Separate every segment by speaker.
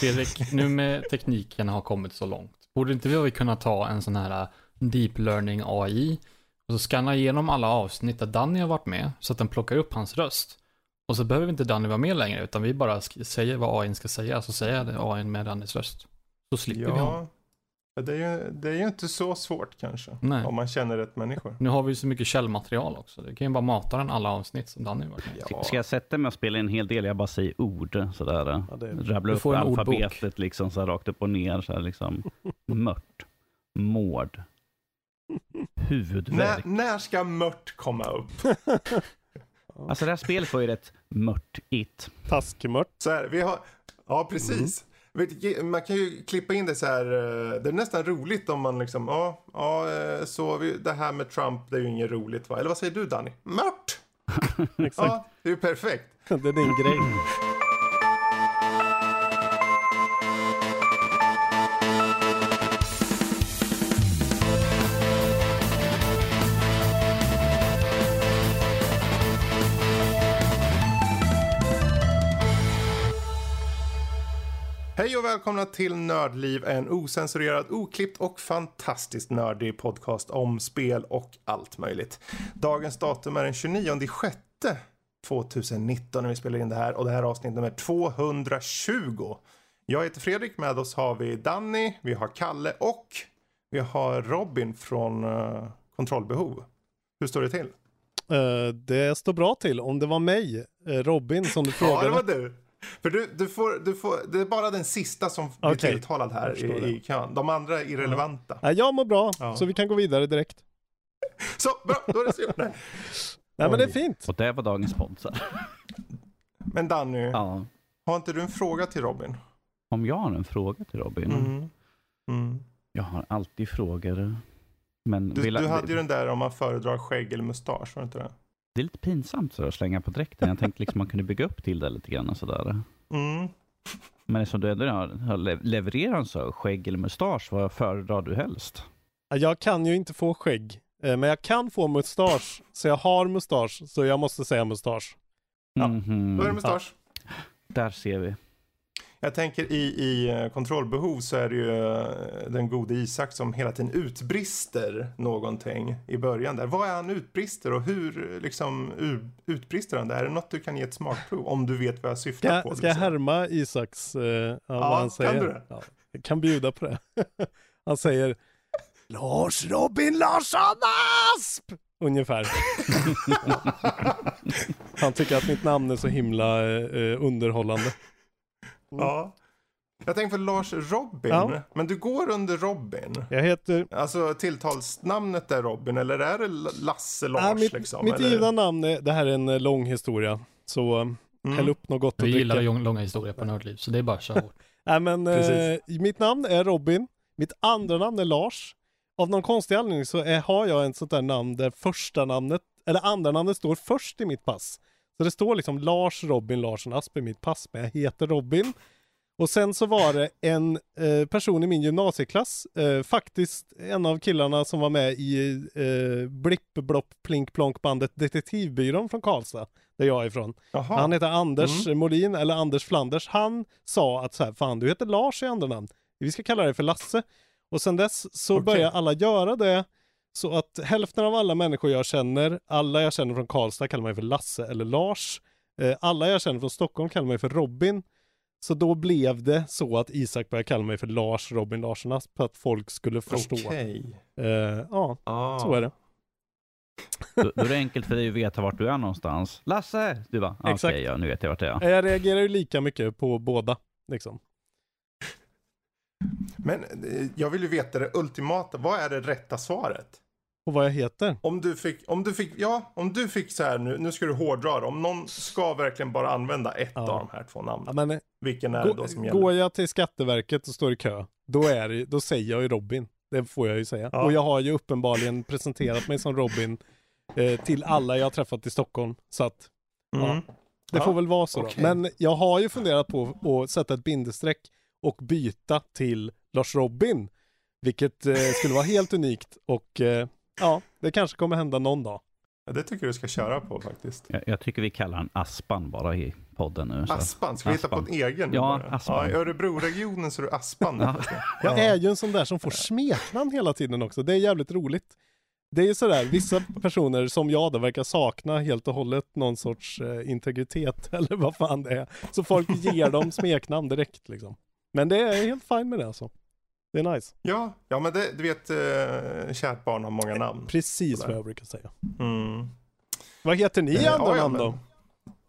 Speaker 1: Fredrik, nu med tekniken har kommit så långt, borde inte vi kunna ta en sån här deep learning AI och så scanna igenom alla avsnitt där Danny har varit med så att den plockar upp hans röst. Och så behöver inte Danny vara med längre utan vi bara säger vad AI ska säga så säger AI med Dannys röst. Så slipper
Speaker 2: ja.
Speaker 1: vi honom.
Speaker 2: Det är, ju, det är ju inte så svårt kanske.
Speaker 1: Nej.
Speaker 2: Om man känner rätt människor.
Speaker 1: Nu har vi ju så mycket källmaterial också. Det kan ju bara mata den alla avsnitt som Danny i.
Speaker 2: Ja.
Speaker 3: Ska jag sätta mig och spela en hel del? Jag bara säger ord sådär.
Speaker 4: Ja, det-
Speaker 3: Rabbla
Speaker 1: Du
Speaker 3: upp
Speaker 1: ordbok.
Speaker 3: alfabetet liksom så här rakt upp och ner. Så här, liksom. Mört. Mård.
Speaker 2: När,
Speaker 3: Huvudvärk.
Speaker 2: när ska mört komma upp?
Speaker 3: Alltså det här spelet var ju rätt mört-it.
Speaker 4: Taskmört.
Speaker 2: Så här, vi har, ja precis. Du, man kan ju klippa in det så här, eh, det är nästan roligt om man liksom, ja, ja eh, så vi, det här med Trump, det är ju inget roligt va? Eller vad säger du Danny? Mört! Ja, det är ju perfekt.
Speaker 4: Det är din grej.
Speaker 2: Hej och välkomna till Nördliv, en osensurerad, oklippt och fantastiskt nördig podcast om spel och allt möjligt. Dagens datum är den 29 sjätte 2019 när vi spelar in det här och det här är avsnitt nummer 220. Jag heter Fredrik, med oss har vi Danny, vi har Kalle och vi har Robin från uh, Kontrollbehov. Hur står det till?
Speaker 4: Eh, det står bra till. Om det var mig, eh, Robin, som du
Speaker 2: Ja,
Speaker 4: frågade.
Speaker 2: det var du. För du, du, får, du får, det är bara den sista som blir
Speaker 4: Okej.
Speaker 2: tilltalad här i, i kön. De andra är irrelevanta.
Speaker 4: Nej, jag mår bra,
Speaker 2: Ja.
Speaker 4: så vi kan gå vidare direkt.
Speaker 2: Så, bra, då är det slut. Nej.
Speaker 4: Nej, men det är
Speaker 2: Oj.
Speaker 4: fint.
Speaker 3: Och det var dagens sponsor.
Speaker 2: Men Danny,
Speaker 3: Ja.
Speaker 2: har inte du en fråga till Robin?
Speaker 3: Om jag har en fråga till Robin.
Speaker 2: Mm. Mm.
Speaker 3: Jag har alltid frågor. Men
Speaker 2: Du,
Speaker 3: vill-
Speaker 2: du hade ju den där om man föredrar skägg eller mustasch, var det inte det?
Speaker 3: Det är lite pinsamt så att slänga på dräkten. Jag tänkte liksom man kunde bygga upp till det lite grann och sådär.
Speaker 2: Mm.
Speaker 3: Men eftersom du ändå har, har le- levererat så skägg eller mustasch, vad föredrar du helst?
Speaker 4: Ja, Jag kan ju inte få skägg, eh, men jag kan få mustasch. Så jag har mustasch, så jag måste säga mustasch.
Speaker 2: Ja,
Speaker 3: Mhm.
Speaker 2: Då är det mustasch.
Speaker 3: Där ser vi.
Speaker 2: Jag tänker i, i eh, kontrollbehov så är det ju eh, den gode Isak som hela tiden utbrister någonting i början där. Vad är han utbrister och hur eh, liksom utbrister han det? Är det något du kan ge ett smakprov om du vet vad jag syftar
Speaker 4: Ska,
Speaker 2: på?
Speaker 4: jag- ska jag
Speaker 2: liksom?
Speaker 4: härma Isaks, eh, ja, vad han
Speaker 2: kan
Speaker 4: säger?
Speaker 2: du det?
Speaker 4: Ja, jag kan bjuda på det. han säger Lars Robin Larsson Asp! Ungefär. han tycker att mitt namn är så himla eh, underhållande.
Speaker 2: Ja. Jag tänker för Lars Robin,
Speaker 4: Ja.
Speaker 2: men du går under Robin.
Speaker 4: Jag heter
Speaker 2: Alltså tilltalsnamnet är Robin eller är det Lasse Lars
Speaker 4: Nej, mitt,
Speaker 2: liksom?
Speaker 4: mitt givna namn, är, det här är en eh, lång historia. Så eh,
Speaker 2: Mm.
Speaker 4: häll upp något gott att
Speaker 1: Vi gillar
Speaker 4: dricka.
Speaker 1: lång- långa historier på Nördliv, så det är bara att köra.
Speaker 4: Nej men eh, mitt namn är Robin. Mitt andra namn är Lars. Av någon konstig anledning så är, har jag ett sånt där namn där första namnet, eller andra namnet står först i mitt pass. Så det står liksom Lars Robin Larsson Asp i mitt pass, men jag heter Robin. Och sen så var det en eh, person i min gymnasieklass, eh, faktiskt en av killarna som var med i eh, Blipp Blopp Plink Plonk bandet Detektivbyrån från Karlstad, där jag är ifrån.
Speaker 2: Jaha.
Speaker 4: Han heter Anders Molin, eller Anders Flanders. Han sa att så här, fan du heter Lars i andra namn. Vi ska kalla dig för Lasse. Och sen dess så
Speaker 2: Okej.
Speaker 4: börjar alla göra det. Så att hälften av alla människor jag känner, alla jag känner från Karlstad kallar mig för Lasse eller Lars. Eh, alla jag känner från Stockholm kallar mig för Robin. Så då blev det så att Isak började kalla mig för Lars Robin Larsson Asp för att folk skulle förstå.
Speaker 2: Okej.
Speaker 4: Eh, ja,
Speaker 2: Ah.
Speaker 4: så är det.
Speaker 3: Då, då är det enkelt för dig att veta vart du är någonstans. Lasse! Du bara, okej,
Speaker 4: Exakt.
Speaker 3: ja, nu vet jag vart jag är.
Speaker 4: Eh, Jag reagerar ju lika mycket på båda. Liksom.
Speaker 2: Men jag vill ju veta det ultimata. Vad är det rätta svaret?
Speaker 4: Och vad jag heter.
Speaker 2: Om du fick, om du fick, ja, om du fick så här nu, nu ska du hårdra det. Om någon ska verkligen bara använda ett
Speaker 4: Ja.
Speaker 2: av de här två namnen.
Speaker 4: Ja, men, eh,
Speaker 2: Vilken är det
Speaker 4: Gå,
Speaker 2: då som gäller?
Speaker 4: går jag till Skatteverket och står i kö, då, är det, då säger jag ju Robin. Det får jag ju säga.
Speaker 2: Ja.
Speaker 4: Och jag har ju uppenbarligen presenterat mig som Robin eh, till alla jag har träffat i Stockholm. Så att
Speaker 2: Mm.
Speaker 4: det
Speaker 2: Ja,
Speaker 4: får väl vara så. då.
Speaker 2: okej.
Speaker 4: Men jag har ju funderat på att sätta ett bindestreck och byta till Lars Robin. Vilket eh, skulle vara helt unikt och eh, ja, det kanske kommer hända någon dag.
Speaker 2: Ja, det tycker jag du ska köra på faktiskt.
Speaker 3: Jag, jag tycker vi kallar han Aspan bara i podden nu. Så.
Speaker 2: Aspan, ska vi hitta på en egen?
Speaker 3: Ja,
Speaker 2: bara?
Speaker 3: Aspan.
Speaker 2: Ja, I Örebroregionen så är du Aspan.
Speaker 3: Ja.
Speaker 4: Jag är ju en sån där som får smeknamn hela tiden också. Det är jävligt roligt. Det är ju sådär, vissa personer som jag då verkar sakna helt och hållet någon sorts eh, integritet eller vad fan det är. Så folk ger dem smeknamn direkt liksom. Men det är helt fine med det alltså. Det är nice.
Speaker 2: Ja, ja men det, du vet, eh, kärt barn har många namn.
Speaker 4: Precis vad jag brukar säga.
Speaker 2: Mm.
Speaker 4: Vad heter ni i
Speaker 2: Eh,
Speaker 4: andra
Speaker 2: ja, ja,
Speaker 4: namn då?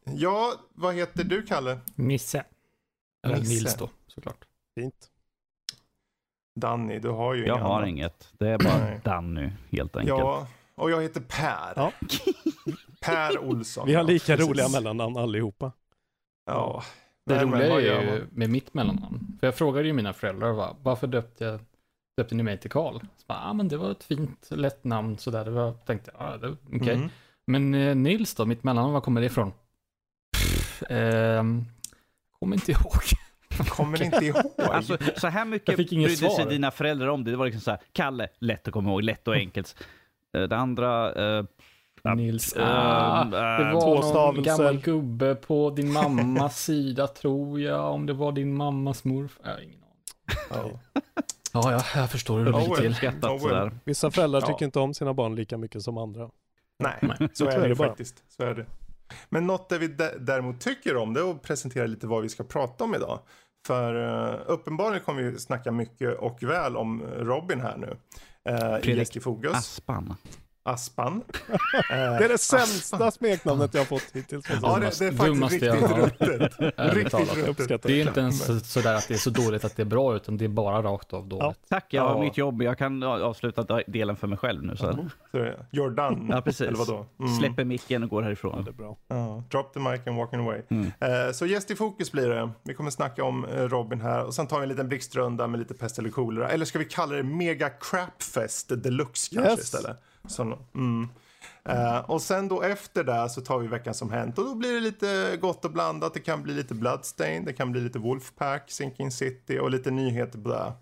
Speaker 2: Ja, vad heter du Kalle?
Speaker 1: Nisse. Eller
Speaker 2: Nisse.
Speaker 1: Nils då, såklart.
Speaker 4: Fint.
Speaker 2: Danny, du har ju
Speaker 3: Jag
Speaker 2: inga
Speaker 3: har
Speaker 2: andra.
Speaker 3: inget. Det är bara. Danny helt enkelt.
Speaker 2: Ja, och jag heter Per.
Speaker 4: Ja.
Speaker 2: Per Olsson.
Speaker 4: Vi har
Speaker 2: Ja,
Speaker 4: lika
Speaker 2: precis.
Speaker 4: roliga mellannamn allihopa.
Speaker 2: Ja.
Speaker 1: Det
Speaker 2: Nej, men
Speaker 1: roliga är ju med mitt mellannamn. För jag frågade ju mina föräldrar va, varför döpte, jag, döpte ni mig till Karl? Så bara, ah, men det var ett fint, lätt namn sådär. Det var, tänkte jag, ah, det, okej.
Speaker 2: Mm.
Speaker 1: Men eh, Nils då, mitt mellannamn, var kommer det ifrån? Pff, ehm, kommer inte ihåg.
Speaker 2: Kommer inte ihåg.
Speaker 3: Alltså, så här mycket brydde sig dina föräldrar om det. Det var liksom så här, Kalle, lätt att komma ihåg, lätt och enkelt. Eh, Det andra, eh,
Speaker 1: Nils,
Speaker 3: ehm,
Speaker 1: ah,
Speaker 3: eh,
Speaker 1: det
Speaker 4: två
Speaker 1: var någon
Speaker 4: stavelser.
Speaker 1: gammal gubbe på din mammas sida tror jag. Om det var din mammas morfar. Jag har ingen aning.
Speaker 2: Ja.
Speaker 1: Ja, ja, jag förstår hur det
Speaker 2: Oh,
Speaker 1: till.
Speaker 2: Oh, well.
Speaker 4: Vissa föräldrar
Speaker 2: Ja.
Speaker 4: tycker inte om sina barn lika mycket som andra.
Speaker 2: Nej,
Speaker 1: Nej.
Speaker 2: så är det, faktiskt. Så är det. Men något där vi dä- däremot tycker om det är att presentera lite vad vi ska prata om idag. För uh, uppenbarligen kommer vi snacka mycket och väl om Robin här nu. Uh, I
Speaker 3: Fredrik
Speaker 2: Jackie Fogus.
Speaker 3: Aspan.
Speaker 2: Aspan.
Speaker 4: Det är det sämsta smeknamnet jag har fått hittills.
Speaker 2: Ja, det, det är faktiskt
Speaker 1: jag
Speaker 2: riktigt ruttet. Riktigt ruttet.
Speaker 1: Det är inte ens så- sådär att det är så dåligt att det är bra, utan det är bara rakt av dåligt.
Speaker 3: Tack, jag har
Speaker 2: Ja.
Speaker 3: mitt jobb. Jag kan avsluta delen för mig själv nu. Så.
Speaker 2: Det. You're done.
Speaker 3: Ja, precis.
Speaker 2: Eller vadå? Mm.
Speaker 3: Släpper micken och går
Speaker 4: Ja,
Speaker 3: härifrån.
Speaker 4: det är bra.
Speaker 2: Ja, drop the mic and walking away.
Speaker 3: Mm.
Speaker 2: Eh, så gäst i fokus blir det. Vi kommer snacka om eh, Robin här och sen tar vi en liten blixtrunda med lite pest eller kolera. Eller ska vi kalla det mega crapfest deluxe kanske
Speaker 4: Yes.
Speaker 2: istället. Så, mm. Uh, och sen då efter det så tar vi veckan som hänt och då blir det lite gott och blandat. Det kan bli lite Bloodstain, det kan bli lite Wolfpack, Sinking City och lite nyheter på det.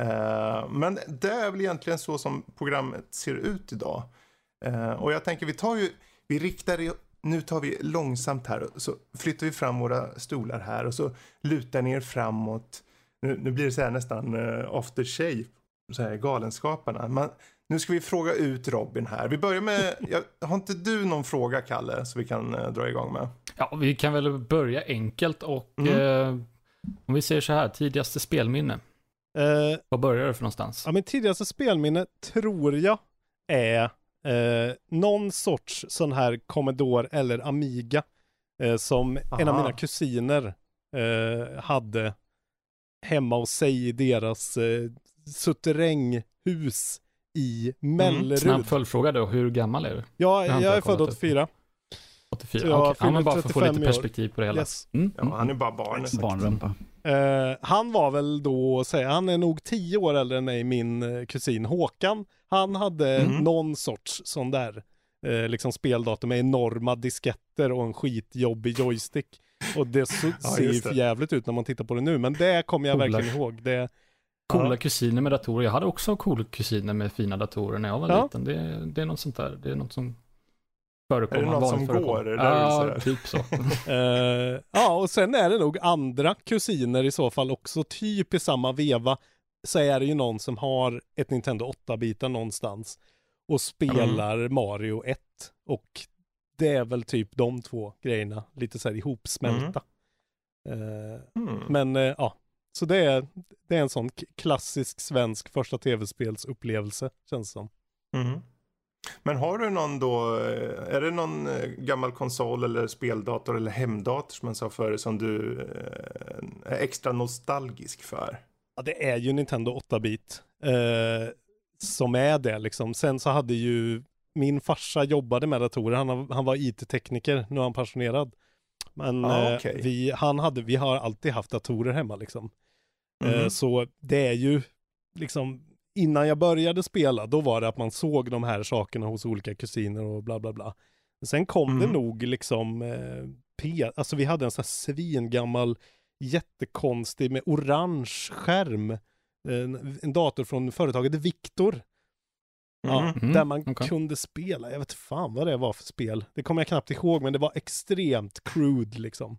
Speaker 2: Uh, men det är väl egentligen så som programmet ser ut idag. Uh, och jag tänker vi tar ju, vi riktar ju, nu tar vi långsamt här och så flyttar vi fram våra stolar här och så lutar ni er framåt. Nu, nu blir det så här nästan uh, after shave, så här galenskaparna. Man, nu ska vi fråga ut Robin här. Vi börjar med, jag, har inte du någon fråga Kalle så vi kan eh, dra igång med?
Speaker 1: Ja, vi kan väl börja enkelt och
Speaker 2: Mm.
Speaker 1: eh, om vi säger så här, tidigaste spelminne.
Speaker 4: Eh,
Speaker 1: Vad börjar det för någonstans?
Speaker 4: ja, min tidigaste spelminne tror jag är eh, någon sorts sån här Commodore eller Amiga eh, som en av
Speaker 2: Aha.
Speaker 4: mina kusiner eh, hade hemma hos sig i deras eh, suteränghus i Mellerud.
Speaker 1: Snabb följdfråga då, hur gammal är du?
Speaker 4: Ja,
Speaker 1: Jag
Speaker 4: är född
Speaker 1: upp.
Speaker 4: 84.
Speaker 1: 84?
Speaker 4: Så jag
Speaker 1: Okej, ja,
Speaker 4: fyller
Speaker 1: men bara för att få
Speaker 4: 35
Speaker 1: lite perspektiv på det hela.
Speaker 4: Yes.
Speaker 1: Mm.
Speaker 2: Ja, han är bara barn.
Speaker 3: Barnrumpa.
Speaker 4: Eh, han var väl då, säga, han är nog tio år äldre än mig, min eh, kusin Håkan. Han hade
Speaker 2: Mhm.
Speaker 4: någon sorts sån där, eh, liksom speldator med enorma disketter och en skitjobbig joystick. Och det
Speaker 2: Ja,
Speaker 4: ser ju
Speaker 2: just det.
Speaker 4: för jävligt ut när man tittar på det nu, men det kommer jag
Speaker 1: Coola.
Speaker 4: verkligen ihåg. Det,
Speaker 1: Coola
Speaker 4: Ja.
Speaker 1: kusiner med datorer. Jag hade också coola kusiner med fina datorer när jag var
Speaker 4: Ja.
Speaker 1: liten. Det, det är något sånt där. Det är något som
Speaker 2: Är
Speaker 1: förekommer.
Speaker 2: det något som
Speaker 1: förekommer.
Speaker 2: går? Är
Speaker 1: Ja,
Speaker 2: säger?
Speaker 1: typ så.
Speaker 4: eh, ja, och sen är det nog andra kusiner i så fall också, typ i samma veva, så är det ju någon som har ett Nintendo 8-bitar någonstans och spelar Mario 1. Och det är väl typ de två grejerna, lite så här ihopsmälta. Eh,
Speaker 2: Mm.
Speaker 4: men eh, ja, så det är, det är en sån klassisk svensk första tv-spelsupplevelse, känns det som.
Speaker 2: Mhm. Men har du någon då, eh, är det någon eh, gammal konsol eller speldator eller hemdator som man sa förr som du eh, är extra nostalgisk för?
Speaker 4: Ja, det är ju Nintendo 8-bit eh, som är det liksom. Sen så hade ju min farsa jobbade med datorer, han, han var IT-tekniker, nu är han pensionerad. Men
Speaker 2: Ah,
Speaker 4: eh,
Speaker 2: okej.
Speaker 4: vi, han hade, vi har alltid haft datorer hemma liksom.
Speaker 2: Mhm.
Speaker 4: Eh, så det är ju liksom, innan jag började spela, då var det att man såg de här sakerna hos olika kusiner och bla bla bla. Sen kom det
Speaker 2: Mm.
Speaker 4: nog liksom, eh, P, alltså vi hade en sån här svingammal, jättekonstig med orange skärm, en, en dator från företaget Victor. Ja.
Speaker 1: Mm,
Speaker 4: där man
Speaker 1: okej.
Speaker 4: kunde spela, jag vet fan vad det var för spel. Det kommer jag knappt ihåg, men det var extremt crude liksom.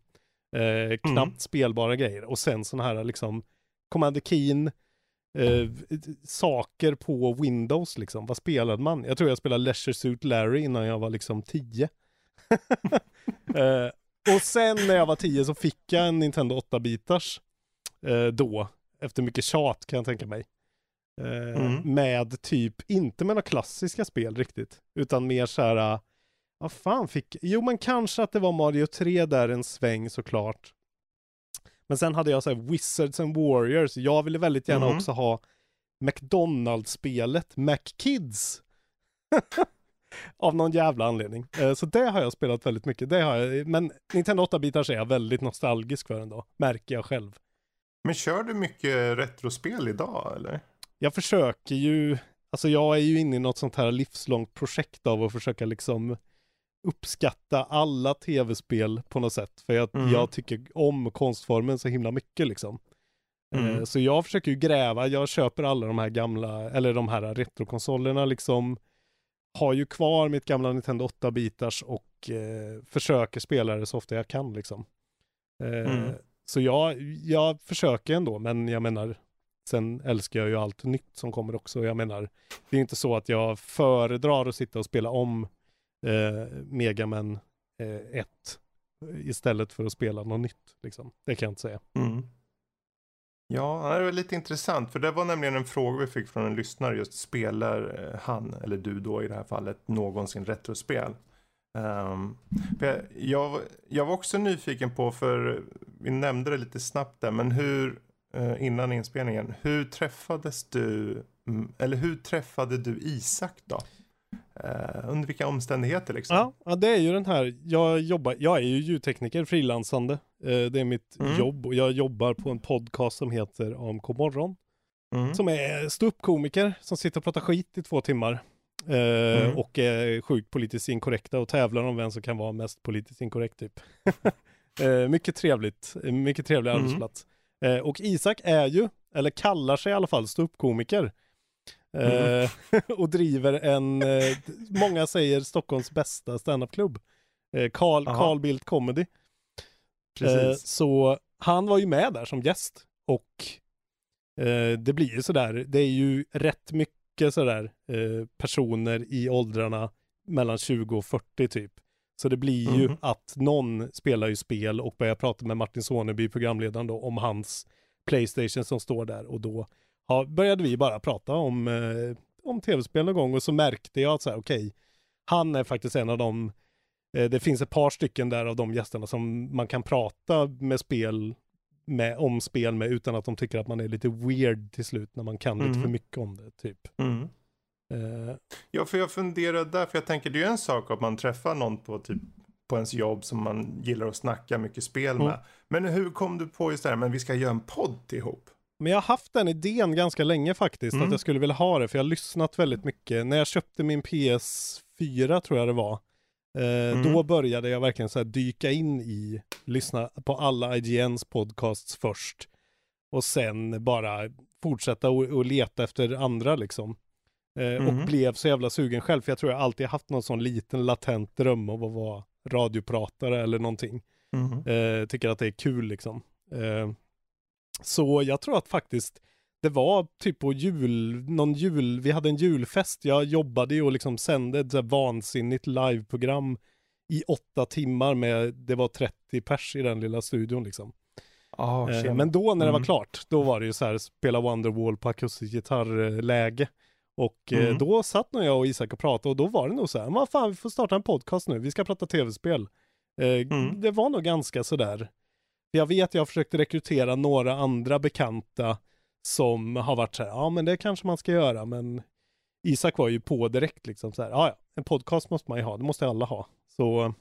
Speaker 4: Eh, knappt spelbara grejer. Och sen sådana här liksom Commander Keen, eh, saker på Windows liksom. Vad spelade man? Jag tror jag spelade Leisure Suit Larry innan jag var liksom 10. eh, och sen när jag var 10 så fick jag en Nintendo 8-bitars eh, då. Efter mycket tjat kan jag tänka mig. Eh,
Speaker 2: Mm.
Speaker 4: Med typ, inte med några klassiska spel riktigt. Utan mer så här, eh, vad fan fick, jo men kanske att det var Mario 3 där en sväng såklart. Men sen hade jag så här Wizards and Warriors. Jag ville väldigt gärna
Speaker 2: Mhm.
Speaker 4: också ha McDonalds-spelet, McKids. Av någon jävla anledning. Eh, Så det har jag spelat väldigt mycket. Det har jag. Men Nintendo 8-bitars är jag väldigt nostalgisk för ändå. Märker jag själv.
Speaker 2: Men kör du mycket retrospel idag eller?
Speaker 4: Jag försöker ju, alltså jag är ju inne i något sånt här livslångt projekt av att försöka liksom uppskatta alla tv-spel på något sätt. För jag,
Speaker 2: Mm.
Speaker 4: jag tycker om konstformen så himla mycket liksom.
Speaker 2: Mm.
Speaker 4: Eh, Så jag försöker ju gräva, jag köper alla de här gamla, eller de här retrokonsolerna liksom. Har ju kvar mitt gamla Nintendo 8-bitars och eh, försöker spela det så ofta jag kan liksom. Eh,
Speaker 2: Mm.
Speaker 4: Så jag, jag försöker ändå, men jag menar, sen älskar jag ju allt nytt som kommer också. Jag menar, det är inte så att jag föredrar att sitta och spela om eh, Megaman eh, 1 istället för att spela något nytt. Liksom. Det kan jag inte säga.
Speaker 2: Mm. Ja, det var lite intressant. För det var nämligen en fråga vi fick från en lyssnare. Just spelar eh, han, eller du då i det här fallet, någonsin retrospel? Um, jag, jag, var också nyfiken på, för vi nämnde det lite snabbt där, men hur, innan inspelningen, hur träffades du, mm, eller hur träffade du Isak då? Eh, under vilka omständigheter liksom?
Speaker 4: Ja, ja, det är ju den här, jag jobbar, jag är ju ljudtekniker, frilansande. Eh, det är mitt
Speaker 2: Mm.
Speaker 4: jobb och jag jobbar på en podcast som heter AMK morgon.
Speaker 2: Mm.
Speaker 4: Som är ståuppkomiker som sitter och pratar skit i två timmar. Eh,
Speaker 2: Mm.
Speaker 4: Och är sjukt politiskt inkorrekta och tävlar om vem som kan vara mest politiskt inkorrekt typ. eh, mycket trevligt, eh, mycket trevlig
Speaker 2: Mm.
Speaker 4: arbetsplats. Eh, och Isak är ju, eller kallar sig i alla fall ståuppkomiker.
Speaker 2: Mm.
Speaker 4: Eh, och driver en, eh, många säger Stockholms bästa standupklubb. Eh, Carl,
Speaker 2: Aha.
Speaker 4: Carl Bildt Comedy. Eh, så han var ju med där som gäst och det blir ju sådär, det är ju rätt mycket sådär personer i åldrarna mellan 20 och 40 typ. Så det blir ju
Speaker 2: Mhm.
Speaker 4: att någon spelar ju spel och börjar prata med Martin Soneby, programledaren då, om hans Playstation som står där och då ja, började vi bara prata om, eh, om tv-spel någon gång och så märkte jag att så här, okej, han är faktiskt en av de Eh, Det finns ett par stycken där av de gästerna som man kan prata med spel med, om spel med utan att de tycker att man är lite weird till slut när man kan lite
Speaker 2: Mhm.
Speaker 4: för mycket om det typ.
Speaker 2: Mm.
Speaker 4: Eh,
Speaker 2: Ja, för jag funderar där, för jag tänker det är ju en sak att man träffar någon på typ på ens jobb som man gillar att snacka mycket spel med.
Speaker 4: Mm.
Speaker 2: Men hur kom du på just det här, men vi ska göra en podd ihop?
Speaker 4: Men jag har haft den idén ganska länge faktiskt,
Speaker 2: Mm.
Speaker 4: att jag skulle vilja ha det, för jag har lyssnat väldigt mycket. När jag köpte min PS4 tror jag det var, eh,
Speaker 2: Mm.
Speaker 4: då började jag verkligen så här dyka in i, lyssna på alla IGNs podcasts först. Och sen bara fortsätta och, och leta efter andra liksom. Eh, Och
Speaker 2: Mhm.
Speaker 4: blev så jävla sugen själv, för jag tror jag alltid haft någon sån liten latent dröm av att vara radiopratare eller någonting. Eh, tycker att det är kul liksom. Eh, så jag tror att faktiskt det var typ på jul, någon jul, vi hade en julfest. Jag jobbade ju och liksom sände ett så vansinnigt liveprogram i åtta timmar med, det var 30 pers i den lilla studion liksom.
Speaker 2: Ah,
Speaker 4: Eh, men då när det var
Speaker 2: Mm.
Speaker 4: klart, då var det ju så här spela Wonderwall på akustisk gitarrläge. Och eh,
Speaker 2: Mm.
Speaker 4: då satt nog jag och Isak och pratade och då var det nog så här, vad fan vi får starta en podcast nu, vi ska prata tv-spel. Eh,
Speaker 2: Mm.
Speaker 4: Det var nog ganska sådär. Jag vet jag har försökt rekrytera några andra bekanta som har varit så här, ja men det kanske man ska göra, men Isak var ju på direkt liksom så här, ja ja, en podcast måste man ju ha, det måste alla ha. Så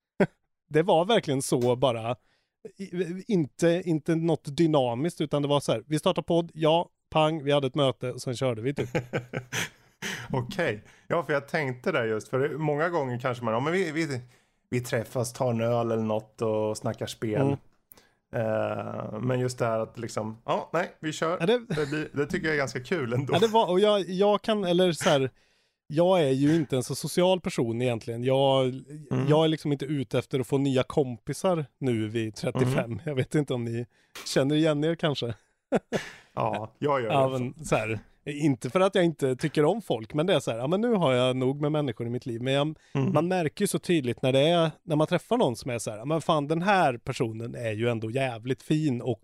Speaker 4: det var verkligen så bara, inte, inte något dynamiskt, utan det var så här, vi startar podd, ja, pang, vi hade ett möte och sen körde vi typ.
Speaker 2: Okej, ja för jag tänkte där just, för många gånger kanske man, ja men vi, vi, vi träffas, tar en öl eller något och snackar spel.
Speaker 4: Mm.
Speaker 2: Eh, men just det här att liksom, ja nej, vi kör.
Speaker 4: Ja, det,
Speaker 2: Det, blir, det tycker jag är ganska kul ändå.
Speaker 4: Ja, det var, och jag, jag kan, eller så här, jag är ju inte en så social person egentligen. Jag,
Speaker 2: Mm.
Speaker 4: jag är liksom inte ute efter att få nya kompisar nu vid 35.
Speaker 2: Mm.
Speaker 4: Jag vet inte om ni känner igen er kanske.
Speaker 2: Ja, jag gör
Speaker 4: Ja,
Speaker 2: det.
Speaker 4: men, så här, inte för att jag inte tycker om folk, men det är så här, ja men nu har jag nog med människor i mitt liv. Men jag,
Speaker 2: Mm.
Speaker 4: man märker ju så tydligt när det är, när man träffar någon som är så här, ja men fan den här personen är ju ändå jävligt fin och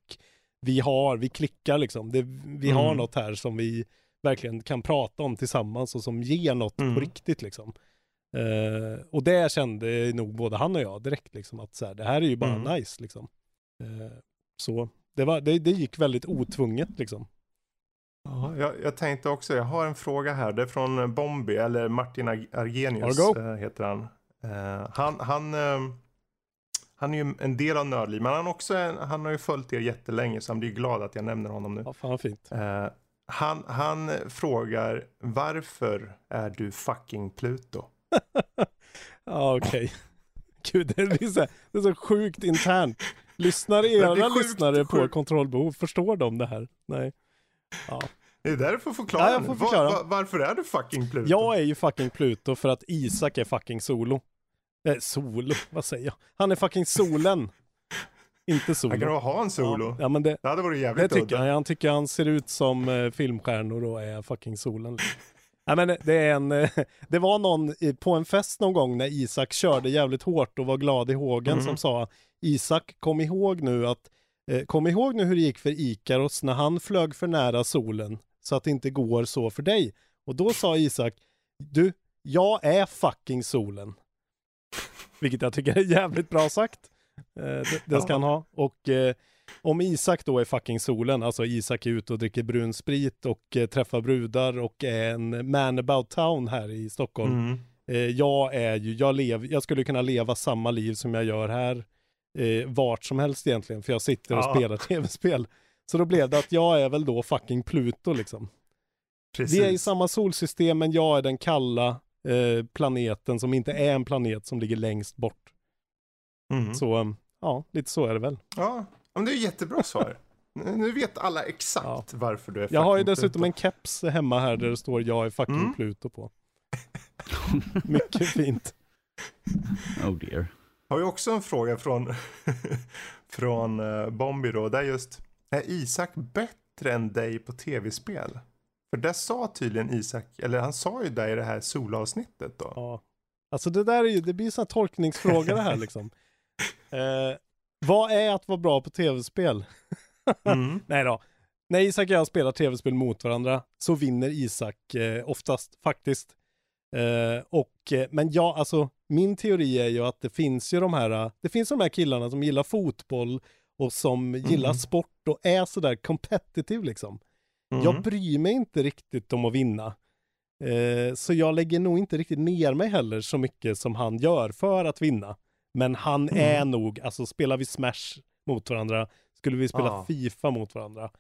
Speaker 4: vi har, vi klickar liksom. Det, vi har
Speaker 2: Mm.
Speaker 4: något här som vi verkligen kan prata om tillsammans och som ger något på
Speaker 2: Mm.
Speaker 4: riktigt liksom. Eh, och det kände nog både han och jag direkt liksom att så här, det här är ju bara
Speaker 2: Mm.
Speaker 4: nice liksom. Eh, så det, var, det, det gick väldigt otvunget liksom.
Speaker 2: Ja, jag, jag tänkte också, jag har en fråga här. Det är från Bombi, eller Martin Ar- Argenius eh, heter han. Eh, han, han, eh, han är ju en del av Nördliv, men han, också en, han har ju följt er jättelänge så han blir glad att jag nämner honom nu.
Speaker 4: Ja, fan fint.
Speaker 2: Eh, han, han frågar varför är du fucking Pluto?
Speaker 4: Ja, okej. Gud, det är, så, det är så sjukt internt. Lyssnar
Speaker 2: det
Speaker 4: era lyssnare på
Speaker 2: sjukt.
Speaker 4: kontrollbehov? Förstår de det här? Nej. Ja.
Speaker 2: Det är där du får förklara
Speaker 4: Ja, jag förklara.
Speaker 2: va- varför är du fucking Pluto?
Speaker 4: Jag är ju fucking Pluto för att Isak är fucking solo. Eh, solo, vad säger jag? Han är fucking solen. Inte solo.
Speaker 2: Han kan ha en solo.
Speaker 4: Ja, ja men det,
Speaker 2: Det hade varit
Speaker 4: det
Speaker 2: jävligt
Speaker 4: tycker
Speaker 2: udda.
Speaker 4: han. Tycker han ser ut som eh, filmstjärnor och är fucking solen. Nej men det är en, eh, det var någon på en fest någon gång när Isak körde jävligt hårt och var glad i hågen
Speaker 2: Mm.
Speaker 4: som sa Isak, kom ihåg nu att, eh, kom ihåg nu hur det gick för Ikaros när han flög för nära solen så att det inte går så för dig. Och då sa Isak, du, jag är fucking solen. Vilket jag tycker är jävligt bra sagt. Eh, det, det ska han ha. Och eh, om Isak då är fucking solen, alltså Isak är ute och dricker brun sprit och eh, träffar brudar och är en man about town här i Stockholm.
Speaker 2: Mm.
Speaker 4: Eh, jag är ju, jag, lev, jag skulle kunna leva samma liv som jag gör här eh, vart som helst egentligen, för jag sitter och
Speaker 2: Ja.
Speaker 4: spelar tv-spel. Så då blev det att jag är väl då fucking Pluto liksom.
Speaker 2: Precis.
Speaker 4: Vi är i samma solsystem, men jag är den kalla eh, planeten som inte är en planet som ligger längst bort.
Speaker 2: Mm.
Speaker 4: Så eh, ja, lite så är det väl.
Speaker 2: Ja, men det är jättebra svar. Nu vet alla exakt varför du är
Speaker 4: Jag har ju dessutom
Speaker 2: Pluto.
Speaker 4: en keps hemma här där det står jag är fucking
Speaker 2: Mm.
Speaker 4: Pluto på. Mycket fint.
Speaker 3: Oh dear.
Speaker 2: Har vi också en fråga från, från uh, Bombi då. Där just, är Isak bättre än dig på tv-spel? För det sa tydligen Isak, eller han sa ju det i det här solavsnittet då.
Speaker 4: Ja. Alltså det där är ju, det blir sådana tolkningsfrågor det här liksom. Eh, vad är att vara bra på tv-spel?
Speaker 2: Mm.
Speaker 4: Nej då. När Isak och jag spelar tv-spel mot varandra så vinner Isak eh, oftast faktiskt. Eh, och, eh, men ja, alltså min teori är ju att det finns ju de här, eh, det finns de här killarna som gillar fotboll och som gillar
Speaker 2: Mm.
Speaker 4: sport och är sådär competitive liksom.
Speaker 2: Mm.
Speaker 4: Jag bryr mig inte riktigt om att vinna. Eh, så jag lägger nog inte riktigt ner mig heller så mycket som han gör för att vinna. Men han
Speaker 2: Mm.
Speaker 4: är nog, alltså spelar vi Smash mot varandra, skulle vi spela
Speaker 2: Ja.
Speaker 4: Fifa mot varandra,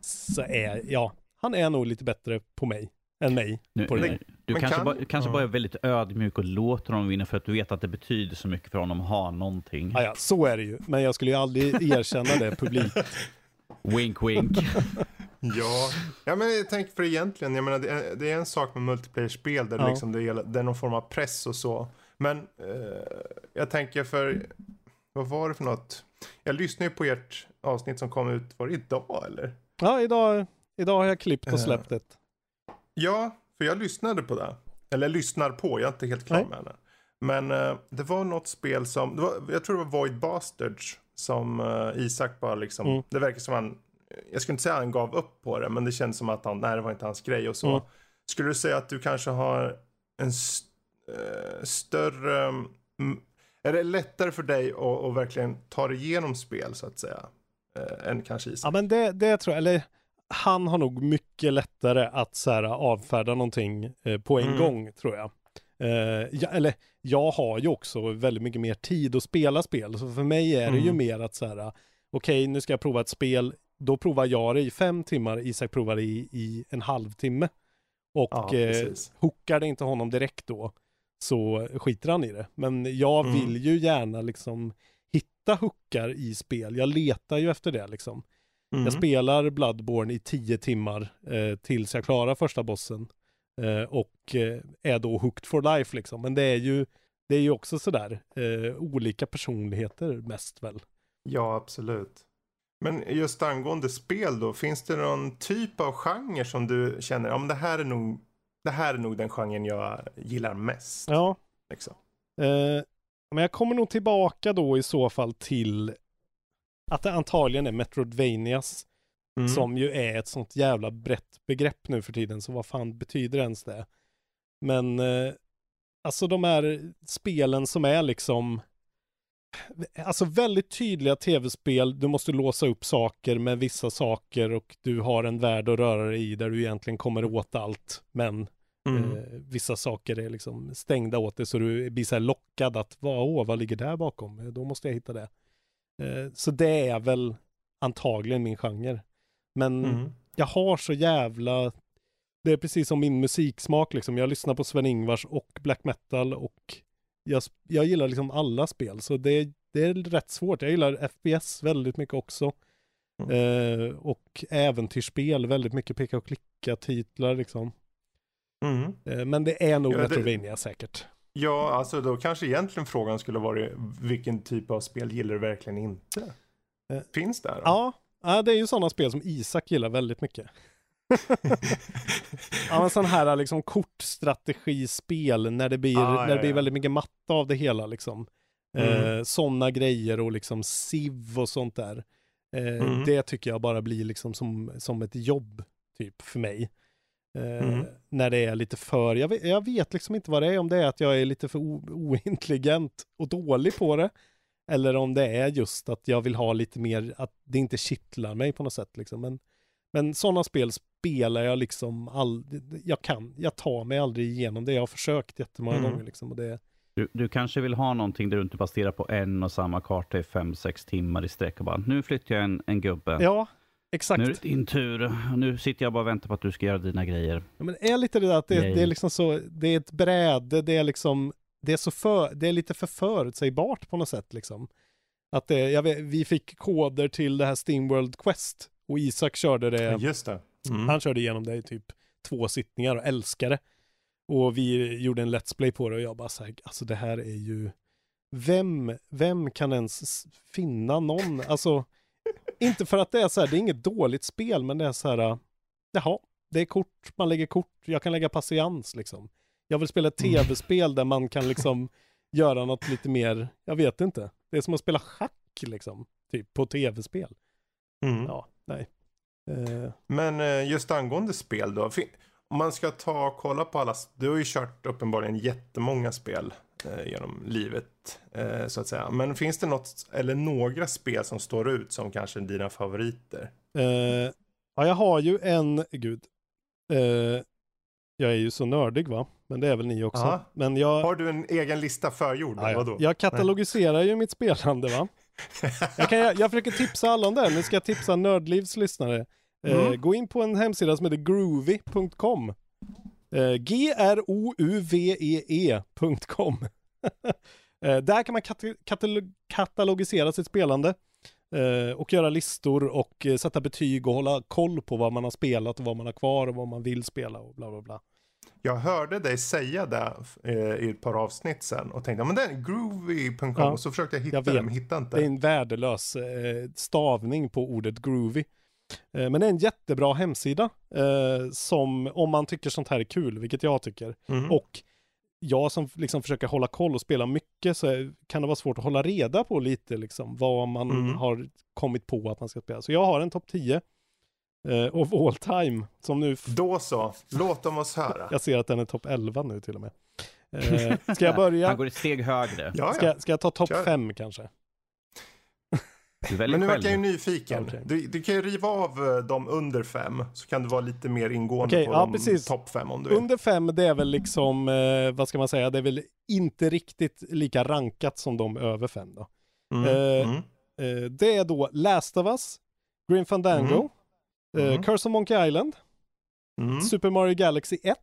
Speaker 4: så är, ja, han är nog lite bättre på mig än mig.
Speaker 3: Nu,
Speaker 4: På det.
Speaker 3: du
Speaker 2: Men
Speaker 3: kanske,
Speaker 2: kan-
Speaker 3: bara, kanske
Speaker 2: ja.
Speaker 3: bara är väldigt ödmjuk och låter honom vinna för att du vet att det betyder så mycket för honom att ha någonting.
Speaker 4: Ja, ja, så är det ju. Men jag skulle ju aldrig erkänna det publikt.
Speaker 3: Wink wink.
Speaker 2: Ja. ja, men jag tänker för egentligen, jag menar det är, det är en sak med multiplayer-spel där
Speaker 4: Ja.
Speaker 2: liksom det, gäller, det är någon form av press och så. Men eh, jag tänker för, vad var det för något? Jag lyssnade ju på ert avsnitt som kom ut, var det idag eller?
Speaker 4: Ja, idag, idag har jag klippt
Speaker 2: Eh.
Speaker 4: och släppt ett.
Speaker 2: Ja, för jag lyssnade på det. Eller lyssnar på, jag är inte helt klar
Speaker 4: Nej.
Speaker 2: med det. Men eh, det var något spel som, var, jag tror det var Void Bastards som eh, Isak bara liksom,
Speaker 4: Mm.
Speaker 2: det verkar som han, jag skulle inte säga att han gav upp på det, men det känns som att han, nej det var inte hans grej och så.
Speaker 4: Mm.
Speaker 2: Skulle du säga att du kanske har en st- eh, större, mm, är det lättare för dig att, att verkligen ta dig igenom spel så att säga? Än kanske Isak?
Speaker 4: Ja, men det, det tror jag, eller han har nog mycket lättare att så här, avfärda någonting eh, på en
Speaker 2: Mm.
Speaker 4: gång, tror jag. Eh, ja, eller jag har ju också väldigt mycket mer tid att spela spel, så för mig är det ju
Speaker 2: Mm.
Speaker 4: mer att så här, okej, nu ska jag prova ett spel, då provar jag det i fem timmar, Isak provar det i, i en halvtimme. Och
Speaker 2: Ja,
Speaker 4: eh, hookar det inte honom direkt då, så skiter han i det. Men jag
Speaker 2: Mm.
Speaker 4: vill ju gärna liksom hitta hookar i spel, jag letar ju efter det liksom.
Speaker 2: Mm.
Speaker 4: Jag spelar Bloodborne i tio timmar eh, tills jag klarar första bossen. Eh, och eh, är då hooked for life liksom. Men det är ju, det är ju också sådär eh, olika personligheter mest väl.
Speaker 2: Ja, absolut. Men just angående spel då, finns det någon typ av genre som du känner, ja men det här är nog, det här är nog den genren jag gillar mest.
Speaker 4: Ja,
Speaker 2: Liksom.
Speaker 4: Eh, men jag kommer nog tillbaka då i så fall till att det antagligen är Metroidvanias
Speaker 2: Mm.
Speaker 4: som ju är ett sånt jävla brett begrepp nu för tiden, så vad fan betyder ens det? Men eh, alltså de här spelen som är liksom Alltså väldigt tydliga tv-spel, du måste låsa upp saker med vissa saker och du har en värld att röra dig i där du egentligen kommer åt allt. Men
Speaker 2: Mm.
Speaker 4: Eh, vissa saker är liksom stängda åt dig så du blir så lockad att vad, åh, vad ligger där bakom? Eh, Då måste jag hitta det. Eh, så det är väl antagligen min genre. Men
Speaker 2: Mm.
Speaker 4: jag har så jävla det är precis som min musiksmak liksom. Jag lyssnar på Sven-Ingvars och black metal och jag, jag gillar liksom alla spel. Så det, det är rätt svårt. Jag gillar FPS väldigt mycket också. Eh, och äventyrsspel, väldigt mycket peka och klicka titlar liksom.
Speaker 2: Mm.
Speaker 4: Eh, Men det är nog
Speaker 2: Ja,
Speaker 4: Metrovania säkert.
Speaker 2: Ja, alltså då kanske egentligen frågan skulle vara vilken typ av spel gillar du verkligen inte?
Speaker 4: Eh,
Speaker 2: Finns det?
Speaker 4: Ja, ja, det är ju sådana spel som Isak gillar väldigt mycket. ja, men sån här liksom kortstrategispel när det blir,
Speaker 2: Ah,
Speaker 4: när
Speaker 2: ja,
Speaker 4: det blir
Speaker 2: ja.
Speaker 4: väldigt mycket matta av det hela liksom.
Speaker 2: Mm.
Speaker 4: Eh, sådana grejer och liksom SIV och sånt där. Eh,
Speaker 2: Mm.
Speaker 4: Det tycker jag bara blir liksom som, som ett jobb, typ, för mig. Eh,
Speaker 2: Mm.
Speaker 4: När det är lite för, jag vet, jag vet liksom inte vad det är, om det är att jag är lite för ointelligent och dålig på det. Eller om det är just att jag vill ha lite mer, att det inte kittlar mig på något sätt liksom. Men, men sådana spel spelar jag liksom all, jag kan, jag tar mig aldrig igenom det. Jag har försökt jättemånga
Speaker 2: Mm.
Speaker 4: gånger liksom. Och det,
Speaker 3: Du, du kanske vill ha någonting där du inte stirrar på en och samma karta i fem, sex timmar i sträck och bara nu flyttar jag en, en gubbe.
Speaker 4: ja, exakt.
Speaker 3: Nu är det din tur. Och Nu sitter jag bara och väntar på att du ska göra dina grejer.
Speaker 4: Ja, men det är lite det där att det, det är liksom så, det är ett bräde, det är liksom, det är så för, det är lite för förutsägbart på något sätt liksom. Att det, jag vet, vi fick koder till det här Steamworld Quest och Isak körde det,
Speaker 2: just det. Mm.
Speaker 4: han körde igenom det i typ två sittningar och älskade det. Och vi gjorde en Let's Play på det och jag bara så här, alltså det här är ju, vem, vem kan ens finna någon, alltså, inte för att det är så här, det är inget dåligt spel, men det är så här, jaha, det är kort, man lägger kort, jag kan lägga patiens liksom. Jag vill spela
Speaker 2: Mm.
Speaker 4: tv-spel där man kan liksom göra något lite mer, jag vet inte. Det är som att spela schack liksom, typ på tv-spel.
Speaker 2: Mm.
Speaker 4: Ja, nej. Eh,
Speaker 2: Men eh, just angående spel då. Om man ska ta och kolla på alla. Du har ju kört uppenbarligen jättemånga spel genom livet. Eh, så att säga. Men finns det något eller några spel som står ut som kanske dina favoriter?
Speaker 4: Eh, ja, jag har ju en, gud. Eh, jag är ju så nördig va? Men det är väl ni också. Men jag,
Speaker 2: Har du en egen lista förgjord?
Speaker 4: ja, ja.
Speaker 2: Vadå?
Speaker 4: jag katalogiserar ju mitt spelande va? Jag, kan, jag, jag försöker tipsa alla om det. Nu ska jag tipsa Nördlivs lyssnare. Eh,
Speaker 2: Mm.
Speaker 4: Gå in på en hemsida som heter groovy.com. Eh, G-R-O-U-V-E-E.com. eh, där kan man kat- katal- katalogisera sitt spelande. Eh, och göra listor och sätta betyg och hålla koll på vad man har spelat och vad man har kvar och vad man vill spela och bla bla bla.
Speaker 2: Jag hörde dig säga det i ett par avsnitt sen och tänkte, men är groovy.com
Speaker 4: Ja,
Speaker 2: och så försökte jag hitta
Speaker 4: jag vet.
Speaker 2: men hittade inte.
Speaker 4: Det är en värdelös stavning på ordet groovy. Eh, men det är en jättebra hemsida eh, som, om man tycker sånt här är kul, vilket jag tycker.
Speaker 2: Mhm.
Speaker 4: Och jag som liksom försöker hålla koll och spela mycket så är- kan det vara svårt att hålla reda på lite liksom vad man
Speaker 2: Mm.
Speaker 4: har kommit på att man ska spela. Så jag har en topp 10 eh, of all time som nu,
Speaker 2: Då så, låt dem oss höra.
Speaker 4: jag ser att den är topp 11 nu till och med. Eh, ska jag
Speaker 3: Han
Speaker 4: börja?
Speaker 3: går ett steg högre.
Speaker 2: Ja,
Speaker 4: Ska,
Speaker 2: ja.
Speaker 4: ska jag ta topp
Speaker 2: Kör.
Speaker 4: 5 kanske?
Speaker 3: Du väljer
Speaker 2: Men nu
Speaker 3: själv.
Speaker 2: verkar jag ju nyfiken.
Speaker 4: Okej.
Speaker 2: Du, du kan ju riva av eh, dem under fem så kan du vara lite mer ingående
Speaker 4: Okej,
Speaker 2: på
Speaker 4: ja,
Speaker 2: de topp fem om du vill.
Speaker 4: Under 5 det är väl liksom, eh, vad ska man säga, det är väl inte riktigt lika rankat som de över 5 då.
Speaker 2: Mm.
Speaker 4: eh,
Speaker 2: mm.
Speaker 4: Eh, det är då Last of Us, Grim Fandango,
Speaker 2: Mm.
Speaker 4: eh,
Speaker 2: Mm.
Speaker 4: Curse of Monkey Island,
Speaker 2: Mm.
Speaker 4: Super Mario Galaxy 1,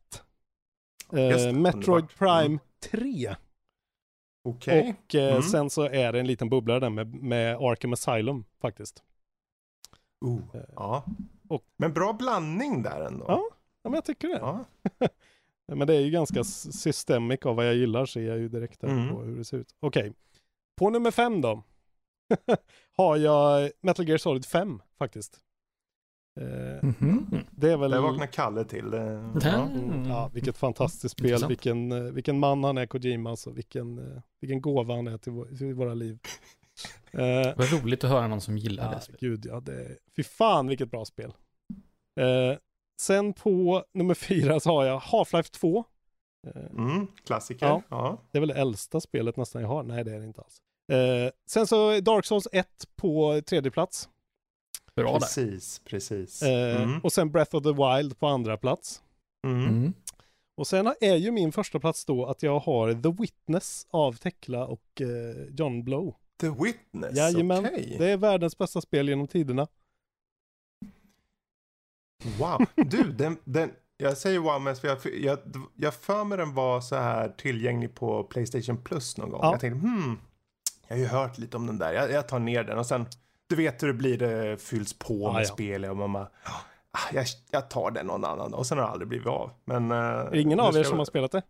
Speaker 2: Just
Speaker 4: eh, Metroid
Speaker 2: underbart.
Speaker 4: Prime
Speaker 2: Mm.
Speaker 4: 3
Speaker 2: Okej.
Speaker 4: och eh,
Speaker 2: Mm.
Speaker 4: sen så är det en liten bubblare där med, med Arkham Asylum faktiskt.
Speaker 2: Oh, ja.
Speaker 4: och-
Speaker 2: Men bra blandning där ändå.
Speaker 4: Ja. Ja men jag tycker det.
Speaker 2: Ja.
Speaker 4: Men det är ju ganska systemic av vad jag gillar ser jag ju direkt här
Speaker 2: Mm.
Speaker 4: på hur det ser ut. Okej. På nummer fem då. har jag Metal Gear Solid 5 faktiskt. Eh,
Speaker 1: Mhm.
Speaker 4: det är väl...
Speaker 2: Där vaknar Kalle till. Det,
Speaker 1: Där.
Speaker 2: ja.
Speaker 4: Mm, ja, vilket fantastiskt spel,
Speaker 1: Intressant.
Speaker 4: vilken, eh, vilken man han är Kojima alltså, vilken, eh, vilken gåva han är till, vår, till våra liv. Eh,
Speaker 1: Det var roligt att höra någon som gillar
Speaker 4: ja,
Speaker 1: det. spelet.
Speaker 4: gud ja, det, fy fan vilket bra spel. Eh, sen på nummer fyra så har jag Half-Life 2. Eh,
Speaker 2: Mm, klassiker.
Speaker 4: Ja.
Speaker 2: Ja.
Speaker 4: det är väl det äldsta spelet nästan jag har, nej det är det inte alls. Eh, sen så Dark Souls 1 på tredje plats.
Speaker 1: Bra där.
Speaker 2: Precis, precis.
Speaker 4: Eh,
Speaker 2: Mm.
Speaker 4: Och sen Breath of the Wild på andra plats.
Speaker 2: Mm.
Speaker 1: Mm.
Speaker 4: Och sen är ju min första plats då att jag har The Witness av Tekla och eh, John Blow.
Speaker 2: The Witness,
Speaker 4: Jajamän,
Speaker 2: okej.
Speaker 4: det är världens bästa spel genom tiderna.
Speaker 2: Wow. Du, den, den, jag säger wow mest för jag, jag, jag för mig den var så här tillgänglig på Playstation Plus någon gång.
Speaker 4: Ja.
Speaker 2: Jag tänkte, hmm, jag har ju hört lite om den där. Jag, jag tar ner den och sen, du vet hur det blir, det fylls på
Speaker 4: Ja,
Speaker 2: med
Speaker 4: ja.
Speaker 2: spel och man bara, ah, jag, jag tar den någon annan. Och sen har det aldrig blivit av. Men, eh,
Speaker 4: Är det ingen av er
Speaker 2: jag-
Speaker 4: som har spelat det?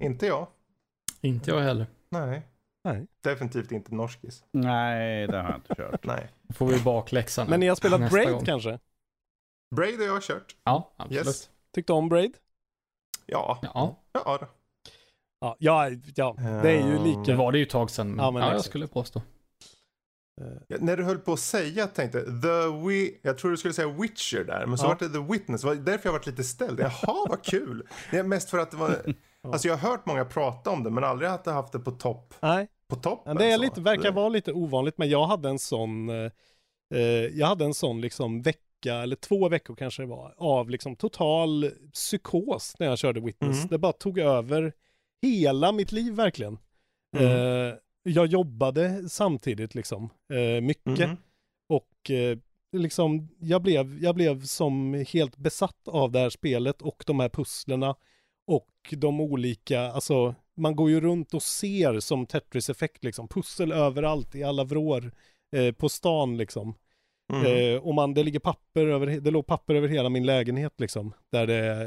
Speaker 2: Inte jag.
Speaker 1: Inte jag heller.
Speaker 2: Nej.
Speaker 4: Nej.
Speaker 2: Definitivt inte norskis.
Speaker 3: Nej, det har jag inte kört.
Speaker 2: Nej.
Speaker 1: Då får vi bakläxa nu.
Speaker 4: Men ni har spelat
Speaker 1: nästa
Speaker 4: Braid
Speaker 1: gång.
Speaker 4: kanske?
Speaker 2: Braid har jag kört.
Speaker 1: Ja, absolut.
Speaker 2: Yes.
Speaker 4: Tyckte om Braid?
Speaker 2: Ja.
Speaker 1: Ja,
Speaker 2: Ja, då.
Speaker 4: Ja, ja, ja det är ju
Speaker 2: Eh,
Speaker 1: det
Speaker 4: lika.
Speaker 1: var det ju ett tag sedan. Men
Speaker 4: Ja,
Speaker 1: ja,
Speaker 4: men
Speaker 1: jag
Speaker 4: exakt.
Speaker 1: skulle påstå.
Speaker 4: Eh,
Speaker 2: Ja, när du höll på att säga tänkte The Wi- jag tror du skulle säga Witcher där, men så
Speaker 4: Ja.
Speaker 2: var det The Witness. Det var därför jag varit lite ställd. Jaha, vad kul. Det är mest för att det var, alltså jag har hört många prata om det, men aldrig att haft det på topp.
Speaker 4: Nej,
Speaker 2: På toppen.
Speaker 4: det är
Speaker 2: så.
Speaker 4: lite, verkar vara lite ovanligt, men jag hade en sån, eh, eh, jag hade en sån liksom vecka, eller två veckor kanske det var, av liksom total psykos när jag körde Witness.
Speaker 2: Mm.
Speaker 4: Det bara tog över hela mitt liv verkligen.
Speaker 2: Mm.
Speaker 4: Eh, jag jobbade samtidigt liksom, eh, mycket.
Speaker 2: Mhm.
Speaker 4: Och eh, liksom, jag blev, jag blev som helt besatt av det här spelet och de här pusslerna och de olika, alltså man går ju runt och ser som Tetris-effekt liksom, pussel överallt i alla vrår eh, på stan liksom.
Speaker 2: Mm.
Speaker 4: Och man, det ligger papper över, det låg papper över hela min lägenhet liksom, där det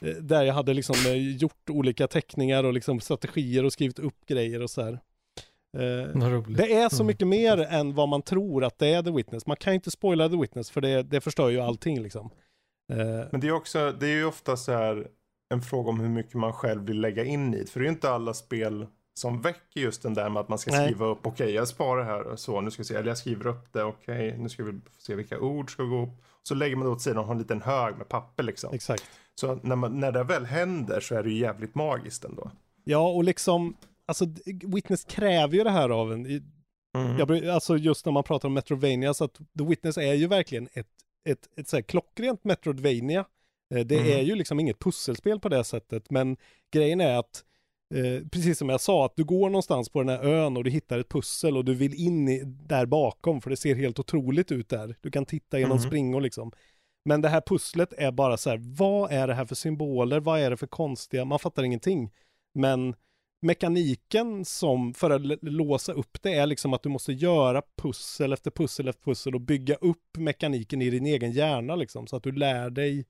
Speaker 4: eh, där jag hade liksom eh, gjort olika teckningar och liksom strategier och skrivit upp grejer och så här. Eh, det är så
Speaker 1: Mm.
Speaker 4: mycket mer än vad man tror att det är The Witness. Man kan ju inte spoila The Witness för det, det förstör ju allting liksom. Eh,
Speaker 2: Men det är också, det är ju ofta så här en fråga om hur mycket man själv vill lägga in i det. För det är ju inte alla spel som väcker just den där med att man ska
Speaker 4: Nej.
Speaker 2: skriva upp, okej jag sparar här och så, nu ska vi se, eller jag skriver upp det, okej, nu ska vi se vilka ord ska gå upp. Så lägger man det åt sidan och har en liten hög med papper liksom.
Speaker 4: exakt.
Speaker 2: Så när, man, när det väl händer så är det ju jävligt magiskt ändå.
Speaker 4: Ja, och liksom, alltså Witness kräver ju det här av en.
Speaker 2: Mm.
Speaker 4: Jag, alltså just när man pratar om Metrovania, så att The Witness är ju verkligen ett, ett, ett så här klockrent Metrovania. Eh, Det
Speaker 2: Mm.
Speaker 4: är ju liksom inget pusselspel på det sättet, men grejen är att Eh, precis som jag sa, att du går någonstans på den här ön och du hittar ett pussel och du vill in i, där bakom för det ser helt otroligt ut där. Du kan titta genom
Speaker 2: Mhm.
Speaker 4: springor liksom. Men det här pusslet är bara så här, vad är det här för symboler? Vad är det för konstiga? Man fattar ingenting. Men mekaniken som för att låsa upp det är liksom att du måste göra pussel efter pussel efter pussel och bygga upp mekaniken i din egen hjärna liksom så att du lär dig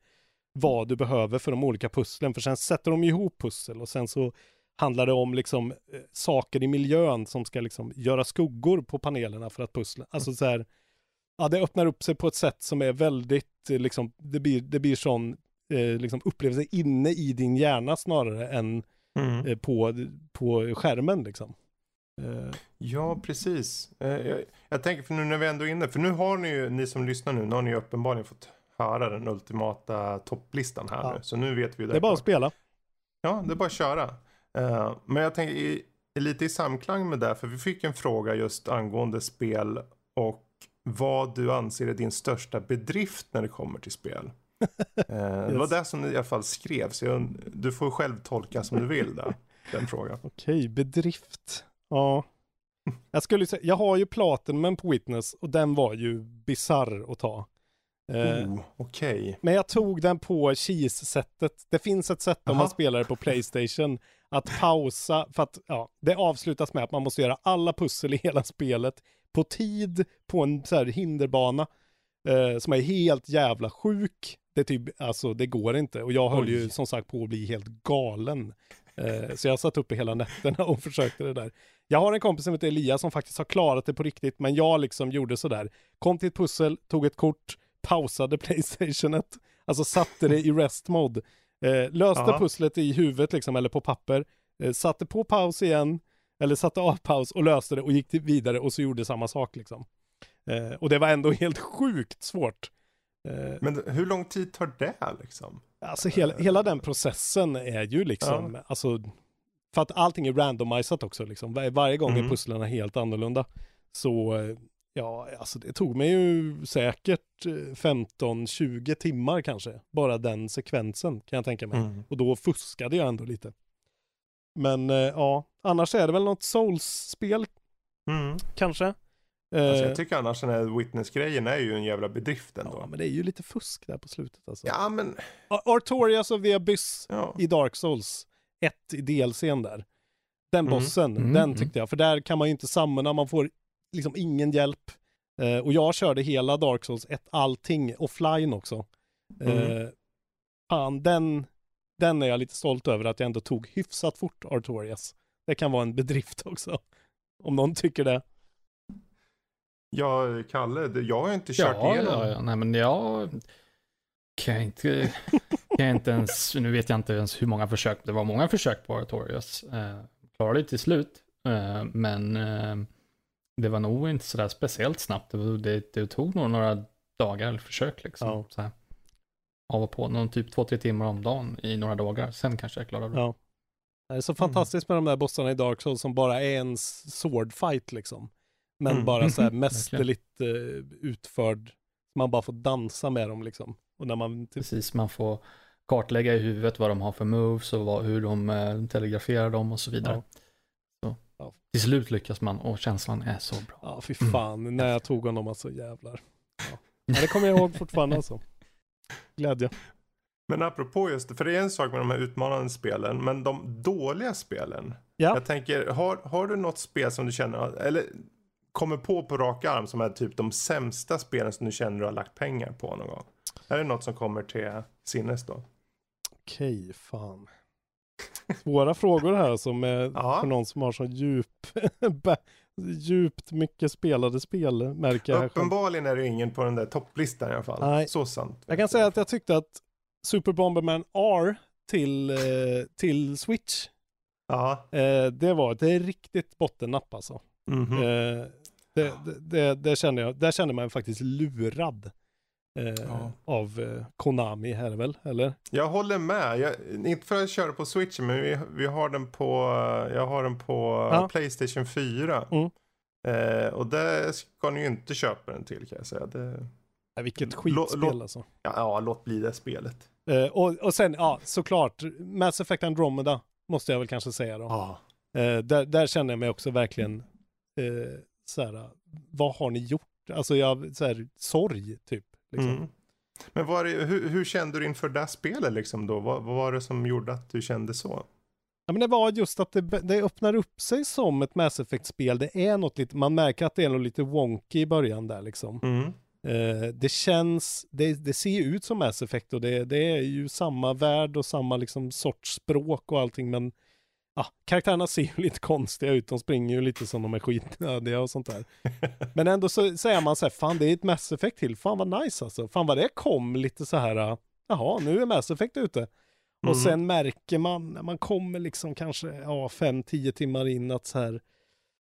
Speaker 4: vad du behöver för de olika pusslen. För sen sätter de ihop pussel och sen så handlar det om liksom eh, saker i miljön som ska liksom göra skuggor på panelerna för att pussla. Alltså så här, ja det öppnar upp sig på ett sätt som är väldigt eh, liksom, det blir, det blir sån eh, liksom upplevelse inne i din hjärna snarare än
Speaker 2: Mm.
Speaker 4: eh, på, på skärmen liksom. Eh,
Speaker 2: Ja, precis. Eh, Jag, jag tänker för nu när vi ändå är inne, för nu har ni ju, ni som lyssnar nu, nu har ni ju uppenbarligen fått höra den ultimata topplistan här
Speaker 4: Ja.
Speaker 2: nu. Så nu vet vi ju
Speaker 4: det är bara att spela.
Speaker 2: Ja, det är bara att köra. Men jag tänker i, lite i samklang med det, för vi fick en fråga just angående spel och vad du anser är din största bedrift när det kommer till spel. Eh, Det var det som i alla fall skrevs. Du får själv tolka som du vill där, den frågan.
Speaker 4: Okej, bedrift. Ja. Jag skulle säga, jag har ju Platinum på Witness och den var ju bizarr att ta. Eh,
Speaker 2: Oh, Okej.
Speaker 4: Men jag tog den på cheese-sättet. Det finns ett sätt om man spelar det på Playstation att pausa, för att ja, det avslutas med att man måste göra alla pussel i hela spelet på tid på en så här hinderbana eh, som är helt jävla sjuk. Det, typ, alltså, det går inte. Och jag höll
Speaker 2: Oj.
Speaker 4: ju som sagt på att bli helt galen. Eh, så jag satt uppe hela nätterna och försökte det där. Jag har en kompis som heter Elias som faktiskt har klarat det på riktigt, men jag liksom gjorde sådär. Kom till ett pussel, tog ett kort, pausade Playstationet, alltså satte det i rest mode. Eh, löste
Speaker 2: Ja.
Speaker 4: pusslet i huvudet liksom, eller på papper. Eh, satte på paus igen, eller satte av paus och löste det och gick vidare och så gjorde samma sak liksom. Eh, och det var ändå helt sjukt svårt. Eh,
Speaker 2: Men hur lång tid tar det liksom?
Speaker 4: Alltså hela, hela den processen är ju liksom, alltså, för att allting är randomiserat också liksom. Var, varje gång är
Speaker 2: Mm.
Speaker 4: pusslen helt annorlunda. Så, eh, ja, alltså det tog mig ju säkert eh, 15-20 timmar kanske. Bara den sekvensen kan jag tänka mig.
Speaker 2: Mm.
Speaker 4: Och då fuskade jag ändå lite. Men eh, ja, annars är det väl något Souls-spel
Speaker 2: Mm.
Speaker 4: kanske.
Speaker 2: Alltså,
Speaker 4: Eh,
Speaker 2: jag tycker annars den här witness-grejen är ju en jävla bedrift ändå.
Speaker 4: ja, men det är ju lite fusk där på slutet alltså.
Speaker 2: Ja, men...
Speaker 4: Ar- Artorias och Veabyss
Speaker 2: Ja.
Speaker 4: i Dark Souls 1 i DLCn där. Den
Speaker 2: Mm.
Speaker 4: bossen,
Speaker 1: Mm,
Speaker 4: den
Speaker 1: mm.
Speaker 4: tyckte jag. För där kan man ju inte samla, man får liksom ingen hjälp. Eh, och jag körde hela Dark Souls 1, allting offline också.
Speaker 2: Mm.
Speaker 4: Eh, fan, den, den är jag lite stolt över att jag ändå tog hyfsat fort Artorias. Det kan vara en bedrift också. Om någon tycker det.
Speaker 2: Ja, Kalle, det- jag har inte kört
Speaker 1: Ja,
Speaker 2: igenom.
Speaker 1: ja, ja. Nej, men jag kan inte, kan inte ens, nu vet jag inte ens hur många försök, det var många försök på Artorias. Eh, klarade det till slut, eh, men eh, det var nog inte sådär speciellt snabbt. Det, var- det, det tog nog några dagar eller försök liksom.
Speaker 4: Ja.
Speaker 1: Så här. Av och på, någon typ två, tre timmar om dagen i några dagar. Sen kanske jag klarade det.
Speaker 4: Ja. Det är så
Speaker 2: Mm.
Speaker 4: fantastiskt med de där bossarna i Dark Souls som bara är en swordfight liksom. Men
Speaker 2: Mm.
Speaker 4: bara så här
Speaker 1: Verkligen.
Speaker 4: mästerligt eh, utförd. Man bara får dansa med dem liksom. Och när man typ,
Speaker 1: Precis, man får kartlägga i huvudet vad de har för moves och vad, hur de eh, telegraferar dem och så vidare. Så.
Speaker 4: Ja.
Speaker 1: Till slut lyckas man och känslan är så bra.
Speaker 4: ja fy fan, när jag tog honom alltså jävlar. Ja. Ja, det kommer jag ihåg fortfarande alltså. Glädje.
Speaker 2: Men apropå just det, för det är en sak med de här utmanande spelen, men de dåliga spelen.
Speaker 4: Ja.
Speaker 2: Jag tänker, har, har du något spel som du känner, eller kommer på på rak arm som är typ de sämsta spelen som du känner du har lagt pengar på någon gång? Är det något som kommer till sinnes då?
Speaker 4: Okej, fan. Svåra frågor här som är
Speaker 2: Ja.
Speaker 4: för någon som har så djup, djupt mycket spelade spel märker jag.
Speaker 2: Uppenbarligen är det ingen på den där topplistan i alla fall.
Speaker 4: Nej.
Speaker 2: Så sant.
Speaker 4: Jag kan säga att jag tyckte att Super Bomberman R till, eh, till Switch, eh, det var ett riktigt bottennapp alltså.
Speaker 2: Mhm.
Speaker 4: Eh, det, det, det, det kände jag, där kände man faktiskt lurad. Eh,
Speaker 2: Ja.
Speaker 4: Av eh, Konami här väl, eller?
Speaker 2: Jag håller med. Jag, inte för att köra på Switch, men vi, vi har den på, jag har den på
Speaker 4: Ja.
Speaker 2: Playstation 4.
Speaker 4: Mm.
Speaker 2: Eh, och det ska ni ju inte köpa den till kan jag säga. Det,
Speaker 4: Ja, vilket
Speaker 2: Lå-
Speaker 4: skitspel
Speaker 2: låt-
Speaker 4: alltså.
Speaker 2: ja, ja, låt bli det spelet.
Speaker 4: Eh, och, och sen, ja, såklart, Mass Effect Andromeda måste jag väl kanske säga då.
Speaker 2: Ja.
Speaker 4: Eh, där, där känner jag mig också verkligen eh, så här, vad har ni gjort? Alltså jag, så här, sorg typ. Liksom.
Speaker 2: Mm. Men var det, hur, hur kände du inför det spelet liksom då? Vad, vad var det som gjorde att du kände så?
Speaker 4: Ja, men det var just att det, det öppnar upp sig som ett Mass Effect-spel. Det är något lite, man märker att det är något lite wonky i början där liksom.
Speaker 2: Mm.
Speaker 4: Eh, det känns, det, det ser ut som Mass Effect och det, det är ju samma värld och samma liksom sorts språk och allting men ja, karaktärerna ser ju lite konstiga ut, de springer ju lite som de är skitnödiga och sånt där. Men ändå så säger man så här, fan det är ett Mass Effect till, fan vad nice alltså. Fan vad det kom lite så här, äh, jaha nu är Mass Effect ute.
Speaker 2: Mm.
Speaker 4: Och sen märker man när man kommer liksom kanske, ja, fem, tio timmar in att så här,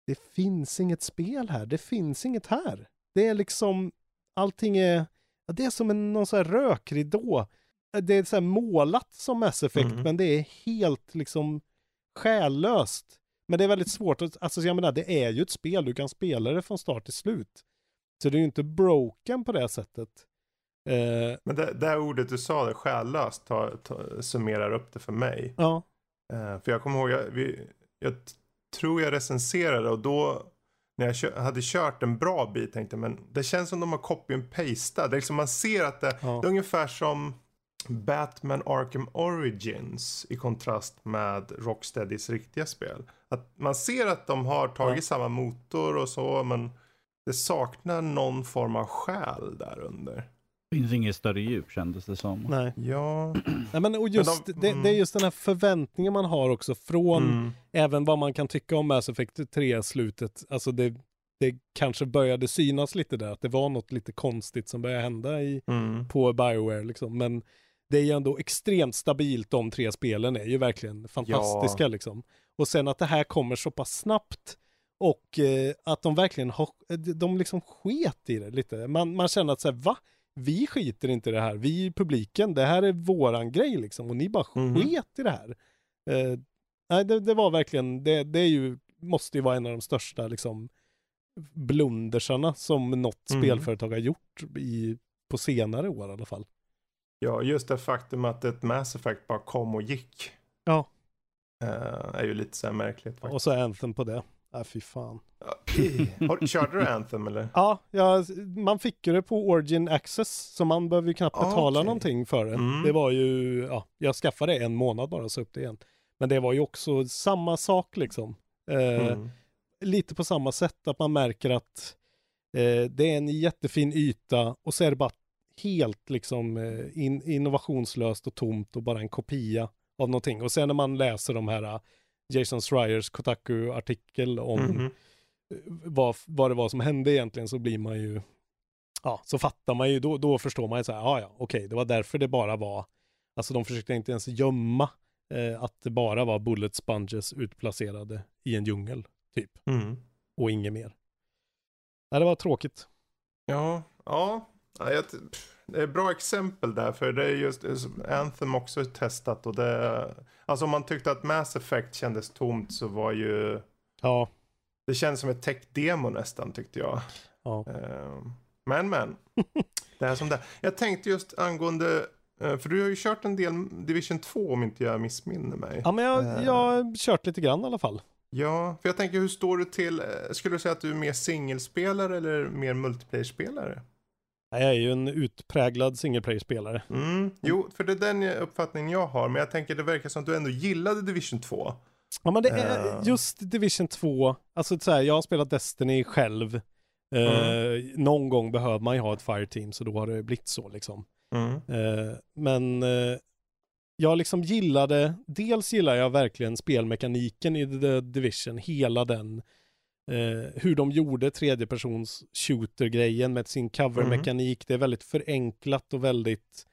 Speaker 4: det finns inget spel här, det finns inget här. Det är liksom, allting är, ja, det är som en någon så här rökridå. Det är så här målat som Mass Effect,
Speaker 2: Mm.
Speaker 4: men det är helt liksom själlöst. Men det är väldigt svårt att, alltså jag menar, det är ju ett spel, du kan spela det från start till slut. Så det är ju inte broken på det sättet. Eh,
Speaker 2: Men det, det här ordet du sa, det, själlöst, tar, tar, summerar upp det för mig.
Speaker 4: ja,
Speaker 2: Eh, för jag kommer ihåg, jag, vi, jag tror jag recenserade och då när jag kö- hade kört en bra bit tänkte jag men det känns som de har copy and pastat. Det är liksom man ser att det,
Speaker 4: Ja.
Speaker 2: det är ungefär som Batman Arkham Origins i kontrast med Rocksteadys riktiga spel. Att man ser att de har tagit
Speaker 4: Ja.
Speaker 2: samma motor och så men det saknar någon form av själ där under.
Speaker 3: Finns inget större djup kändes det som.
Speaker 4: Nej.
Speaker 2: Ja.
Speaker 4: Nej men och just,
Speaker 2: de-
Speaker 4: det,
Speaker 2: mm.
Speaker 4: det är just den här förväntningen man har också från
Speaker 2: Mm.
Speaker 4: även vad man kan tycka om Mass Effect 3-slutet. Alltså det, det kanske började synas lite där, att det var något lite konstigt som började hända i,
Speaker 2: Mm.
Speaker 4: på Bioware liksom. Men det är ju ändå extremt stabilt, de tre spelen är ju verkligen fantastiska liksom. Och sen att det här kommer så pass snabbt och eh, att de verkligen har, de liksom sket i det lite. Man, man känner att så här, va? Vi skiter inte i det här, vi i publiken, det här är våran grej liksom och ni bara
Speaker 2: Mhm.
Speaker 4: sket i det här. Eh, nej, det, det var verkligen, det, det är ju, måste ju vara en av de största liksom blundersarna som något
Speaker 2: Mhm.
Speaker 4: spelföretag har gjort i, på senare år i alla fall.
Speaker 2: Ja, just det faktum att ett Mass Effect bara kom och gick.
Speaker 4: Ja.
Speaker 2: eh, är ju lite så här märkligt faktiskt.
Speaker 4: Och så Anthem på det. Ja, fy fan.
Speaker 2: Har, körde du Anthem eller?
Speaker 4: Ja, ja, man fick ju det på Origin Access, så man behöver ju knappt
Speaker 2: Ah,
Speaker 4: betala
Speaker 2: okej.
Speaker 4: någonting för det.
Speaker 2: Mm.
Speaker 4: Det var ju, ja, jag skaffade en månad bara så upp det igen. Men det var ju också samma sak liksom. Eh,
Speaker 2: Mm.
Speaker 4: Lite på samma sätt att man märker att eh, det är en jättefin yta och så är det bara helt liksom eh, in, innovationslöst och tomt och bara en kopia av någonting. Och sen när man läser de här eh, Jason Schreiers Kotaku-artikel om
Speaker 2: Mhm.
Speaker 4: vad, vad det var som hände egentligen så blir man ju, ja, så fattar man ju, då, då förstår man ju så här, ja, ja, okej, det var därför det bara var, alltså de försökte inte ens gömma eh, att det bara var bullet sponges utplacerade i en djungel, typ,
Speaker 2: Mm.
Speaker 4: och inget mer. Nej, det var tråkigt.
Speaker 2: Ja, ja. Ja jag, det är ett bra exempel där, för det är just Anthem också testat och det, alltså om man tyckte att Mass Effect kändes tomt så var ju,
Speaker 4: Ja,
Speaker 2: det känns som ett tech-demo nästan tyckte jag.
Speaker 4: ja.
Speaker 2: Eh, Men men, det är som det. Jag tänkte just angående, eh, för du har ju kört en del Division 2 om inte jag missminner mig.
Speaker 4: Ja, men jag,
Speaker 2: Eh.
Speaker 4: jag har kört lite grann i alla fall.
Speaker 2: Ja, för jag tänker hur står du till, eh, skulle du säga att du är mer singelspelare eller mer multiplayer-spelare?
Speaker 4: Jag är ju en utpräglad single player-spelare.
Speaker 2: Mm. Jo, för det är den uppfattningen jag har, men jag tänker det verkar som att du ändå gillade Division 2.
Speaker 4: Ja men det är
Speaker 2: Eh.
Speaker 4: just Division 2, alltså så här, jag har spelat Destiny själv. Eh, Någon gång behöver man ju ha ett fireteam så då har det blivit så liksom.
Speaker 2: Mm.
Speaker 4: Eh, men jag liksom gillade, dels gillar jag verkligen spelmekaniken i The Division, hela den, eh, hur de gjorde tredjepersons shooter-grejen med sin cover-mekanik. Det är väldigt förenklat och väldigt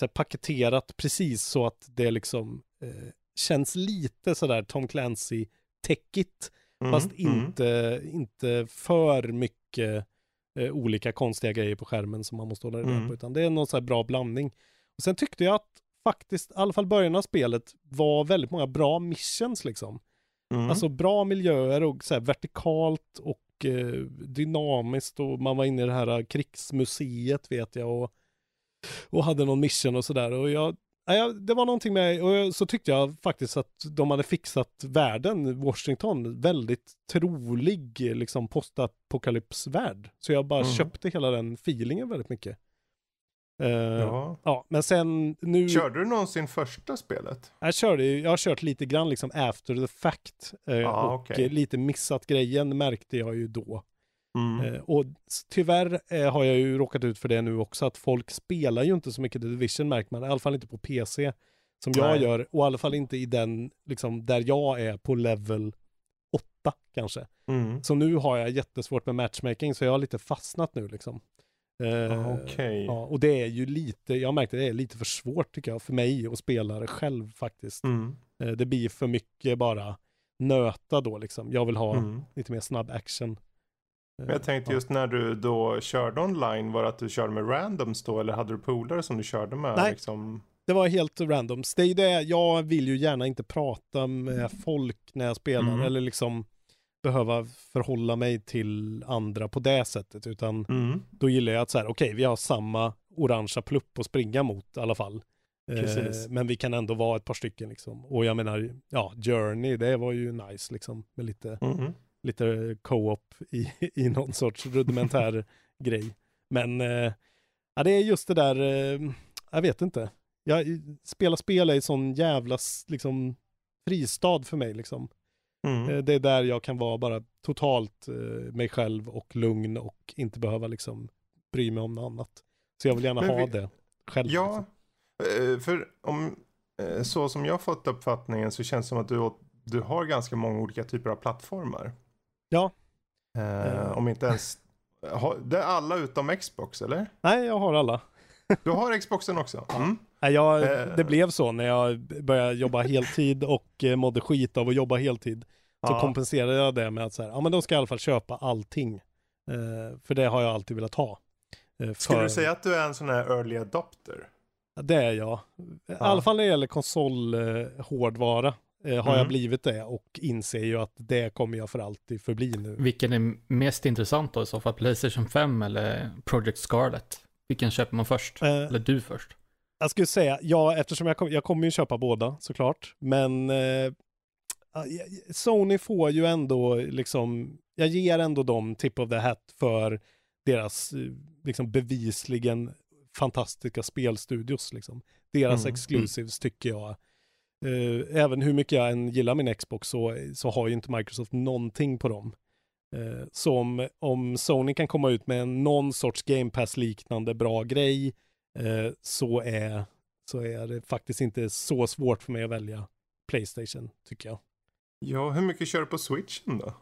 Speaker 4: så här, paketerat precis så att det liksom eh, känns lite sådär Tom Clancy-techigt,
Speaker 2: Mm.
Speaker 4: fast
Speaker 2: Mm.
Speaker 4: inte, inte för mycket eh, olika konstiga grejer på skärmen som man måste hålla reda
Speaker 2: Mm.
Speaker 4: på, utan det är någon så här bra blandning. Och sen tyckte jag att faktiskt, i alla fall början av spelet, var väldigt många bra missions liksom.
Speaker 2: Mm.
Speaker 4: Alltså bra miljöer och så här vertikalt och eh, dynamiskt och man var inne i det här krigsmuseet vet jag och, och hade någon mission och sådär och jag, jag, det var någonting med, och så tyckte jag faktiskt att de hade fixat världen, Washington, väldigt trolig liksom postapokalypsvärld. Så jag bara
Speaker 2: Mhm.
Speaker 4: köpte hela den feelingen väldigt mycket. Eh, ja.
Speaker 2: ja.
Speaker 4: men sen nu...
Speaker 2: Körde du någonsin första spelet?
Speaker 4: Jag, körde, jag har kört lite grann liksom after the fact. Eh,
Speaker 2: Ah,
Speaker 4: och eh, lite missat grejen märkte jag ju då.
Speaker 2: Mm.
Speaker 4: Eh, och tyvärr har jag ju råkat ut för det nu också, att folk spelar ju inte så mycket The Division märker man, i alla fall inte på PC. Som jag
Speaker 2: Nej.
Speaker 4: gör, och i alla fall inte i den, liksom, där jag är på level 8 kanske.
Speaker 2: Mm.
Speaker 4: Så nu har jag jättesvårt med matchmaking, så jag har lite fastnat nu liksom. Eh,
Speaker 2: Okej.
Speaker 4: Ja, och det är ju lite, jag märkte det är lite för svårt tycker jag, för mig att spela det själv faktiskt.
Speaker 2: Mm.
Speaker 4: Eh, Det blir för mycket bara nöta då liksom. Jag vill ha
Speaker 2: Mm.
Speaker 4: lite mer snabb action. Eh,
Speaker 2: Men jag tänkte
Speaker 4: ja.
Speaker 2: just när du då körde online, var det att du körde med randoms då eller hade du polare som du körde med?
Speaker 4: Nej.
Speaker 2: Liksom?
Speaker 4: Det var helt random. Det är det, jag vill ju gärna inte prata med folk när jag spelar
Speaker 2: Mm.
Speaker 4: eller liksom behöva förhålla mig till andra på det sättet utan
Speaker 2: Mm.
Speaker 4: då gillar jag att så här, okej, vi har samma orangea plupp att springa mot i alla fall. Eh, men vi kan ändå vara ett par stycken liksom. Och jag menar, ja, Journey, det var ju nice liksom med lite
Speaker 2: Mm.
Speaker 4: lite co-op i, i någon sorts rudimentär grej. Men eh, ja, det är just det där, eh, jag vet inte. Jag, spela spel är en sån jävla liksom, fristad för mig. Liksom.
Speaker 2: Mm.
Speaker 4: Eh, det är där jag kan vara bara totalt eh, mig själv och lugn och inte behöva liksom, bry mig om något annat. Så jag vill gärna
Speaker 2: Men
Speaker 4: ha
Speaker 2: vi-
Speaker 4: det själv.
Speaker 2: Ja,
Speaker 4: liksom.
Speaker 2: eh, för om, så som jag fått uppfattningen så känns det som att du, du har ganska många olika typer av plattformar.
Speaker 4: Ja.
Speaker 2: Eh. Om inte ens, det är alla utom Xbox eller?
Speaker 4: Nej, jag har alla.
Speaker 2: Du har Xboxen också? Mm.
Speaker 4: Jag,
Speaker 2: Eh.
Speaker 4: Det blev så när jag började jobba heltid och eh, mådde skit av att jobba heltid. Så
Speaker 2: Ja.
Speaker 4: kompenserade jag det med att så här, ja men då ska jag i alla fall köpa allting. Eh, för det har jag alltid velat ha. Eh,
Speaker 2: Skulle
Speaker 4: för-
Speaker 2: du säga att du är en sån här early adopter?
Speaker 4: Det är jag. I alla fall när det gäller konsolhårdvara har jag
Speaker 2: Mm.
Speaker 4: blivit det och inser ju att det kommer jag för alltid förbli nu.
Speaker 1: Vilken är mest intressant då i så fall? Playstation 5 eller Project Scarlet? Vilken köper man först?
Speaker 4: Eh,
Speaker 1: Eller du först?
Speaker 4: Jag skulle säga, ja eftersom jag, kom, jag kommer ju köpa båda såklart. Men eh, Sony får ju ändå liksom, jag ger ändå dem tip of the hat för deras eh, liksom bevisligen fantastiska spelstudios liksom. Deras
Speaker 2: Mm,
Speaker 4: exclusives tycker jag. Eh, även hur mycket jag än gillar min Xbox så, så har ju inte Microsoft någonting på dem. Eh, så om, om Sony kan komma ut med någon sorts Game Pass-liknande bra grej så, är, så är det faktiskt inte så svårt för mig att välja Playstation, tycker jag.
Speaker 2: Ja, hur mycket kör du på switchen då?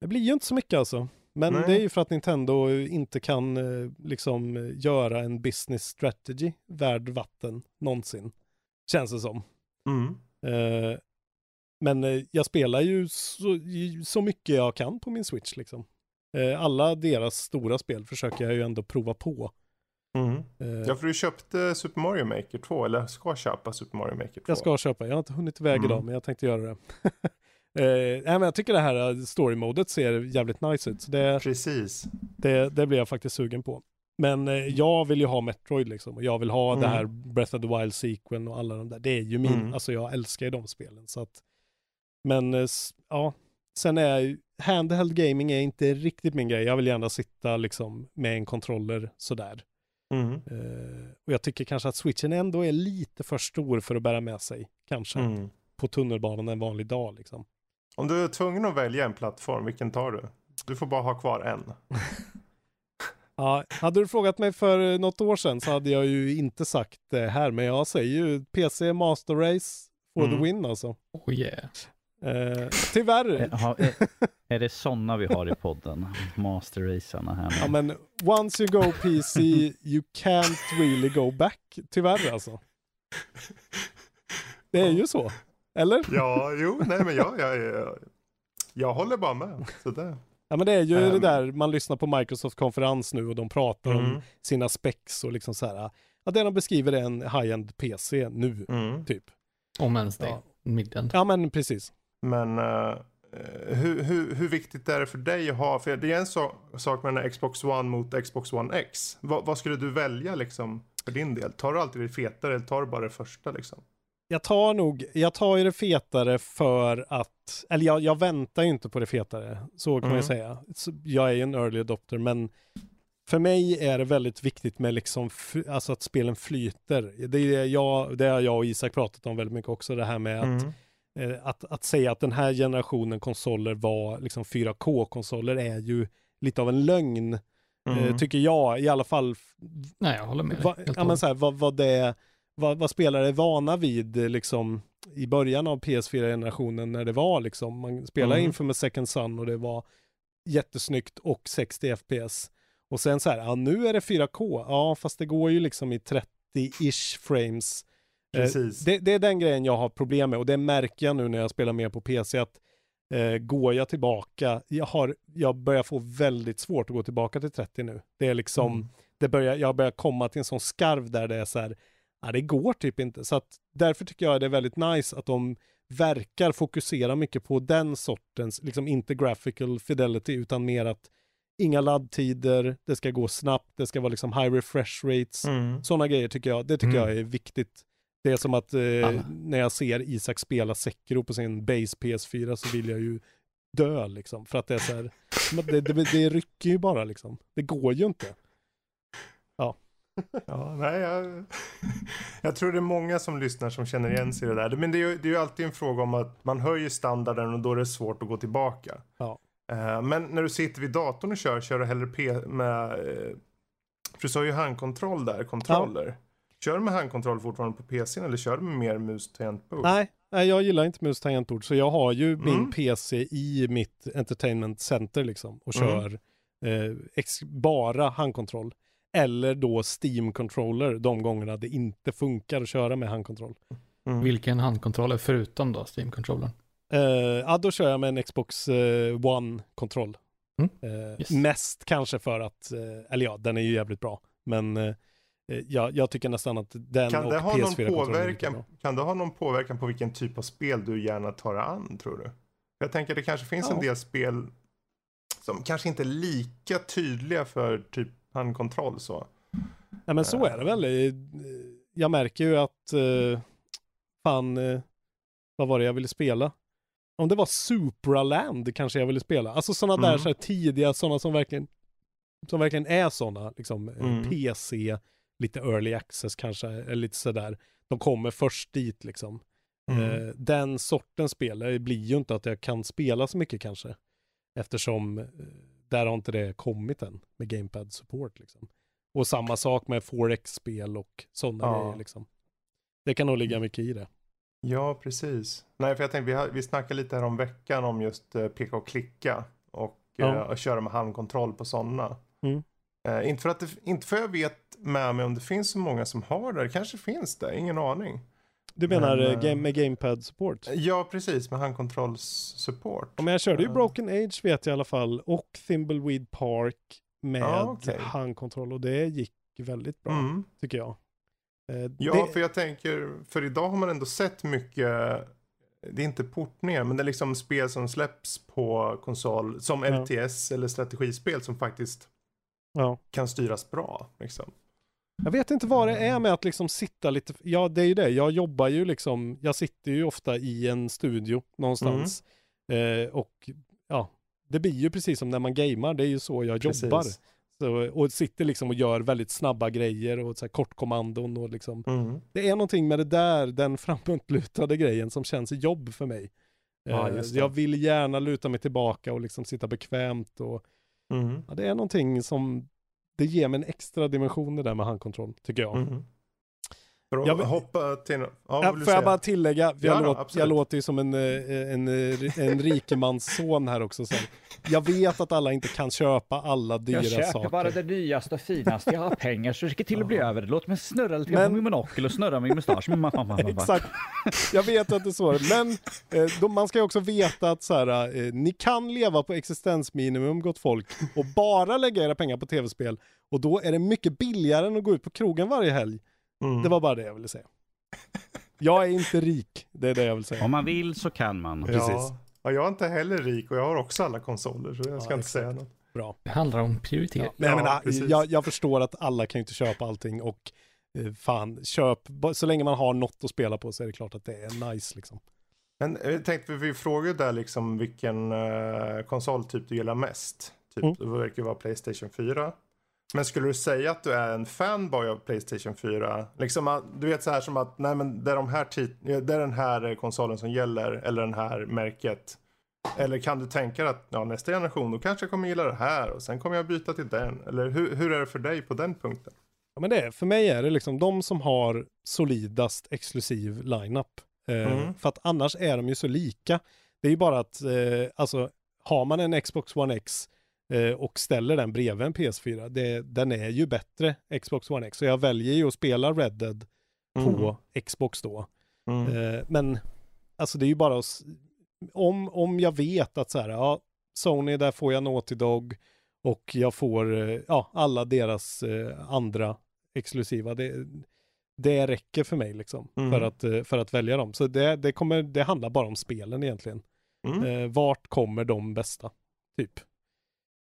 Speaker 4: Det blir ju inte så mycket alltså. Men
Speaker 2: Nej.
Speaker 4: det är ju för att Nintendo inte kan eh, liksom eh, göra en business strategy värd vatten någonsin. Känns det som.
Speaker 2: Mm.
Speaker 4: Eh, men eh, jag spelar ju så, så mycket jag kan på min Switch liksom. Eh, alla deras stora spel försöker jag ju ändå prova på.
Speaker 2: Mm.
Speaker 4: Eh,
Speaker 2: Ja, för du köpte Super Mario Maker 2, eller ska köpa Super Mario Maker 2.
Speaker 4: Jag ska köpa, jag har inte hunnit iväg
Speaker 2: Mm.
Speaker 4: idag men jag tänkte göra det. nej, men jag tycker det här eh, story-modet ser jävligt nice ut. Så det,
Speaker 2: Precis.
Speaker 4: det, det blir jag faktiskt sugen på. Men eh, jag vill ju ha Metroid liksom. Och jag vill ha det
Speaker 2: Mm.
Speaker 4: här Breath of the Wild sequel och alla de där. Det är ju min,
Speaker 2: Mm.
Speaker 4: alltså jag älskar ju de spelen. Så att, men ja, sen är ju- handheld gaming är inte riktigt min grej. Jag vill gärna sitta liksom med en controller sådär.
Speaker 2: Mm.
Speaker 4: Eh, och jag tycker kanske att switchen ändå är lite för stor för att bära med sig. Kanske
Speaker 2: Mm.
Speaker 4: på tunnelbanan en vanlig dag liksom.
Speaker 2: Om du är tvungen att välja en plattform, vilken tar du? Du får bara ha kvar en.
Speaker 4: Ja, hade du frågat mig för något år sedan så hade jag ju inte sagt det här, men jag säger ju PC Master Race for
Speaker 2: Mm.
Speaker 4: the win alltså.
Speaker 1: Oh yeah.
Speaker 4: Eh, tyvärr.
Speaker 3: Eh, har- är, är det sådana vi har i podden? Master-racerna här
Speaker 4: Ja,
Speaker 3: nu.
Speaker 4: men once you go PC, you can't really go back. Tyvärr alltså. Det är ju så. Eller?
Speaker 2: Ja, jo, nej men jag, jag, jag, jag håller bara med. Så där.
Speaker 4: Ja men det är ju det
Speaker 2: Ehm.
Speaker 4: där, man lyssnar på Microsoft konferens nu och de pratar om
Speaker 2: Mm.
Speaker 4: sina specs och liksom så här. Ja, det de beskriver är en high-end PC nu,
Speaker 2: Mm.
Speaker 4: typ.
Speaker 1: Om ens det.
Speaker 4: Ja.
Speaker 1: Midden.
Speaker 4: Ja men precis.
Speaker 2: Men eh, hur, hur, hur viktigt är det för dig att ha, för det är en så, sak med den här Xbox One mot Xbox One X. Va, vad skulle du välja liksom för din del? Tar du alltid det fetare eller tar du bara det första liksom?
Speaker 4: Jag tar nog, jag tar ju det fetare för att, eller jag, jag väntar ju inte på det fetare, så kan man
Speaker 2: Mm.
Speaker 4: ju säga. Jag är ju en early adopter, men för mig är det väldigt viktigt med liksom, alltså att spelen flyter. Det är jag, det har jag och Isak pratat om väldigt mycket också, det här med att,
Speaker 2: Mm.
Speaker 4: Eh, att, att säga att den här generationen konsoler var liksom 4K-konsoler är ju lite av en lögn, eh,
Speaker 2: Mm.
Speaker 4: tycker jag, i alla fall
Speaker 1: Nej, jag håller med dig.
Speaker 4: Va, ja, men så här, vad, vad, det, vad, vad spelare är vana vid eh, liksom i början av PS4-generationen när det var liksom, man spelade
Speaker 2: Mm.
Speaker 4: inför med Second Sun och det var jättesnyggt och 60 FPS. Och sen så här, ja nu är det 4K, ja fast det går ju liksom i 30-ish frames. Eh,
Speaker 2: Precis.
Speaker 4: Det, det är den grejen jag har problem med och det märker jag nu när jag spelar mer på PC att eh, går jag tillbaka, jag, har, jag börjar få väldigt svårt att gå tillbaka till 30 nu. Det är liksom,
Speaker 2: Mm.
Speaker 4: det börjar, jag börjar komma till en sån skarv där det är så här, ja, det går typ inte. Så att därför tycker jag det är väldigt nice att de verkar fokusera mycket på den sortens, liksom inte graphical fidelity utan mer att inga laddtider, det ska gå snabbt, det ska vara liksom high refresh rates.
Speaker 2: Mm.
Speaker 4: Sådana grejer tycker jag, det tycker
Speaker 2: Mm.
Speaker 4: jag är viktigt. Det är som att eh, när jag ser Isak spela Sekiro på sin base PS4 så vill jag ju dö liksom. För att det är så här, det, det, det rycker ju bara liksom. Det går ju inte.
Speaker 2: Ja, nej, jag, jag tror det är många som lyssnar som känner igen sig i det där. Men det är ju, det är ju alltid en fråga om att man höjer standarden och då är det svårt att gå tillbaka.
Speaker 4: Ja.
Speaker 2: Eh, men när du sitter vid datorn och kör, kör du hellre P med eh, För du sa ju handkontroll där, kontroller. Kör du med handkontroll fortfarande på PCn eller kör du med mer mus tangentbord?
Speaker 4: Nej, nej, jag gillar inte mus tangentbord. Så jag har ju min
Speaker 2: Mm.
Speaker 4: PC i mitt entertainment center liksom. Och
Speaker 2: Mm.
Speaker 4: kör eh, ex- bara handkontroll. Eller då Steam controller de gångerna det inte funkar att köra med handkontroll.
Speaker 2: Mm.
Speaker 1: Vilken handkontroll är förutom då Steam-kontrollen?
Speaker 4: Eh, ja, då kör jag med en Xbox eh, One-kontroll.
Speaker 1: Mm.
Speaker 4: Eh,
Speaker 1: Yes.
Speaker 4: Mest kanske för att, eh, eller ja, den är ju jävligt bra. Men eh, jag, jag tycker nästan att den
Speaker 2: Kan
Speaker 4: och
Speaker 2: det ha någon
Speaker 4: PS4-kontrollen är lika
Speaker 2: påverkan, kan det ha någon påverkan på vilken typ av spel du gärna tar an tror du? Jag tänker det kanske finns en
Speaker 4: Ja.
Speaker 2: del spel som kanske inte är lika tydliga för typ handkontroll så.
Speaker 4: Nej men så är det väl. Eh, Jag märker ju att, eh, fan, eh, vad var det jag ville spela? Om det var Supraland kanske jag ville spela. Alltså sådana där
Speaker 2: Mm.
Speaker 4: så här tidiga, sådana som verkligen, som verkligen är sådana, liksom eh,
Speaker 2: Mm.
Speaker 4: PC, lite early access kanske, eller lite sådär. De kommer först dit liksom.
Speaker 2: Mm.
Speaker 4: Eh, den sortens spel det blir ju inte att jag kan spela så mycket kanske. Eftersom eh, där har inte det kommit än med gamepad support liksom. Och samma sak med 4X-spel och sådana
Speaker 2: Ja.
Speaker 4: grejer liksom. Det kan nog ligga mycket i det.
Speaker 2: Ja, precis. Nej, för jag tänkte vi, har, vi snackade lite här om veckan om just eh, peka och klicka och,
Speaker 4: Ja.
Speaker 2: eh, och köra med handkontroll på sådana.
Speaker 4: Mm.
Speaker 2: Eh, inte, för att det, inte för jag vet med mig om det finns så många som har det. Det kanske finns det, ingen aning.
Speaker 4: Du menar
Speaker 2: Men,
Speaker 4: eh,
Speaker 2: eh,
Speaker 4: game, med gamepad support?
Speaker 2: Ja, precis, med handkontrolls-support.
Speaker 4: Ja, men jag körde ju
Speaker 2: Ja.
Speaker 4: Broken Age vet jag i alla fall och Thimbleweed Park med
Speaker 2: Ja, okej.
Speaker 4: handkontroll och det gick väldigt bra
Speaker 2: Mm.
Speaker 4: tycker jag. Eh,
Speaker 2: Ja,
Speaker 4: det,
Speaker 2: för jag tänker, för idag har man ändå sett mycket, det är inte portningar, men det är liksom spel som släpps på konsol, som
Speaker 4: Ja.
Speaker 2: LTS eller strategispel som faktiskt
Speaker 4: ja.
Speaker 2: kan styras bra. Liksom.
Speaker 4: Jag vet inte vad det är med att liksom sitta lite, ja det är ju det, jag jobbar ju liksom, jag sitter ju ofta i en studio någonstans.
Speaker 2: Mm.
Speaker 4: Eh, och ja, det blir ju precis som när man gamer, det är ju så jag
Speaker 2: Precis.
Speaker 4: jobbar. Så, och sitter liksom och gör väldigt snabba grejer och så här kortkommandon och liksom.
Speaker 2: Mm.
Speaker 4: Det är någonting med det där, den framåtlutade grejen som känns jobb för mig.
Speaker 2: Ja,
Speaker 4: Eh, jag vill gärna luta mig tillbaka och liksom sitta bekvämt och
Speaker 2: Mm.
Speaker 4: ja, det är någonting som, det ger mig en extra dimension det där med handkontroll, tycker jag.
Speaker 2: Mm. För att
Speaker 4: Jag vill-
Speaker 2: hoppa till, ja,
Speaker 4: Ja, får jag
Speaker 2: säga?
Speaker 4: bara tillägga, jag,
Speaker 2: Ja
Speaker 4: låt, jag låter ju som en, eh, en, eh, en rikemansson här också. Så. Jag vet att alla inte kan köpa alla dyra
Speaker 3: Jag köper
Speaker 4: saker.
Speaker 3: bara det nyaste och finaste. Jag har pengar så det ska till att bli över. Låt mig snurra lite grann
Speaker 4: Men-
Speaker 3: på min monokel och snurra min mustasch.
Speaker 4: Exakt. Jag vet att det är så. Men eh, då, man ska ju också veta att så här, ni kan leva på existensminimum gott folk och bara lägga era pengar på tv-spel. Och då är det mycket billigare än att gå ut på krogen varje helg.
Speaker 2: Mm.
Speaker 4: Det var bara det jag ville säga. Jag är inte rik, det är det jag vill säga.
Speaker 3: Om man vill så kan man.
Speaker 4: Precis.
Speaker 2: Ja. ja, jag är inte heller rik och jag har också alla konsoler så jag ska
Speaker 4: Ja,
Speaker 2: inte säga något.
Speaker 4: Bra.
Speaker 1: Det handlar om prioritering.
Speaker 4: Nej,
Speaker 2: Ja,
Speaker 4: men, ah,
Speaker 2: precis.
Speaker 4: jag, jag förstår att alla kan inte köpa allting och eh, fan, köp, så länge man har något att spela på så är det klart att det är nice liksom.
Speaker 2: Men eh, jag tänkte, vi frågade där liksom vilken uh, konsoltyp du gillar mest. Typ,
Speaker 4: Mm.
Speaker 2: Det verkar vara Playstation 4. Men skulle du säga att du är en fanboy av Playstation 4? Liksom, att- du vet så här som att, nej men det är, de här det är den här eh, konsolen som gäller, eller den här märket. Eller kan du tänka dig att ja, nästa generation, då kanske jag kommer gilla det här och sen kommer jag byta till den. Eller hur, hur är det för dig på den punkten?
Speaker 4: Ja, men det är, för mig är det liksom de som har solidast exklusiv lineup. Eh,
Speaker 2: Mm.
Speaker 4: För att annars är de ju så lika. Det är ju bara att, eh, alltså, har man en Xbox One X eh, och ställer den bredvid en PS4, det, den är ju bättre Xbox One X. Så jag väljer ju att spela Red Dead på Xbox då.
Speaker 2: Mm.
Speaker 4: Eh, men alltså det är ju bara att, om, om jag vet att så här, ja, Sony, där får jag Naughty Dog och jag får, eh, ja, alla deras eh, andra exklusiva. Det, det räcker för mig liksom,
Speaker 2: Mm.
Speaker 4: för, att, eh, för att välja dem. Så det, det, kommer, det handlar bara om spelen egentligen.
Speaker 2: Mm.
Speaker 4: Eh, vart kommer de bästa, typ?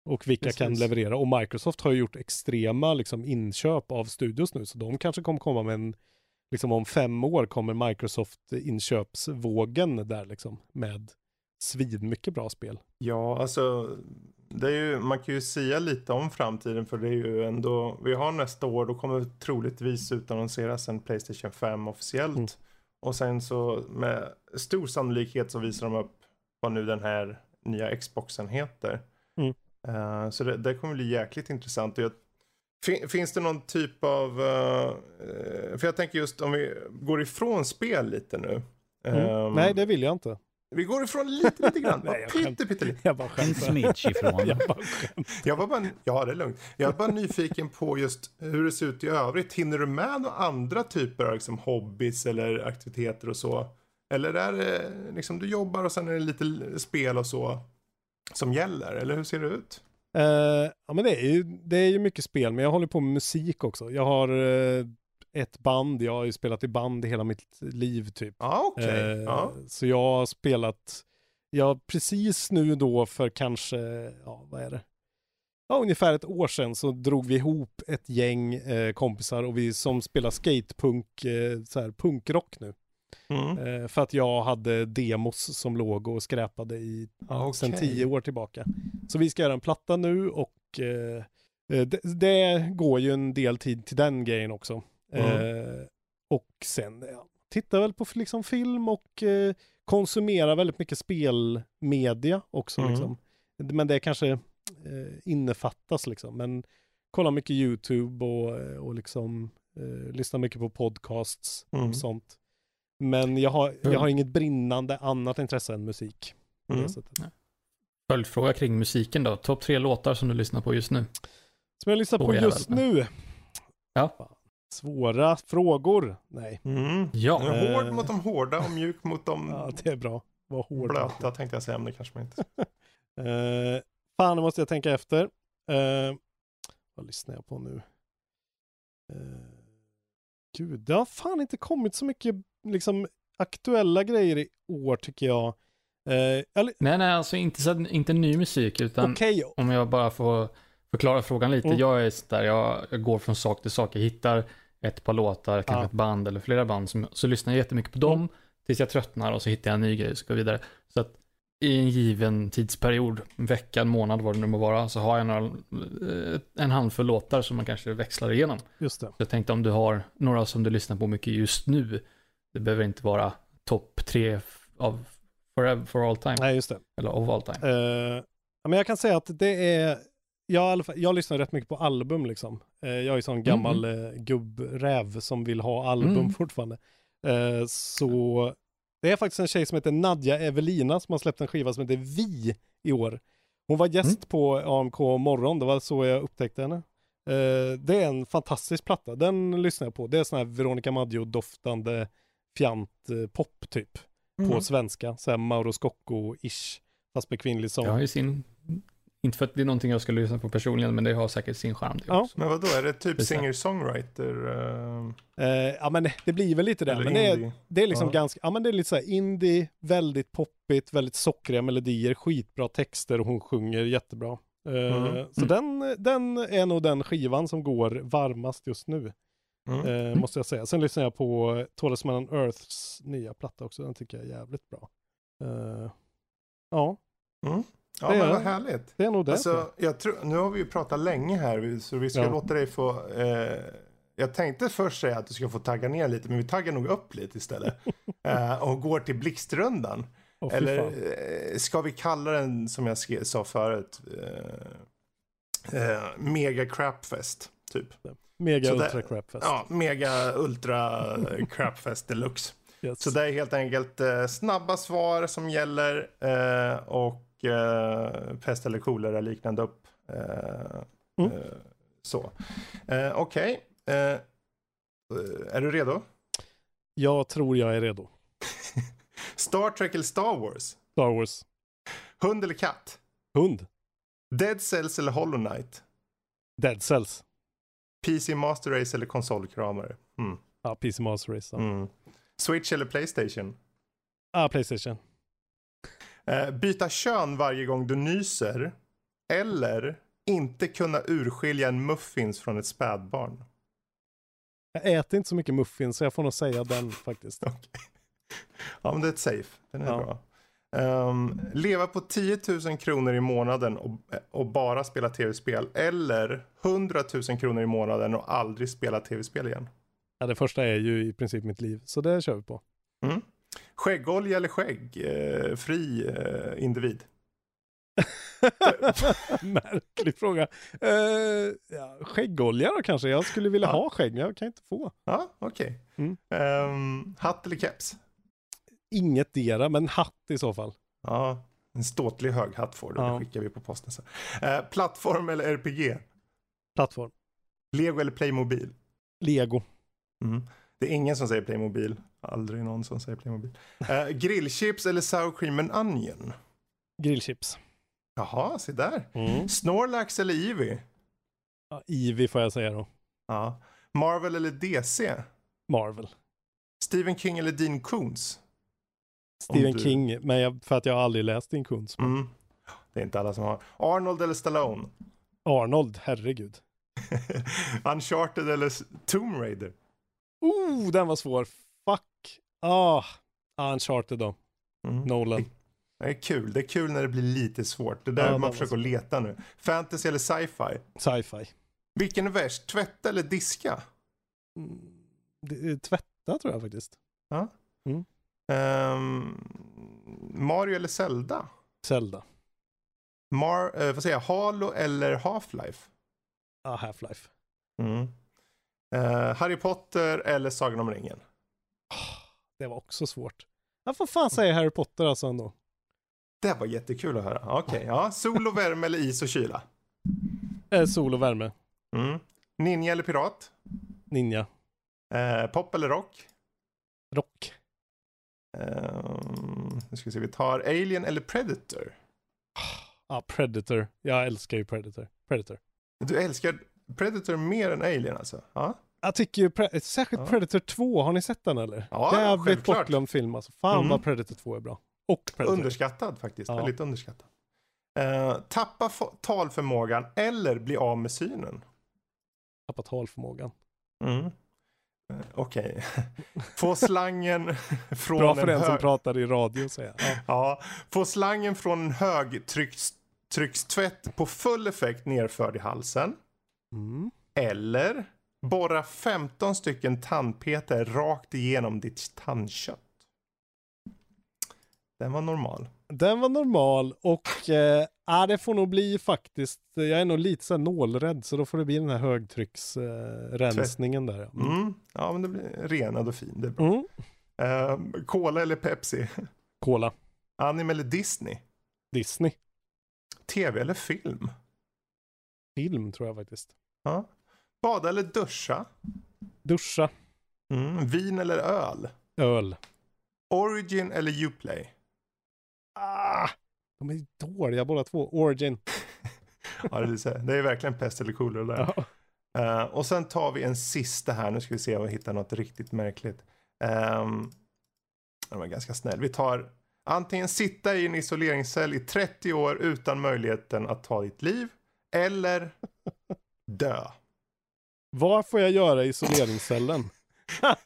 Speaker 4: Och vilka kan
Speaker 2: Precis.
Speaker 4: leverera. Och Microsoft har ju gjort extrema liksom, inköp av studios nu, så de kanske kommer komma med en liksom om fem år kommer Microsoft-inköpsvågen där liksom med svinmycket bra spel.
Speaker 2: Ja, alltså det är ju, man kan ju säga lite om framtiden för det är ju ändå, vi har nästa år, då kommer troligtvis utannonseras en Playstation 5 officiellt.
Speaker 4: Mm.
Speaker 2: Och sen så med stor sannolikhet så visar de upp vad nu den här nya Xboxen heter. Eh, så det, det kommer bli jäkligt intressant. Och jag, Fin, finns det någon typ av... eh, för jag tänker just om vi går ifrån spel lite nu.
Speaker 4: Mm.
Speaker 2: Ehm,
Speaker 4: Nej, det vill jag inte.
Speaker 2: Vi går ifrån lite, lite grann.
Speaker 4: Nej, jag
Speaker 2: Pytte.
Speaker 4: Jag bara
Speaker 3: En smidge ifrån.
Speaker 4: Jag bara.
Speaker 2: Jag var bara, ja, det är lugnt. Jag är bara nyfiken på just hur det ser ut i övrigt. Hinner du med några andra typer av liksom, hobbiys eller aktiviteter och så? Eller är det liksom du jobbar och sen är det lite spel och så som gäller? Eller hur ser det ut?
Speaker 4: Eh, ja, men det är, ju, det är ju mycket spel, men jag håller på med musik också. Jag har eh, ett band, jag har ju spelat i band hela mitt liv typ.
Speaker 2: Ja, okej.
Speaker 4: Eh,
Speaker 2: Ja.
Speaker 4: Så jag har spelat, jag precis nu då för kanske, ja vad är det? Ja, ungefär ett år sedan så drog vi ihop ett gäng kompisar och vi som spelar skatepunk, så här punkrock nu.
Speaker 2: Mm.
Speaker 4: Eh, för att jag hade demos som låg och skräpade i
Speaker 2: Ja,
Speaker 4: sedan
Speaker 2: okej.
Speaker 4: tio år tillbaka. Så vi ska göra en platta nu och eh, eh, det, det går ju en del tid till den grejen också. Eh, och sen ja, tittar väl på liksom film och eh, konsumerar väldigt mycket spelmedia också.
Speaker 2: Mm.
Speaker 4: Liksom. Men det kanske eh, innefattas liksom. Men kollar mycket YouTube och, eh, och liksom lyssnar mycket på podcasts
Speaker 2: Mm.
Speaker 4: och sånt. Men jag har, jag
Speaker 1: Mm.
Speaker 4: har inget brinnande annat intresse än musik.
Speaker 2: Mm.
Speaker 1: Följdfråga kring musiken då. Topp tre låtar som du lyssnar på just nu.
Speaker 4: Som jag lyssnar på
Speaker 1: Svår
Speaker 4: just nu.
Speaker 1: Ja.
Speaker 4: Svåra frågor. Nej,
Speaker 2: Mm.
Speaker 1: Ja.
Speaker 2: Är Hård
Speaker 4: Eh.
Speaker 2: mot de hårda och mjuk mot de
Speaker 4: ja, det är bra. Var hård.
Speaker 2: blöta tänkte jag säga, men det kanske man inte.
Speaker 4: Eh, fan, nu måste jag tänka efter. Eh, vad lyssnar jag på nu? Eh, gud, det har fan inte kommit så mycket liksom aktuella grejer i år tycker jag. Eh, eller,
Speaker 1: Nej, nej, alltså inte, så, inte ny musik, utan
Speaker 4: Okej,
Speaker 1: om jag bara får förklara frågan lite.
Speaker 4: Mm.
Speaker 1: Jag är där, jag, jag går från sak till sak. Jag hittar ett par låtar, kanske
Speaker 4: Ja.
Speaker 1: ett band eller flera band. Som, så lyssnar jag jättemycket på dem
Speaker 4: Mm.
Speaker 1: tills jag tröttnar och så hittar jag en ny grej och så går vidare. Så att i en given tidsperiod, en vecka, en månad, vad det nu må vara, så har jag några, eh, en handfull låtar som man kanske växlar igenom.
Speaker 4: just det.
Speaker 1: Så jag tänkte om du har några som du lyssnar på mycket just nu, det behöver inte vara topp tre av forever, for all time,
Speaker 4: Nej, just det.
Speaker 1: eller of all time.
Speaker 4: Ja, men jag kan säga att det är, jag, jag lyssnar rätt mycket på album liksom. Eh, jag är sån gammal eh, gubbräv som vill ha album
Speaker 1: Mm.
Speaker 4: fortfarande. Så det är faktiskt en tjej som heter Nadja Evelina som har släppt en skiva som heter Vi i år. Hon var gäst
Speaker 1: Mm.
Speaker 4: på AMK morgon, det var så jag upptäckte henne. Det är en fantastisk platta, den lyssnar jag på. Det är sån här Veronica Maggio-doftande fjant eh, pop typ. På
Speaker 2: Mm.
Speaker 4: svenska, så här Mauro Scocco-ish. Fast med kvinnlig sång.
Speaker 1: Har ju sin, inte för att det är någonting jag skulle lyssna på personligen, men det har säkert sin charm
Speaker 4: Ja.
Speaker 1: också.
Speaker 2: Men vad då är det typ singer-songwriter? Eh,
Speaker 4: ja men det blir väl lite det.
Speaker 2: eller
Speaker 4: Men det är, det är liksom
Speaker 2: Ja.
Speaker 4: ganska, ja men det är lite så här indie, väldigt poppigt, väldigt sockriga melodier, skitbra texter och hon sjunger jättebra. Eh,
Speaker 2: Mm.
Speaker 4: Så
Speaker 1: Mm.
Speaker 4: den, den är nog den skivan som går varmast just nu,
Speaker 2: Mm.
Speaker 4: eh, måste jag säga. Sen lyssnar jag på Tallest Man on Earths nya platta också, den tycker jag är jävligt bra. Eh, ja,
Speaker 2: Ja,
Speaker 4: det
Speaker 2: men
Speaker 4: är-
Speaker 2: vad härligt.
Speaker 4: det är nog det.
Speaker 2: Alltså, jag tror, nu har vi ju pratat länge här, så vi ska
Speaker 4: Ja.
Speaker 2: låta dig få... Eh, jag tänkte först säga att du ska få tagga ner lite, men vi taggar nog upp lite istället. eh, och går till blixtrundan.
Speaker 4: Fy
Speaker 2: Eller eh, ska vi kalla den, som jag sa förut, eh, eh, mega crapfest, typ.
Speaker 4: Mega
Speaker 2: det-
Speaker 4: ultra crapfest.
Speaker 2: Ja, mega ultra crapfest deluxe.
Speaker 4: Yes.
Speaker 2: Så det är helt enkelt eh, snabba svar som gäller eh, och eh, pest eller kolera liknande upp. Eh,
Speaker 4: Mm.
Speaker 2: eh, så. Eh, Okej. Eh, eh, är du redo?
Speaker 4: Jag tror jag är redo.
Speaker 2: Star Trek eller Star Wars?
Speaker 4: Star Wars.
Speaker 2: Hund eller katt?
Speaker 4: Hund.
Speaker 2: Dead Cells eller Hollow Knight?
Speaker 4: Dead Cells.
Speaker 2: PC Master Race eller konsolkramare? Mm.
Speaker 4: Ja, PC Master Race. Ja.
Speaker 2: Mm. Switch eller Playstation?
Speaker 4: Ah, Playstation.
Speaker 2: Eh, byta kön varje gång du nyser. Eller inte kunna urskilja en muffins från ett spädbarn.
Speaker 4: Jag äter inte så mycket muffins så jag får nog säga den faktiskt.
Speaker 2: Ja, men det är ett safe. Den är
Speaker 4: Ja.
Speaker 2: bra. Ehm, leva på 10 000 kronor i månaden och, och bara spela tv-spel. Eller 100 000 kronor i månaden och aldrig spela tv-spel igen.
Speaker 4: Ja, det första är ju i princip mitt liv, så det kör vi på.
Speaker 2: Skäggolja eller skägg? Eh, fri eh, individ.
Speaker 4: Märklig fråga. Uh, ja, skäggolja då kanske? Jag skulle vilja
Speaker 2: Ja.
Speaker 4: ha skägg, men jag kan inte få.
Speaker 2: Ja, okej.
Speaker 4: Mm.
Speaker 2: Ehm, hatt eller keps?
Speaker 4: Inget dera, men hatt i så fall.
Speaker 2: Ja, en ståtlig hög hatt får du.
Speaker 4: Ja.
Speaker 2: Det skickar vi på posten sen. Eh, plattform eller RPG?
Speaker 4: Plattform.
Speaker 2: Lego eller Playmobil?
Speaker 4: Lego.
Speaker 2: Mm. Det är ingen som säger Playmobil. Aldrig någon som säger Playmobil. Eh, grillchips eller sour cream and onion?
Speaker 4: Grillchips.
Speaker 2: Jaha, se där.
Speaker 4: Mm.
Speaker 2: Snorlax eller Eevee?
Speaker 4: Ja, Ivy får jag säga då.
Speaker 2: Ja. Marvel eller DC?
Speaker 4: Marvel.
Speaker 2: Stephen King eller Dean Koontz?
Speaker 4: Stephen
Speaker 2: du-
Speaker 4: King, men jag, för att jag har aldrig läst din kunst.
Speaker 2: Mm. Det är inte alla som har. Arnold eller Stallone?
Speaker 4: Arnold, herregud.
Speaker 2: Uncharted eller Tomb Raider?
Speaker 4: Oh, den var svår. Fuck. Ah, Uncharted då.
Speaker 2: Mm.
Speaker 4: Nolan.
Speaker 2: Det är kul. Det är kul när det blir lite svårt. Det är där
Speaker 4: Ja,
Speaker 2: man försöker leta nu. Fantasy eller sci-fi?
Speaker 4: Sci-fi.
Speaker 2: Vilken är värst? Tvätta eller diska?
Speaker 4: Mm, det tvätta tror jag faktiskt.
Speaker 2: Ehm, Mario eller Zelda?
Speaker 4: Zelda.
Speaker 2: Mar, eh, vad säger jag? Halo eller Half-Life?
Speaker 4: Ah, Half-Life.
Speaker 2: Mm. Eh, Harry Potter eller Sagan om ringen?
Speaker 4: Det var också svårt. Jag får fan säga Harry Potter alltså ändå.
Speaker 2: Det var jättekul att höra. Okej, ja. Sol och värme eller is och kyla?
Speaker 4: Eh, sol och värme.
Speaker 2: Mm. Ninja eller pirat?
Speaker 4: Ninja.
Speaker 2: Eh, pop eller rock?
Speaker 4: Rock.
Speaker 2: Ehm, nu ska vi se, vi tar Alien eller Predator?
Speaker 4: Ah, Predator. Jag älskar ju Predator. Predator.
Speaker 2: Du älskar Predator mer än Alien alltså? Ja.
Speaker 4: Jag tycker ju, Pre- särskilt
Speaker 2: Ja.
Speaker 4: Predator 2, har ni sett den eller?
Speaker 2: Ja,
Speaker 4: Jävligt
Speaker 2: självklart.
Speaker 4: bortglömd film alltså. Fan
Speaker 2: Mm.
Speaker 4: vad Predator 2 är bra. Och Predator.
Speaker 2: Underskattad faktiskt,
Speaker 4: Ja.
Speaker 2: väldigt underskattad. Eh, tappa talförmågan eller bli av med synen?
Speaker 4: Tappat talförmågan.
Speaker 2: Mm. Eh, Okej. Få slangen från
Speaker 4: Bra för
Speaker 2: en
Speaker 4: den som pratar i radio säger jag. Ja.
Speaker 2: Ja, få slangen från en högtryckstvätt på full effekt nerförd i halsen.
Speaker 4: Mm.
Speaker 2: Eller borra 15 stycken tandpetare rakt igenom ditt tandkött. Den var normal.
Speaker 4: Den var normal och eh, ah, det får nog bli faktiskt, jag är nog lite så här nålrädd så då får det bli den här högtrycksrensningen eh, där. Ja. Mm.
Speaker 2: Mm. Ja, men det blir renad och fin. Det är bra.
Speaker 4: Mm.
Speaker 2: Eh, Cola eller Pepsi?
Speaker 4: Cola.
Speaker 2: Anime eller Disney?
Speaker 4: Disney.
Speaker 2: TV eller film?
Speaker 4: Film tror jag faktiskt.
Speaker 2: Ja. Bada eller duscha?
Speaker 4: Duscha.
Speaker 2: Mm. Vin eller öl?
Speaker 4: Öl.
Speaker 2: Origin eller Uplay?
Speaker 4: Ah, de är dåliga båda två. Origin.
Speaker 2: Ja, det, är, det är verkligen pest eller kolera där.
Speaker 4: Ja.
Speaker 2: Eh, och sen tar vi en sista här. Nu ska vi se om vi hittar något riktigt märkligt. Um, den var ganska snäll. Vi tar antingen sitta i en isoleringscell i 30 år utan möjligheten att ta ditt liv. Eller dö.
Speaker 4: Vad får jag göra i isoleringscellen?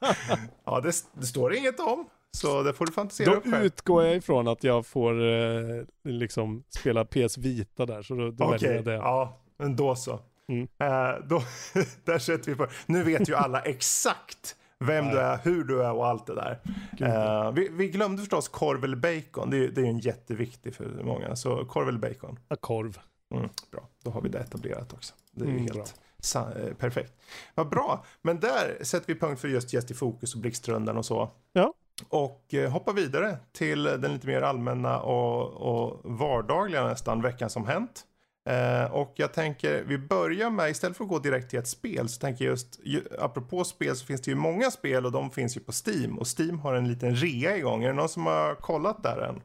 Speaker 2: Ja, det, det står inget om. Så det får du fantisera
Speaker 4: Då
Speaker 2: upp själv.
Speaker 4: utgår jag ifrån att jag får eh, liksom spela PS Vita där, så då, då väljer
Speaker 2: Okej,
Speaker 4: jag det.
Speaker 2: ja, men då så.
Speaker 4: Mm.
Speaker 2: Eh, då, där sätter vi på. Nu vet ju alla exakt vem du är, hur du är och allt det där. Eh, vi, vi glömde förstås korv eller bacon. Det är, det är ju en jätteviktig för många. Så korv eller bacon.
Speaker 4: Ja, Korv.
Speaker 2: Mm, bra, då har vi det etablerat också. Det är ju
Speaker 4: Mm,
Speaker 2: helt eh, perfekt. Vad bra, men där sätter vi punkt för just Gäst i fokus och Blixtrundan och så.
Speaker 4: Ja.
Speaker 2: Och eh, hoppar vidare till den lite mer allmänna och, och vardagliga nästan veckan som hänt. Eh, och jag tänker, vi börjar med, istället för att gå direkt till ett spel, så tänker jag just, ju, apropå spel så finns det ju många spel och de finns ju på Steam. Och Steam har en liten rea igång. Är det någon som har kollat där än?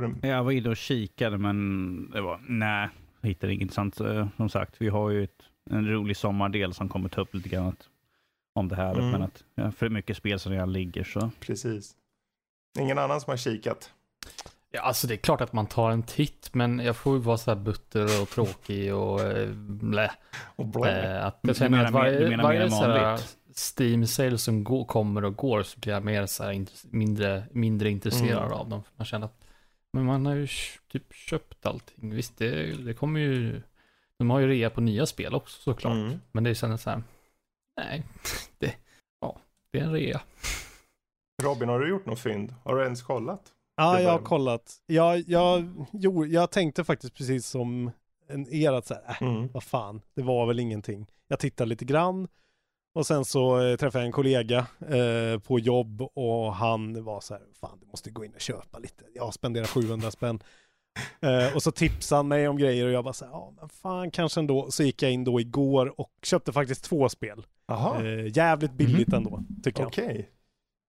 Speaker 2: Den,
Speaker 3: Jag var inne och kikade men det var, nej, jag hittade inget intressant. Eh, som sagt, vi har ju ett, en rolig sommardel som kommer ta upp lite grann om det här.
Speaker 2: Mm.
Speaker 3: Men att ja, för mycket spel som redan ligger så.
Speaker 2: precis. Ingen annan som har kikat?
Speaker 1: Ja, alltså det är klart att man tar en titt, men jag får ju vara så här butter och tråkig och eh, blä.
Speaker 2: Och blä.
Speaker 1: Eh, att
Speaker 3: Du
Speaker 1: jag känner
Speaker 3: menar
Speaker 1: att varje,
Speaker 3: du menar
Speaker 1: varje så här
Speaker 3: vanligt?
Speaker 1: Steam sale som går, kommer och går så blir jag mer så här mindre, mindre intresserad
Speaker 2: Mm.
Speaker 1: av dem. Man känner att men man har ju typ köpt allting. Visst, det, det kommer ju... De har ju rea på nya spel också såklart.
Speaker 2: Mm.
Speaker 1: Men det känns så här, nej, det, ja, det är en rea.
Speaker 2: Robin, har du gjort något fynd? Har du ens kollat?
Speaker 4: Ja, jag har kollat. Jag, jag, jo, jag tänkte faktiskt precis som en er att så här, äh,
Speaker 2: Mm.
Speaker 4: vad fan, det var väl ingenting. Jag tittade lite grann och sen så eh, träffade jag en kollega eh, på jobb och han var så här, fan du måste gå in och köpa lite. Jag spenderar 700 spänn. Eh, och så tipsade han mig om grejer och jag bara så här, ja men fan kanske ändå. Så gick jag in då igår och köpte faktiskt två spel. Eh, jävligt billigt ändå, tycker jag.
Speaker 2: okej.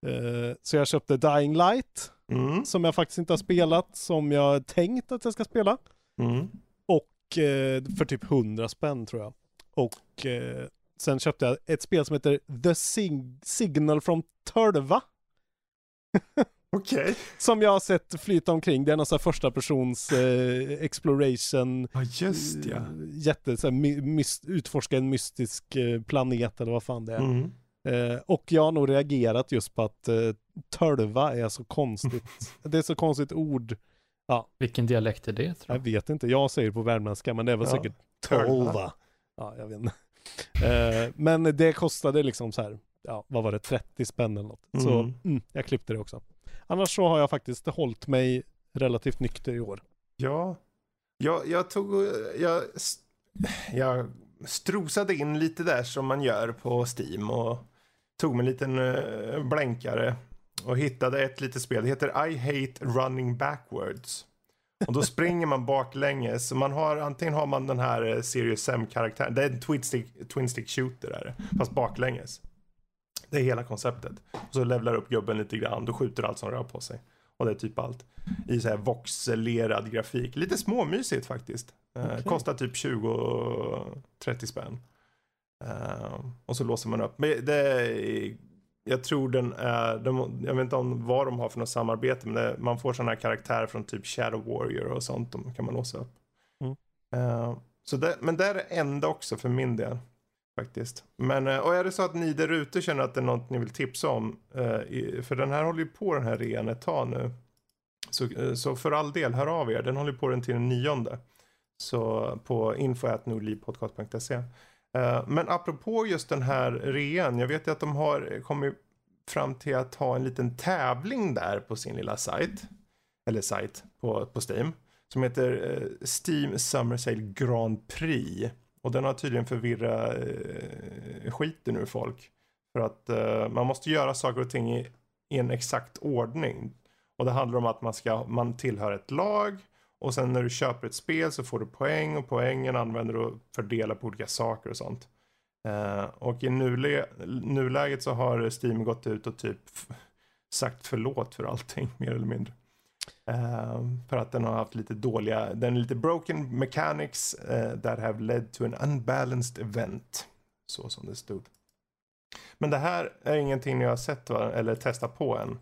Speaker 4: Eh, så jag köpte Dying Light,
Speaker 2: Mm.
Speaker 4: som jag faktiskt inte har spelat, som jag tänkt att jag ska spela.
Speaker 2: Mm.
Speaker 4: Och eh, för typ 100 spänn tror jag. Och eh, sen köpte jag ett spel som heter The Sig- Signal from Turva.
Speaker 2: Okej.
Speaker 4: Som jag har sett flyta omkring. Det är någon sån här första persons eh, exploration.
Speaker 2: Ja, just ja.
Speaker 4: eh, Jätte, så här, my, mys, utforska en mystisk eh, planet eller vad fan det är.
Speaker 2: Mm.
Speaker 4: Eh, och jag har nog reagerat just på att eh, Turva är så konstigt. det är så konstigt ord.
Speaker 1: Vilken dialekt är det tror
Speaker 4: Jag
Speaker 1: jag?
Speaker 4: vet inte, jag säger på värmländska men det är väl
Speaker 2: Ja.
Speaker 4: säkert tolva. Ja, jag vet inte. Eh, men det kostade liksom så här, ja, vad var det, 30 spänn eller något. Så
Speaker 2: Mm.
Speaker 4: mm, jag klippte det också. Annars så har jag faktiskt hållit mig relativt nykter i år.
Speaker 2: Ja, jag, jag tog jag, jag strosade in lite där som man gör på Steam och tog mig en liten eh, blänkare och hittade ett litet spel. Det heter I Hate Running Backwards. Och då springer man baklänges. Så Man har, antingen har man den här eh, Serious M-karaktären. Det är en twin stick, twin stick shooter är det. Fast baklänges. Det är hela konceptet. Och så levlar upp gubben lite grann. Då skjuter allt som rör på sig. Och det är typ allt. I så här voxelerad grafik. Lite småmysigt faktiskt. Eh,
Speaker 4: Okej.
Speaker 2: Kostar typ 20-30 spänn. Eh, och så låser man upp. Men det är, jag tror den är, de, jag vet inte om vad de har för något samarbete. Men det, man får sådana här karaktärer från typ Shadow Warrior och sånt. De kan man låsa upp.
Speaker 4: Mm.
Speaker 2: Eh, så det, men det är det enda också för min del. Faktiskt. Men, eh, och är det så att ni där ute känner att det är något ni vill tipsa om. Eh, för den här håller ju på den här rean ett tag nu. Så, eh, så för all del, hör av er. Den håller på den till den nionde. Så på info.nordlivpodcast.se. Men apropå just den här rean. Jag vet ju att de har kommit fram till att ha en liten tävling där på sin lilla sajt. Eller sajt på, på Steam. Som heter Steam Summer Sale Grand Prix. Och den har tydligen förvirrat eh, skiten ur folk. För att eh, man måste göra saker och ting i, i en exakt ordning. Och det handlar om att man, ska, man tillhör ett lag. Och sen när du köper ett spel så får du poäng. Och poängen använder du att fördela på olika saker och sånt. Eh, och i nulä nuläget så har Steam gått ut och typ sagt förlåt för allting mer eller mindre. Eh, för att den har haft lite dåliga, den är lite broken mechanics eh, that have led to an unbalanced event. Så som det stod. Men det här är ingenting jag har sett va? eller testat på än.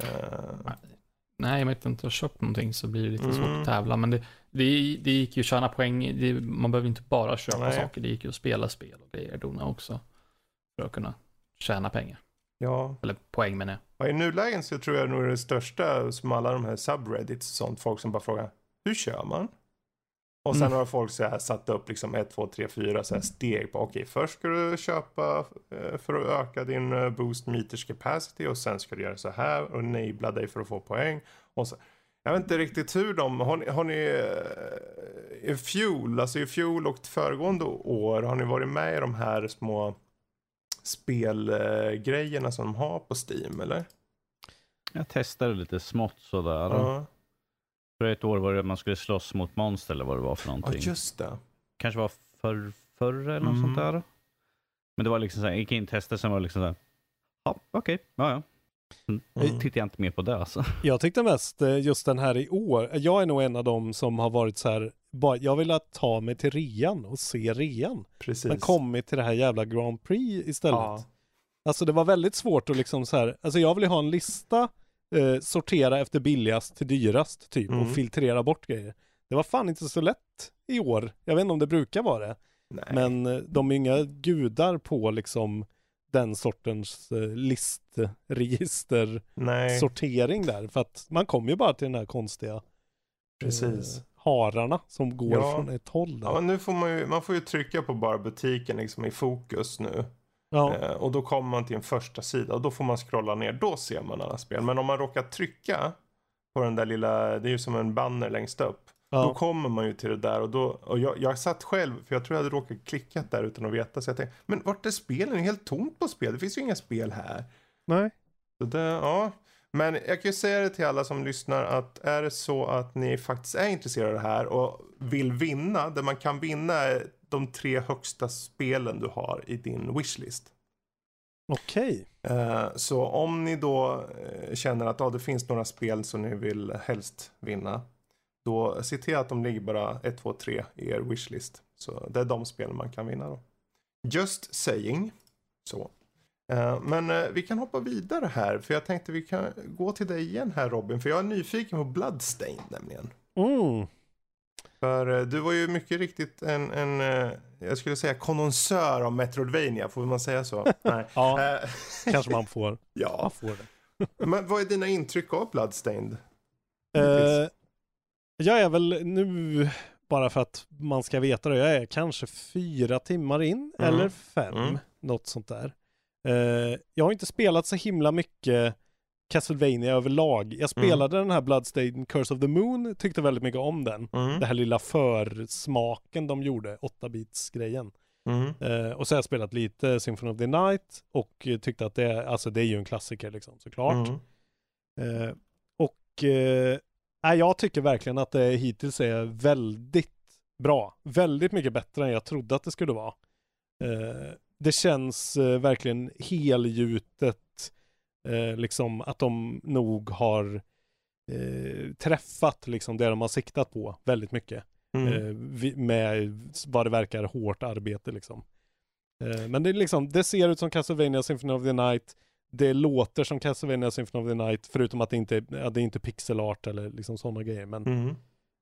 Speaker 2: Eh,
Speaker 1: Nej, jag vet inte, har köpt någonting så blir det lite svårt
Speaker 2: Mm.
Speaker 1: att tävla. Men det, det, det gick ju att tjäna poäng. Det, man behöver inte bara köpa
Speaker 2: Nej.
Speaker 1: saker. Det gick ju att spela spel och grejer dona också. För att kunna tjäna pengar.
Speaker 2: ja,
Speaker 1: Eller poäng menar jag.
Speaker 2: Ja, I nuläget så tror jag nog det största som alla de här subreddits och sånt. Folk som bara frågar hur kör man? Och sen
Speaker 1: Mm.
Speaker 2: har folk så här satt upp liksom 1, 2, 3, 4 så här steg på okej först ska du köpa eh, för att öka din eh, boost meters capacity och sen ska du göra så här och enabla dig för att få poäng. Och så, jag vet inte riktigt hur de, har ni, har ni eh, i fjol, alltså i fjol och föregående år har ni varit med i de här små spelgrejerna som de har på Steam eller?
Speaker 3: Jag testade lite smått sådär.
Speaker 2: Ja,
Speaker 3: För ett år var det att man skulle slåss mot monster eller vad det var för
Speaker 2: ja
Speaker 3: någonting.
Speaker 2: just det.
Speaker 3: Kanske var förr, förr eller något
Speaker 2: Mm.
Speaker 3: sånt där. Men det var liksom såhär, jag gick in testade sen var det liksom såhär, ja okej, ja ja. Mm.
Speaker 2: Mm.
Speaker 3: Tittade jag inte mer på det alltså.
Speaker 4: Jag tyckte mest eh, just den här i år. Jag är nog en av dem som har varit så här, bara, jag vill ta mig till rean och se rean.
Speaker 2: Precis.
Speaker 4: Men kommit till det här jävla Grand Prix istället.
Speaker 2: Ja.
Speaker 4: Alltså det var väldigt svårt att liksom så här, alltså jag vill ha en lista, eh, sortera efter billigast till dyrast typ
Speaker 2: Mm.
Speaker 4: och filtrera bort grejer. Det var fan inte så lätt i år. Jag vet inte om det brukar vara det.
Speaker 2: Nej.
Speaker 4: Men eh, de är inga gudar på liksom den sortens eh, listregister sortering där. För att man kommer ju bara till den här konstiga
Speaker 2: Precis.
Speaker 4: Hararna som går
Speaker 2: Ja.
Speaker 4: från ett håll där.
Speaker 2: Ja, nu får man ju, man får ju trycka på bara butiken liksom i fokus nu.
Speaker 4: Ja,
Speaker 2: Eh, och då kommer man till en första sida och då får man scrolla ner. Då ser man alla spel. Men om man råkar trycka på den där lilla, det är ju som en banner längst upp. Då
Speaker 4: Ja.
Speaker 2: kommer man ju till det där och då, och jag, jag satt själv, för jag tror jag hade råkat klickat där utan att veta. Så jag tänkte, men vart är spelen? Det är helt tomt på spel. Det finns ju inga spel här.
Speaker 4: Nej.
Speaker 2: Så det, ja. Men jag kan ju säga det till alla som lyssnar att är det så att ni faktiskt är intresserade av det här och vill vinna, det man kan vinna är de tre högsta spelen du har i din wishlist.
Speaker 4: Okej.
Speaker 2: Eh, Så om ni då eh, känner att ja, det finns några spel som ni vill helst vinna. Då se till att de ligger bara 1, 2, 3 i er wishlist. Så det är de spelen man kan vinna då. Just saying. Så. Eh, Men eh, vi kan hoppa vidare här. För jag tänkte vi kan gå till dig igen här Robin. För jag är nyfiken på Bloodstained nämligen.
Speaker 4: Mm.
Speaker 2: För eh, du var ju mycket riktigt en, en jag skulle säga konnonsör av Metroidvania. Får man säga så? Nej.
Speaker 4: Ja, kanske man får.
Speaker 2: ja.
Speaker 4: Man får det.
Speaker 2: Men vad är dina intryck av Bloodstained?
Speaker 4: Eh, jag är väl nu, bara för att man ska veta det, jag är kanske fyra timmar in
Speaker 2: Mm.
Speaker 4: eller fem,
Speaker 2: Mm.
Speaker 4: något sånt där. Eh, jag har inte spelat så himla mycket Castlevania överlag. Jag spelade den här Bloodstained Curse of the Moon, tyckte väldigt mycket om den.
Speaker 2: Mm.
Speaker 4: Det här lilla försmaken de gjorde, 8-bits-grejen.
Speaker 2: Mm.
Speaker 4: Eh, och så har jag spelat lite Symphony of the Night och tyckte att det, alltså det är ju en klassiker liksom, såklart.
Speaker 2: Mm.
Speaker 4: Eh, och nej, jag tycker verkligen att det hittills är väldigt bra. Väldigt mycket bättre än jag trodde att det skulle vara. Eh, det känns eh, verkligen helgjutet. Eh, liksom att de nog har eh, träffat liksom det de har siktat på väldigt mycket.
Speaker 2: Mm.
Speaker 4: Eh, vi- med vad det verkar hårt arbete liksom. Eh, men det är liksom, det ser ut som Castlevania Symphony of the Night. Det låter som Castlevania Symphony of the Night, förutom att det inte, ja, det är inte pixel art eller liksom sådana grejer. Men
Speaker 2: Mm.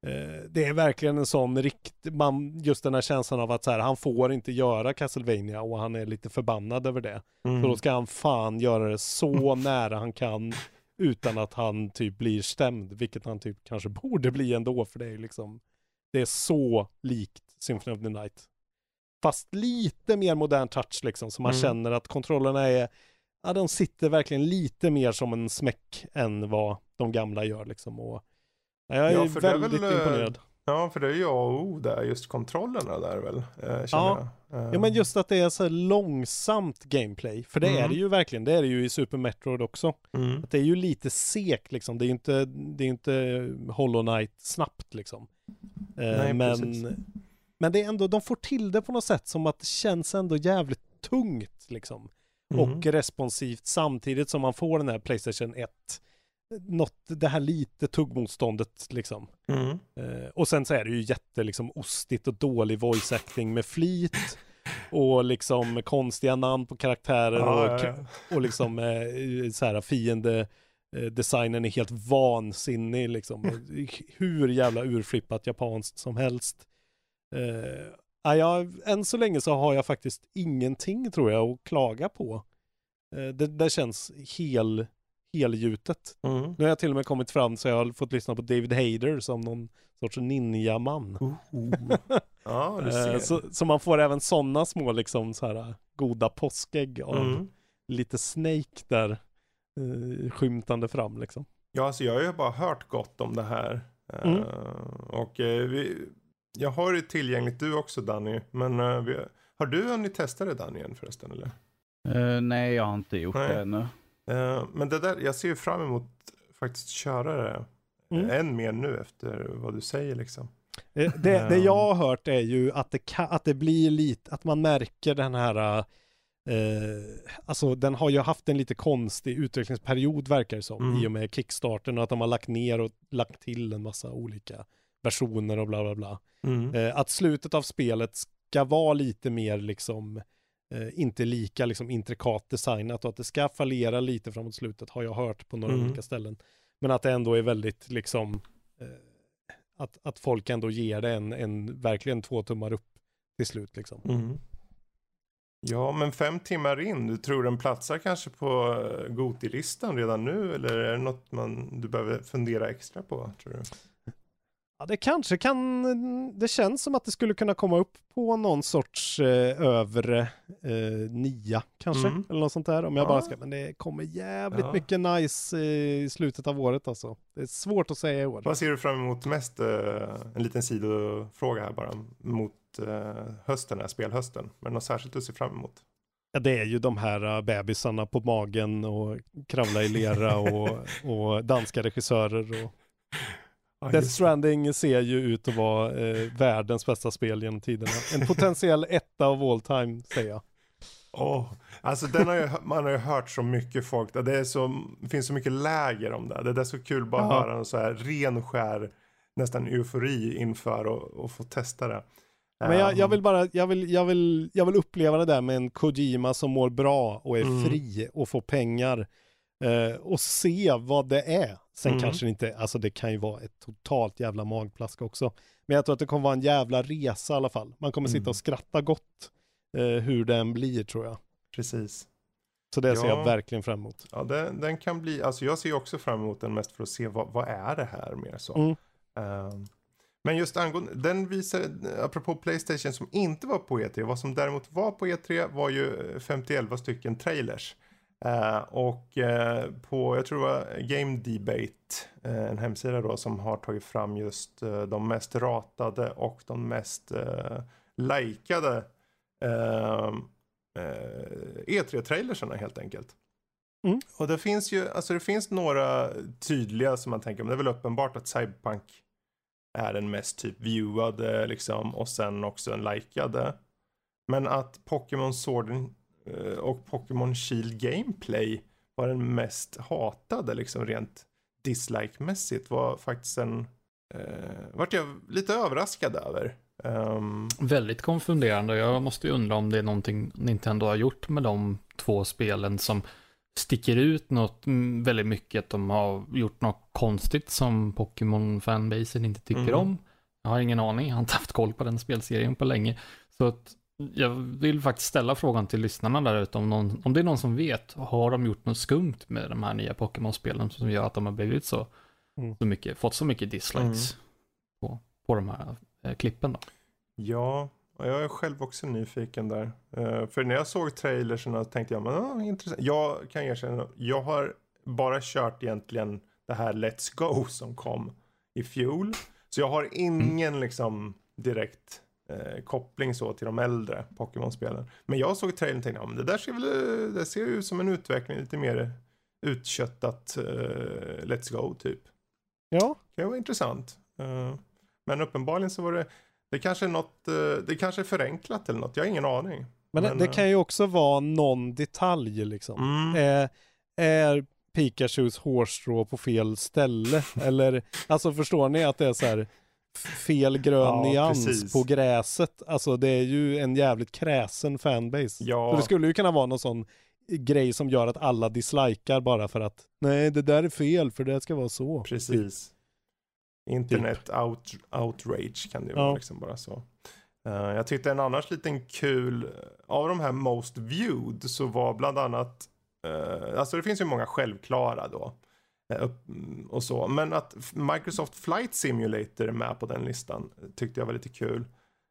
Speaker 4: Eh, det är verkligen en sån rikt, man, just den här känslan av att så här, han får inte göra Castlevania och han är lite förbannad över det.
Speaker 2: Mm.
Speaker 4: Så då ska han fan göra det så nära han kan utan att han typ blir stämd, vilket han typ kanske borde bli ändå för det är liksom det är så likt Symphony of the Night. Fast lite mer modern touch liksom, så man
Speaker 2: Mm.
Speaker 4: känner att kontrollerna är, ja de sitter verkligen lite mer som en smäck än vad de gamla gör liksom. Och, jag är
Speaker 2: Ja, det är
Speaker 4: väldigt
Speaker 2: väl, eh,
Speaker 4: imponerad.
Speaker 2: Ja, för det är ju A och O där, just kontrollerna där väl, eh, känner
Speaker 4: Ja.
Speaker 2: jag. Eh,
Speaker 4: Ja men just att det är så här långsamt gameplay, för det är
Speaker 2: Mm.
Speaker 4: det ju verkligen, det är det ju i Super Metroid också.
Speaker 2: Mm.
Speaker 4: Att det är ju lite sekt liksom. Det är ju inte, det är inte Hollow Knight snabbt liksom. Eh,
Speaker 2: Nej,
Speaker 4: men,
Speaker 2: precis.
Speaker 4: men det är ändå, de får till det på något sätt som att det känns ändå jävligt tungt liksom.
Speaker 2: Mm.
Speaker 4: Och responsivt samtidigt som man får den här Playstation 1. Något, det här lite tuggmotståndet liksom.
Speaker 2: Mm.
Speaker 4: Eh, och sen så är det ju jätte liksom ostigt och dålig voice acting med flit. Och liksom konstiga namn på karaktärer
Speaker 2: Ja,
Speaker 4: och
Speaker 2: ja, ja.
Speaker 4: och liksom eh, så här fiende eh, designen är helt vansinnig liksom. Hur jävla urflippat japanskt som helst. Eh, ja, än så länge så har jag faktiskt ingenting tror jag att klaga på. Eh, det, det känns hel, helgjutet.
Speaker 2: Mm.
Speaker 4: Nu har jag till och med kommit fram så jag har fått lyssna på David Hayder som någon sorts ninjaman.
Speaker 2: Ja, du
Speaker 4: Eh,
Speaker 2: ser.
Speaker 4: så, så man får även sådana små liksom så här goda påskägg av
Speaker 2: Mm.
Speaker 4: lite Snake där eh, skymtande fram liksom.
Speaker 2: Ja, alltså jag har ju bara hört gott om det här. Eh,
Speaker 4: Mm.
Speaker 2: och eh, vi, jag har det tillgängligt du också Danny. Men eh, vi, har du hunnit testa det Danny än förresten eller?
Speaker 3: Eh, nej, jag har inte gjort
Speaker 2: Nej.
Speaker 3: det ännu.
Speaker 2: Eh, men det där, jag ser ju fram emot faktiskt köra det.
Speaker 4: Mm.
Speaker 2: Än mer nu efter vad du säger liksom.
Speaker 4: Eh, Det, det
Speaker 2: Ehm.
Speaker 4: jag har hört är ju att det, kan, att det blir lite, att man märker den här eh, alltså den har ju haft en lite konstig utvecklingsperiod verkar det som
Speaker 2: Mm.
Speaker 4: i och med Kickstarten och att de har lagt ner och lagt till en massa olika versioner och bla bla bla.
Speaker 2: Mm.
Speaker 4: Eh, att slutet av spelet ska vara lite mer liksom eh, inte lika liksom intrikat designat och att det ska fallera lite framåt slutet har jag hört på några
Speaker 2: Mm.
Speaker 4: olika ställen. Men att det ändå är väldigt liksom eh, att, att folk ändå ger det en, en verkligen två tummar upp till slut liksom.
Speaker 2: Mm. Ja, men fem timmar in, du tror den platsar kanske på eh, Goti-listan redan nu? Eller är det något man, du behöver fundera extra på, tror du?
Speaker 4: Ja, det kanske kan, det känns som att det skulle kunna komma upp på någon sorts eh, övre eh, nia kanske,
Speaker 2: Mm.
Speaker 4: eller något sånt där. Om jag bara
Speaker 2: Ja.
Speaker 4: ska, men det kommer jävligt
Speaker 2: Ja.
Speaker 4: mycket nice eh, i slutet av året alltså. Det är svårt att säga i år.
Speaker 2: Vad ser du fram emot mest? eh, En liten sidofråga här bara. Mot eh, hösten, här, spelhösten. Men något särskilt du ser fram emot?
Speaker 4: Ja, det är ju de här uh, bebisarna på magen och kravla i lera och, och danska regissörer. Och...
Speaker 2: Ja,
Speaker 4: Death. Stranding ser ju ut att vara eh, världens bästa spel genom tiderna. En potentiell etta av all time, säger jag.
Speaker 2: Åh, alltså den har ju, man har ju hört så mycket folk. Det, är så, det finns så mycket läger om det. Det är så kul bara att
Speaker 4: Ja.
Speaker 2: höra en så här ren skär nästan eufori inför och, och få testa det.
Speaker 4: Men jag, jag
Speaker 2: Ehm,
Speaker 4: vill bara, jag vill, jag, vill, jag vill uppleva det där med en Kojima som mår bra och är
Speaker 2: Mm.
Speaker 4: fri och får pengar. Eh, och se vad det är. Sen
Speaker 2: Mm.
Speaker 4: kanske det inte, alltså det kan ju vara ett totalt jävla magplask också. Men jag tror att det kommer vara en jävla resa i alla fall. Man kommer sitta
Speaker 2: Mm.
Speaker 4: och skratta gott eh, hur den blir tror jag.
Speaker 2: Precis.
Speaker 4: Så det ser
Speaker 2: Ja.
Speaker 4: jag verkligen fram emot.
Speaker 2: Ja, den, den kan bli, alltså jag ser också fram emot den mest för att se vad, vad är det här mer så.
Speaker 4: Mm.
Speaker 2: Ehm, men just angående, den visar, apropå Playstation som inte var på E3, vad som däremot var på E3 var ju 51 stycken trailers. Eh, och eh, på, jag tror det var Game Debate, eh, en hemsida då som har tagit fram just de mest ratade och de mest uh, likade uh, E3-trailersarna helt enkelt.
Speaker 4: Mm.
Speaker 2: Och det finns ju, alltså det finns några tydliga som man tänker, men det är väl uppenbart att Cyberpunk är den mest typ viewade liksom och sen också en likade. Men att Pokémon Sword och Pokémon Shield Gameplay var den mest hatade liksom rent dislike-mässigt var faktiskt en, eh, vart jag lite överraskad över. Ehm,
Speaker 1: Väldigt konfunderande. Jag måste ju undra om det är någonting Nintendo har gjort med de två spelen som sticker ut något mm, väldigt mycket. Att de har gjort något konstigt som Pokémon-fanbasen inte tycker
Speaker 2: Mm.
Speaker 1: om. Jag har ingen aning, jag har inte haft koll på den spelserien på länge. Så att jag vill faktiskt ställa frågan till lyssnarna där ute om, någon, om det är någon som vet. Har de gjort något skumt med de här nya Pokémon-spelen som gör att de har blivit så,
Speaker 4: Mm.
Speaker 1: så mycket, fått så mycket dislikes på, på de här eh, klippen då?
Speaker 2: Ja, och jag är själv också nyfiken där. Eh, för när jag såg trailersen tänkte jag, men ah, intressant. Jag kan erkänna, jag har bara kört egentligen det här Let's Go som kom i fjol. Så jag har ingen liksom direkt eh, koppling så till de äldre Pokémon-spelen. Men jag såg trailern och tänkte, ja men det där ser väl, det ser ju ut som en utveckling, lite mer utköttat eh, Let's Go typ.
Speaker 4: Ja,
Speaker 2: Det var intressant. Eh, men uppenbarligen så var det, det kanske är något, eh, det kanske är förenklat eller något, jag har ingen aning.
Speaker 4: men,
Speaker 2: Men,
Speaker 4: det
Speaker 2: eh,
Speaker 4: kan ju också vara någon detalj liksom.
Speaker 2: Mm.
Speaker 4: är, är Pikachus hårstrå på fel ställe? Eller, alltså förstår ni att det är så här fel grön
Speaker 2: Ja,
Speaker 4: nyans
Speaker 2: precis.
Speaker 4: på gräset? Alltså det är ju en jävligt kräsen fanbase.
Speaker 2: Ja.
Speaker 4: Så det skulle ju kunna vara någon sån grej som gör att alla dislikar bara för att nej, det där är fel för det ska vara så.
Speaker 2: Precis. Internet out, outrage kan det ju
Speaker 4: Ja.
Speaker 2: vara liksom bara så. Eh, jag tyckte en annars liten kul, av de här most viewed så var bland annat, eh, alltså det finns ju många självklara då. Eh, mm, och så, men att Microsoft Flight Simulator är med på den listan tyckte jag var lite kul.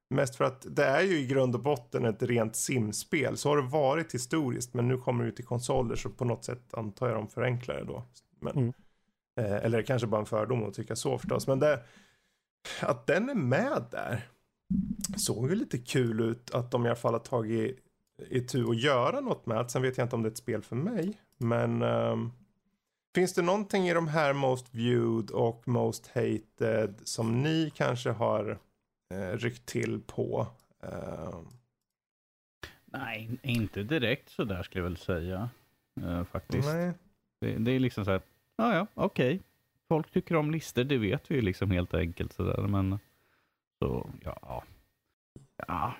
Speaker 2: Mest för att det är ju i grund och botten ett rent simspel. Så har det varit historiskt men nu kommer det ut i konsoler så på något sätt antar jag de förenklar det då. Men,
Speaker 4: Mm.
Speaker 2: eh, eller kanske bara en fördom att tycka så förstås. Men det, att den är med där såg ju lite kul ut att de i alla fall har tagit i tur att göra något med. Sen vet jag inte om det är ett spel för mig. Men ehm, finns det någonting i de här Most Viewed och Most Hated som ni kanske har eh, ryckt till på? Ehm,
Speaker 3: Nej, inte direkt så där skulle jag väl säga. eh, faktiskt.
Speaker 2: nej.
Speaker 3: Det, det är liksom så här, ja ja, okej. Folk tycker om listor, det vet vi ju liksom helt enkelt sådär. Men så, ja. Ja,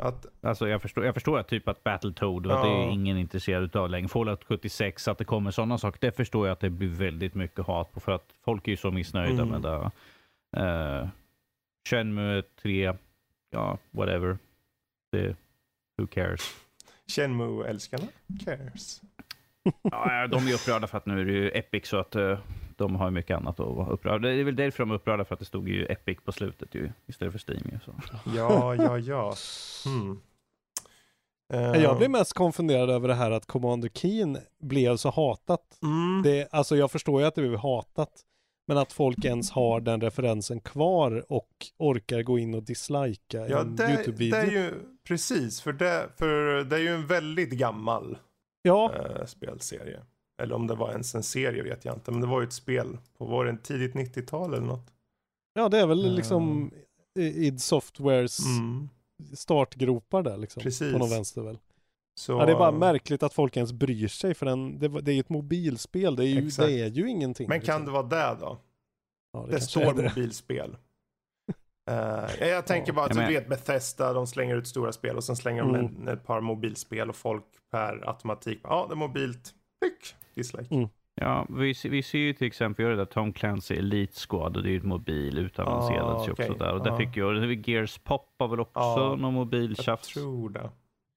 Speaker 2: Att,
Speaker 3: alltså jag förstår, jag förstår att typ att Battletoad, att det är
Speaker 2: Ja.
Speaker 3: ingen intresserad utav längre. Fallout 76, att det kommer sådana saker. Det förstår jag att det blir väldigt mycket hat på för att folk är ju så missnöjda
Speaker 2: Mm.
Speaker 3: med det. Uh, Shenmue 3, ja, whatever. Det, who cares?
Speaker 2: Shenmue-älskarna cares.
Speaker 3: Ja, de är upprörda för att nu är det ju Epic så att eh, de har ju mycket annat att vara upprörda. Det är väl därför de är upprörda, för att det stod ju Epic på slutet ju, istället för Steam. Ju, så.
Speaker 2: Ja, ja, ja. Hmm. Eh,
Speaker 4: Jag blir mest konfunderad över det här att Commander Keen blev så hatat.
Speaker 2: mm,
Speaker 4: Det, alltså jag förstår ju att det blev hatat. Men att folk ens har den referensen kvar och orkar gå in och dislika
Speaker 2: Ja,
Speaker 4: en
Speaker 2: det,
Speaker 4: YouTube-video.
Speaker 2: det är ju precis, för det, för det är ju en väldigt gammal
Speaker 4: Ja,
Speaker 2: eh, spelserie. Eller om det var ens en serie vet jag inte, men det var ju ett spel på, var det en tidigt 90-tal eller något?
Speaker 4: ja, det är väl liksom i- id Softwares
Speaker 2: Mm,
Speaker 4: startgropar där liksom.
Speaker 2: Precis.
Speaker 4: På någon vänster väl.
Speaker 2: så,
Speaker 4: Ja, det är bara märkligt att folk ens bryr sig för den, det, det är ju ett mobilspel, det är ju,
Speaker 2: Exakt.
Speaker 4: det är ju ingenting.
Speaker 2: Men kan
Speaker 4: liksom.
Speaker 2: det vara det då?
Speaker 4: ja,
Speaker 2: Det,
Speaker 4: kanske
Speaker 2: står
Speaker 4: är det.
Speaker 2: mobilspel. Eh, jag tänker bara att
Speaker 3: Ja,
Speaker 2: du
Speaker 3: men-
Speaker 2: vet Bethesda, de slänger ut stora spel och sen slänger de
Speaker 4: Mm.
Speaker 2: en, ett par mobilspel och folk per automatik, ja det är mobilt, Pick, dislike.
Speaker 4: Mm.
Speaker 3: Ja, vi, ser- vi ser ju till exempel göra det där Tom Clancy Elite Squad och det är ju ett mobil utannonserades
Speaker 2: Ah,
Speaker 3: också
Speaker 2: okej.
Speaker 3: där. Och där
Speaker 2: Ah.
Speaker 3: fick är Gears Pop har väl också
Speaker 2: Ja,
Speaker 3: någon
Speaker 2: Jag
Speaker 3: mobiltjafs.
Speaker 2: tror det.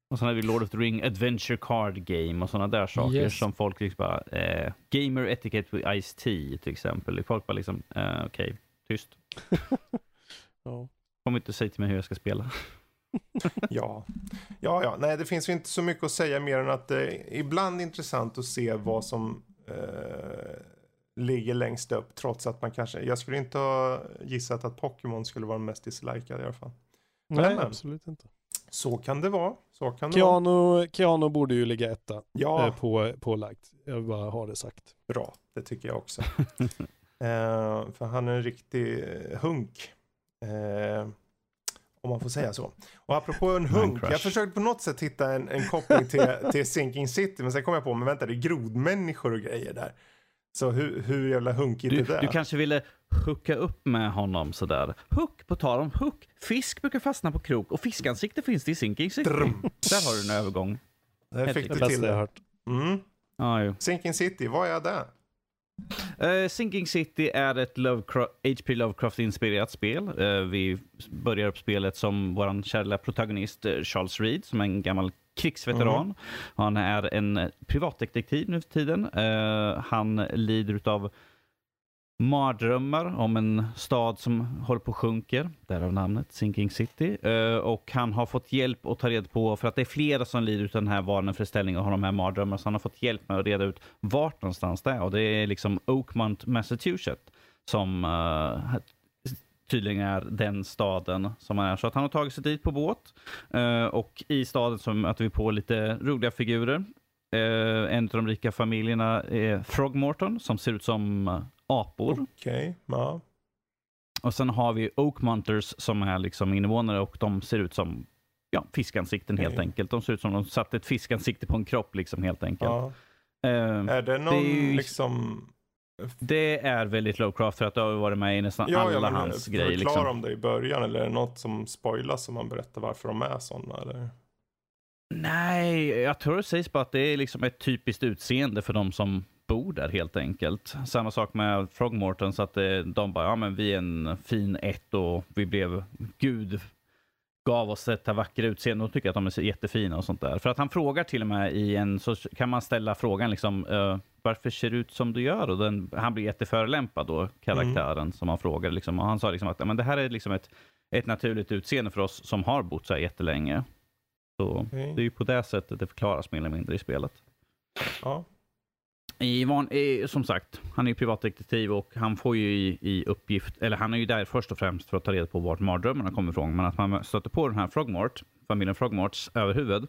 Speaker 3: Och sen har vi Lord of the Ring Adventure Card Game och sådana där saker
Speaker 1: Yes.
Speaker 3: som folk liksom bara, eh, Gamer Etiquette with Ice-T till exempel. Folk bara liksom, eh, okej, tyst.
Speaker 4: Ja.
Speaker 3: Kom inte och säg till mig hur jag ska spela.
Speaker 2: Ja. ja, ja, nej det finns ju inte så mycket att säga mer än att det är ibland intressant att se vad som eh, ligger längst upp trots att man kanske, jag skulle inte ha gissat att Pokémon skulle vara den mest dislikade i alla fall.
Speaker 4: Nej,
Speaker 2: men.
Speaker 4: absolut inte.
Speaker 2: Så kan det vara, så kan det vara.
Speaker 4: Keanu, borde ju ligga etta
Speaker 2: Ja,
Speaker 4: eh, på, på lagt. Jag vill bara ha det sagt.
Speaker 2: bra, det tycker jag också. eh, för han är en riktig eh, hunk. Eh, om man får säga så. Och apropå en hunk, jag försökte på något sätt hitta en, en koppling till, till Sinking City, men sen kom jag på, men vänta, det är grodmänniskor och grejer där. Så hur, hur jävla hunkigt
Speaker 3: Du,
Speaker 2: är det?
Speaker 3: du kanske ville hooka upp med honom sådär. Hook, på tal om hook. Fisk brukar fastna på krok och fiskansikte finns det i Sinking City.
Speaker 2: Dröm.
Speaker 3: Där har du en övergång.
Speaker 2: Där fick
Speaker 3: Det
Speaker 4: Det
Speaker 2: du
Speaker 4: bästa
Speaker 2: till
Speaker 4: jag
Speaker 2: det.
Speaker 4: hört.
Speaker 2: Mm.
Speaker 3: Ja, jo.
Speaker 2: Sinking City, vad är det?
Speaker 3: Eh, Sinking City är ett Lovecra- H.P. Lovecraft-inspirerat spel. Eh, vi börjar upp spelet som vår kära protagonist eh, Charles Reed, som är en gammal krigsveteran. Han är en privatdetektiv nu för tiden. Eh, han lider av mardrömmar om en stad som håller på att sjunker, därav namnet Sinking City. Eh, och han har fått hjälp att ta reda på, för att det är flera som lider av den här vaneföreställningen och har de här mardrömmarna, så han har fått hjälp med att reda ut vart någonstans det är. Och det är liksom Oakmont, Massachusetts, som uh, tydligen är den staden som han är. Så att han har tagit sig dit på båt. uh, och i staden så möter vi på lite roliga figurer. Uh, en av de rika familjerna är Frogmorton som ser ut som apor.
Speaker 2: Okej, ja.
Speaker 3: Och sen har vi Oakmonters som är liksom invånare och de ser ut som ja, fiskansikten helt
Speaker 2: Okej.
Speaker 3: enkelt. De ser ut som de satt ett fiskansikte på en kropp liksom helt enkelt.
Speaker 2: ja.
Speaker 3: Eh,
Speaker 2: Är det någon
Speaker 3: är ju-
Speaker 2: liksom...
Speaker 3: det är väldigt Lovecraft för att det har varit med i nästan
Speaker 2: Ja,
Speaker 3: alla
Speaker 2: ja, men
Speaker 3: hans
Speaker 2: förklara
Speaker 3: grejer. Liksom.
Speaker 2: om det i början eller är det något som spoilas om man berättar varför de är sådana eller?
Speaker 3: Nej, jag tror det sägs bara att det är liksom ett typiskt utseende för de som bor där helt enkelt. Samma sak med Frogmorton, så att eh, de bara, ja men vi är en fin ett och vi blev, Gud gav oss detta vackra utseende och tycker att de är jättefina och sånt där. För att han frågar till och med i en, så kan man ställa frågan liksom, eh, varför ser du ut som du gör? Och den, han blir jätteförolämpad då, karaktären som han frågar. Liksom. Och han sa liksom att men det här är liksom ett, ett naturligt utseende för oss som har bott så här jättelänge. Så
Speaker 2: Okej.
Speaker 3: det är ju på det sättet det förklaras mer eller mindre i spelet.
Speaker 2: Ja.
Speaker 3: I van, i, som sagt, han är ju privatdetektiv och han får ju i, i uppgift, eller han är ju där först och främst för att ta reda på vart mardrömmarna kommer ifrån. Men att man stöter på den här Frogmort, familjen Frogmorts överhuvud,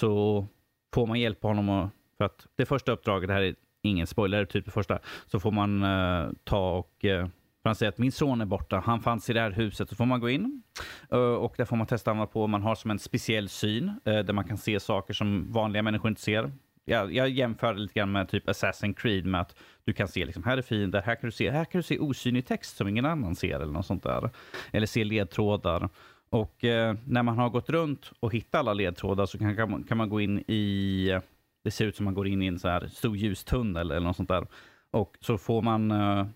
Speaker 3: så får man hjälpa honom att, för att det första uppdraget, det här är ingen spoiler, typ det första, så får man eh, ta och eh, för han säger att min son är borta, han fanns i det här huset. Så får man gå in eh, och där får man testa andra på, man har som en speciell syn eh, där man kan se saker som vanliga människor inte ser. Jag, jag jämför det lite grann med typ Assassin's Creed med att du kan se liksom, här är fiender, här kan du se, här kan du se osynlig text som ingen annan ser eller något sånt där. Eller se ledtrådar. Och eh, när man har gått runt och hittat alla ledtrådar så kan, kan, man, kan man gå in i, det ser ut som man går in i en så här stor ljustunnel eller något sånt där. Och så får man eh,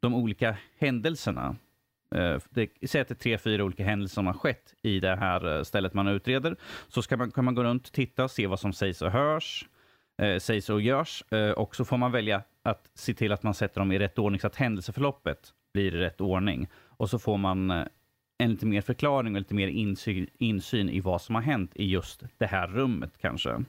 Speaker 3: de olika händelserna. Eh, det, säg att det är tre, fyra olika händelser som har skett i det här eh, stället man utreder. Så ska man, kan man gå runt, titta och se vad som sägs och hörs, eh, sägs och görs. Eh, och så får man välja att se till att man sätter dem i rätt ordning så att händelseförloppet blir i rätt ordning. Och så får man eh, en lite mer förklaring och lite mer insyn, insyn i vad som har hänt i just det här rummet kanske.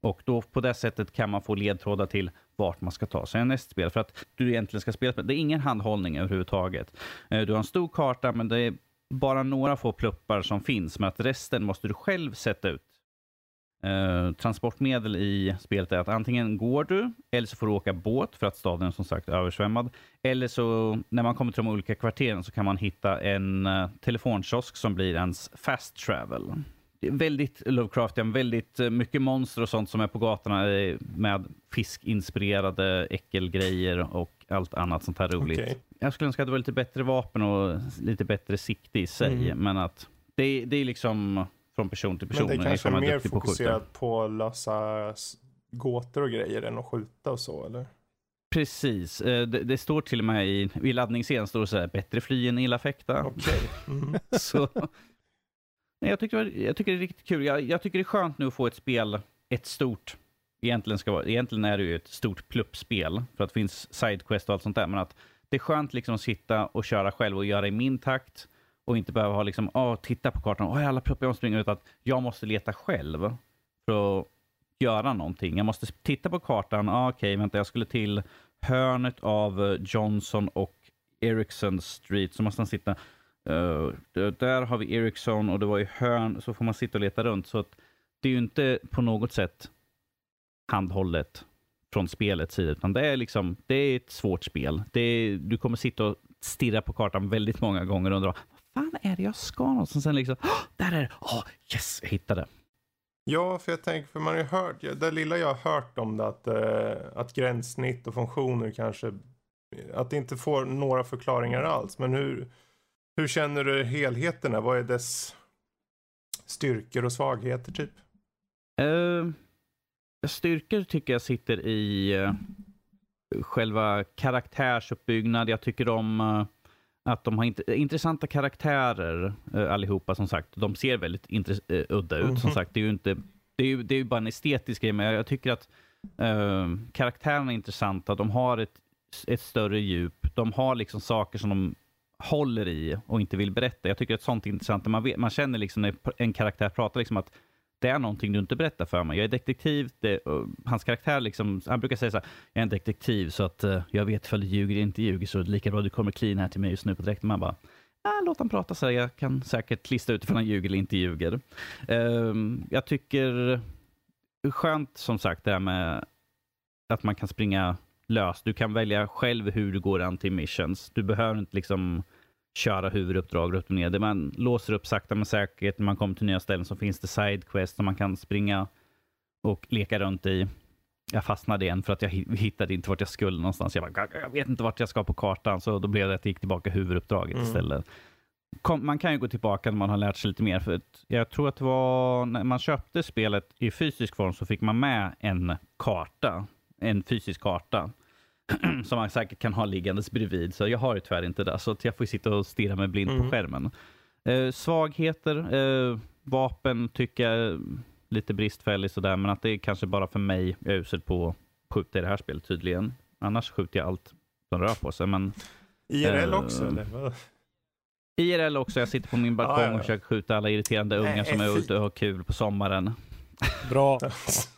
Speaker 3: Och då på det sättet kan man få ledtrådar till vart man ska ta sig nästa spel. För att du egentligen ska spela Det är ingen handhållning överhuvudtaget. Eh, du har en stor karta, men det är bara några få pluppar som finns. Men att resten måste du själv sätta ut. Eh, transportmedel i spelet är att antingen går du, eller så får du åka båt för att staden är som sagt översvämmad. Eller så när man kommer till de olika kvarteren så kan man hitta en uh, telefonkiosk som blir ens fast travel väldigt Lovecraftian, väldigt eh, mycket monster och sånt som är på gatorna eh, med fiskinspirerade äckelgrejer och allt annat sånt här roligt. Okay. Jag skulle önska att det var lite bättre vapen och lite bättre sikte i sig, mm. men att det, det är liksom från person till person.
Speaker 2: Men det kanske är mer fokuserat på, på att lösa gåtor och grejer än att skjuta och så, eller?
Speaker 3: Precis. Eh, det, det, står till och med i, i laddningsscenen står det så här, bättre fly än illa fäkta.
Speaker 2: Okay. Mm.
Speaker 3: så jag tycker, jag tycker det är riktigt kul. Jag, jag, tycker det är skönt nu att få ett spel, ett stort, egentligen, ska vara, egentligen är det ju ett stort pluppspel, för att det finns sidequest och allt sånt där, men att det är skönt liksom att sitta och köra själv och göra i min takt och inte behöva ha liksom, oh, titta på kartan, oh, alla proppar? jag måste utan att jag måste leta själv för att göra någonting. Jag måste titta på kartan, ah, okej, okay, vänta, jag skulle till hörnet av eh, Johnson och Ericsson Street, så måste man sitta, Uh, där har vi Ericsson och det var i hörn, så får man sitta och leta runt. Så att det är ju inte på något sätt handhållet från spelets sida, utan det är liksom, det är ett svårt spel. Det är, du kommer sitta och stirra på kartan väldigt många gånger och undra, fan är det jag ska någonstans? Sen liksom, där är det! Oh, yes, jag hittade.
Speaker 2: Ja, för jag tänker, för man har ju hört, det lilla jag har hört om det, att, eh, att gränssnitt och funktioner kanske, att det inte får några förklaringar alls. Men hur, hur känner du helheten? Vad är dess styrkor och svagheter typ?
Speaker 3: Uh, styrkor tycker jag sitter i uh, själva karaktärsuppbyggnad. Jag tycker om uh, att de har int intressanta karaktärer uh, allihopa som sagt. De ser väldigt uh, udda ut mm -hmm. som mhm. sagt. Det är ju inte, det är ju, det är bara en estetisk grej, men jag tycker att uh, karaktärerna är intressanta. De har ett, ett större djup. De har liksom saker som de håller i och inte vill berätta. Jag tycker att sånt är intressant. Man, vet, man känner liksom när en karaktär pratar liksom att det är någonting du inte berättar för mig. Jag är detektiv. Det, hans karaktär, liksom, han brukar säga så här, jag är en detektiv så att uh, jag vet ifall du ljuger eller inte ljuger så lika bra du kommer clean här till mig just nu på direkten. Man bara, ah, låt han prata så här. Jag kan säkert lista ut ifall han ljuger eller inte ljuger. Uh, jag tycker skönt som sagt det här med att man kan springa löst. Du kan välja själv hur du går anti-missions. Du behöver inte liksom köra huvuduppdrag upp och ner. Man låser upp sakta men säkert. När man kommer till nya ställen så finns det sidequest som man kan springa och leka runt i. Jag fastnade igen för att jag hittade inte vart jag skulle någonstans. Jag, bara, jag vet inte vart jag ska på kartan, så då blev det att jag gick tillbaka huvuduppdraget mm. istället. Kom, man kan ju gå tillbaka när man har lärt sig lite mer. För jag tror att det var när man köpte spelet i fysisk form så fick man med en karta en fysisk karta som man säkert kan ha liggandes bredvid. Så jag har ju tyvärr inte det, så jag får sitta och stirra mig blind mm. på skärmen. Eh, svagheter, eh, vapen tycker jag lite bristfällig sådär, men att det är kanske bara för mig jag är usel på att skjuta i det här spelet tydligen. Annars skjuter jag allt som rör på sig. Men,
Speaker 2: IRL eh, också eller?
Speaker 3: IRL också. Jag sitter på min balkong ah, ja, ja. och försöker skjuta alla irriterande ungar som är ute och har kul på sommaren.
Speaker 4: Bra.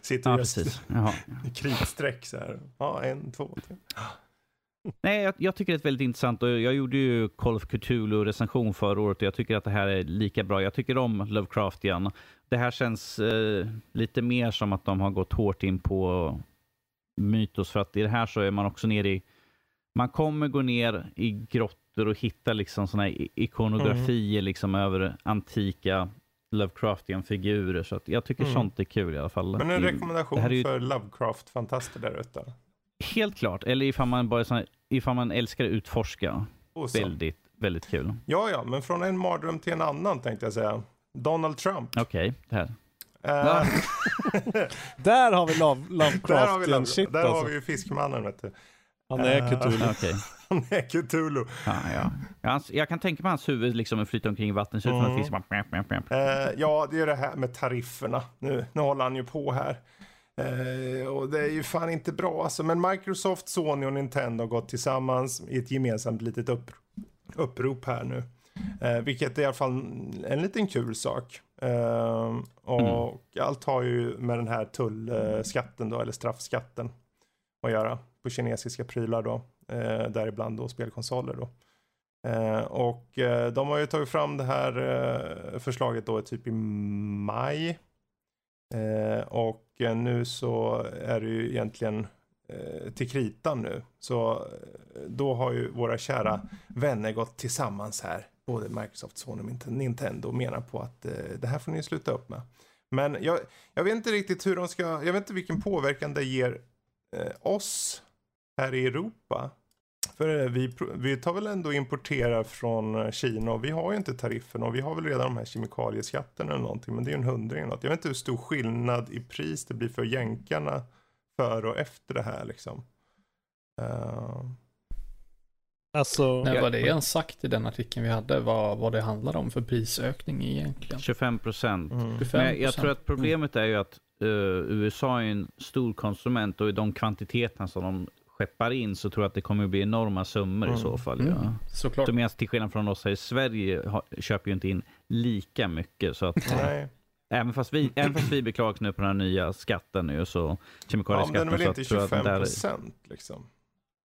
Speaker 2: Sitter ja, precis. i kritstreck så här. Ja, en, två, tre.
Speaker 3: Nej, jag, jag, tycker det är väldigt intressant och jag gjorde ju Call of Cthulhu recension förra året och jag tycker att det här är lika bra. Jag tycker om Lovecraftian. Det här känns eh, lite mer som att de har gått hårt in på mytos för att i det här så är man också nere i man kommer gå ner i grottor och hitta liksom såna ikonografier mm. liksom över antika Lovecraftian figurer. Så jag tycker mm. sånt är kul i alla fall.
Speaker 2: Men en rekommendation ju... för Lovecraft-fantaster där ute?
Speaker 3: Helt klart. Eller ifall man, bara såna, ifall man älskar att utforska. Väldigt, väldigt kul.
Speaker 2: Ja, ja, men från en mardröm till en annan tänkte jag säga. Donald Trump.
Speaker 3: Okej, okay, det här.
Speaker 4: Uh, där har vi love, Lovecraft. Där har vi, love, shit,
Speaker 2: där alltså. har vi ju Fiskmannen. Vet du.
Speaker 4: Han är uh, Cthulhu.
Speaker 3: okay.
Speaker 2: Han är Cthulhu.
Speaker 3: Ja, ja. Jag, jag kan tänka mig hans huvud liksom flyta omkring i vattnet. Mm. En fisk.
Speaker 2: Uh, ja, det är det här med tarifferna. Nu, nu håller han ju på här. Eh, och det är ju fan inte bra alltså. Men Microsoft, Sony och Nintendo har gått tillsammans i ett gemensamt litet upp, upprop här nu. Eh, vilket är i alla fall en liten kul sak. Eh, och mm. allt har ju med den här tullskatten då, eller straffskatten att göra på kinesiska prylar då. Eh, däribland då spelkonsoler då. Eh, och eh, de har ju tagit fram det här eh, förslaget då typ i maj. Eh, och eh, nu så är det ju egentligen eh, till kritan nu. Så eh, då har ju våra kära vänner gått tillsammans här. Både Microsoft, Sony och Nintendo menar på att eh, det här får ni sluta upp med. Men jag, jag vet inte riktigt hur de ska, jag vet inte vilken påverkan det ger oss här i Europa. För vi, vi tar väl ändå importera från eh, Kina och vi har ju inte tariffen och vi har väl redan de här kemikalieskatterna eller någonting. Men det är ju en hundring eller något. Jag vet inte hur stor skillnad i pris det blir för jänkarna för och efter det här liksom. Uh...
Speaker 1: Alltså, Nej, var det ens sagt i den artikeln vi hade vad, vad det handlar om för prisökning egentligen?
Speaker 3: 25 procent. Mm. Men jag tror att problemet är ju att uh, USA är en stor konsument och i de kvantiteterna som de skeppar in så tror jag att det kommer att bli enorma summor mm. i så fall. Mm. Ja.
Speaker 1: Såklart.
Speaker 3: Så till skillnad från oss här i Sverige har, köper ju inte in lika mycket. Så att,
Speaker 2: Nej.
Speaker 3: Även fast, vi, även fast vi beklagar nu på den här nya skatten nu så kemikalieskatten. Ja,
Speaker 2: men den är väl inte 25 procent liksom?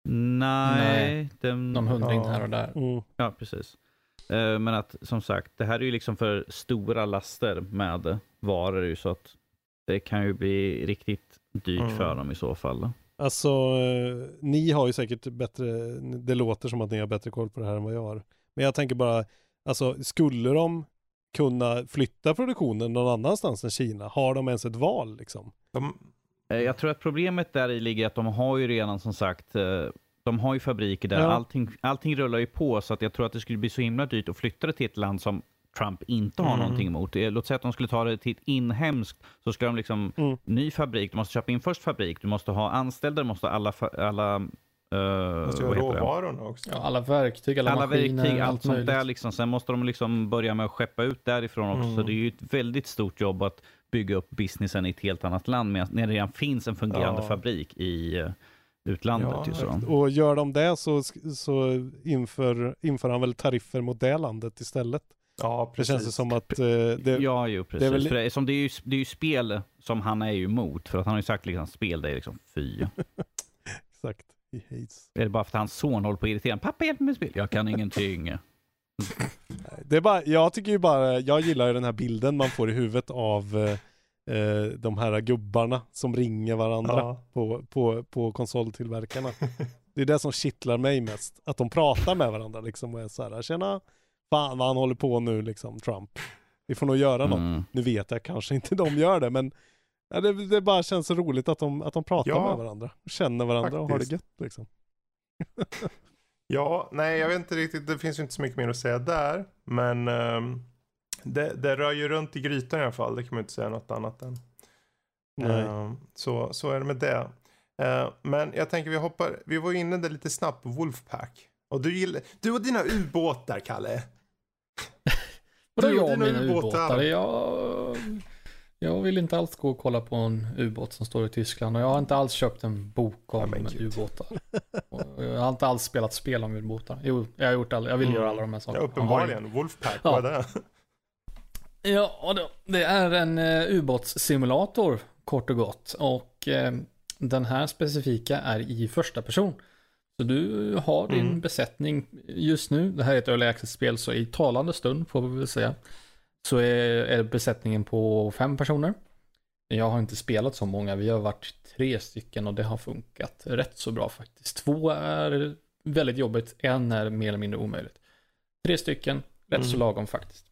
Speaker 3: Nej. Nej.
Speaker 1: Den, Någon hundring ja. här och där.
Speaker 3: Mm. Ja, precis. Uh, men att som sagt, det här är ju liksom för stora laster med varor så att det kan ju bli riktigt dyrt mm. för dem i så fall.
Speaker 4: Alltså, eh, ni har ju säkert bättre, det låter som att ni har bättre koll på det här än vad jag har. Men jag tänker bara, alltså skulle de kunna flytta produktionen någon annanstans än Kina? Har de ens ett val liksom? De...
Speaker 3: Eh, jag tror att problemet där i ligger att de har ju redan som sagt eh, de har ju fabriker där, ja. allting, allting rullar ju på så att jag tror att det skulle bli så himla dyrt att flytta det till ett land som Trump inte har mm. någonting emot. Låt säga att de skulle ta det till ett inhemskt, så skulle de liksom, mm. ny fabrik, du måste köpa in först fabrik, du måste ha anställda, du måste ha alla, alla
Speaker 2: Uh, måste ha råvarorna också.
Speaker 1: Ja, alla verktyg, alla,
Speaker 3: alla
Speaker 1: maskiner,
Speaker 3: verktyg, allt sånt där liksom. Sen måste de liksom börja med att skeppa ut därifrån också. Mm. Så det är ju ett väldigt stort jobb att bygga upp businessen i ett helt annat land när det redan finns en fungerande ja. fabrik i uh, utlandet. Ja.
Speaker 4: Och gör de det så, så inför, inför han väl tariffer mot det landet istället.
Speaker 2: Ja,
Speaker 4: precis. Det känns som att... Uh, det,
Speaker 3: ja, jo, precis. Det är, väl... för det, som det, är ju, det är ju spel som han är ju emot. För att han har ju sagt liksom, spel det är liksom fy.
Speaker 4: Exakt. He hates.
Speaker 3: Är det bara för att hans son håller på att irritera Pappa hjälp mig med spel. Jag kan ingenting.
Speaker 4: det är bara, jag tycker ju bara, jag gillar ju den här bilden man får i huvudet av eh, de här gubbarna som ringer varandra ja. på, på, på konsoltillverkarna. det är det som kittlar mig mest. Att de pratar med varandra liksom och är så här, tjena, fan vad han håller på nu liksom, Trump. Vi får nog göra något. Mm. Nu vet jag kanske inte de gör det, men ja, det, det bara känns så roligt att de, att de pratar ja, med varandra. Känner varandra faktiskt. och har det gött liksom.
Speaker 2: ja, nej jag vet inte riktigt, det finns ju inte så mycket mer att säga där. Men um, det, det rör ju runt i grytan i alla fall, det kan man inte säga något annat än. Um, så, så är det med det. Uh, men jag tänker vi hoppar, vi var inne där lite snabbt på Wolfpack. Och du gillar, du och dina ubåtar Kalle.
Speaker 1: Vadå jag och mina ubåtar? Jag, jag vill inte alls gå och kolla på en ubåt som står i Tyskland. Och jag har inte alls köpt en bok om ja, ubåtar. jag har inte alls spelat spel om ubåtar. Jo, jag har gjort alla, jag vill mm. göra alla de här sakerna.
Speaker 2: Ja, uppenbarligen. Wolfpack, ja. vad är det?
Speaker 1: Ja, det är en uh, ubåtssimulator kort och gott. Och uh, den här specifika är i första person. Så du har din mm. besättning just nu. Det här är ett early access-spel så i talande stund får vi väl säga. Så är, är besättningen på fem personer. Jag har inte spelat så många. Vi har varit tre stycken och det har funkat rätt så bra faktiskt. Två är väldigt jobbigt. En är mer eller mindre omöjligt. Tre stycken, rätt mm. så lagom faktiskt.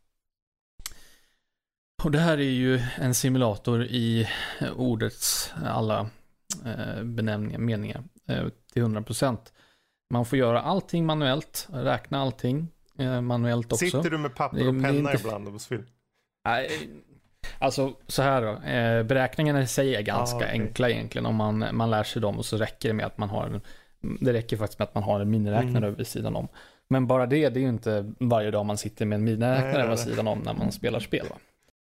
Speaker 1: Och det här är ju en simulator i ordets alla eh, benämningar, meningar. Eh, till 100%. Man får göra allting manuellt, räkna allting eh, manuellt också.
Speaker 2: Sitter du med papper och penna inte... ibland och film?
Speaker 1: Nej, alltså så här då. Eh, beräkningarna i sig är ganska ah, okay. enkla egentligen om man, man lär sig dem och så räcker det med att man har en, det räcker faktiskt med att man har en miniräknare mm. vid sidan om. Men bara det, det är ju inte varje dag man sitter med en miniräknare vid sidan om när man spelar spel. Va?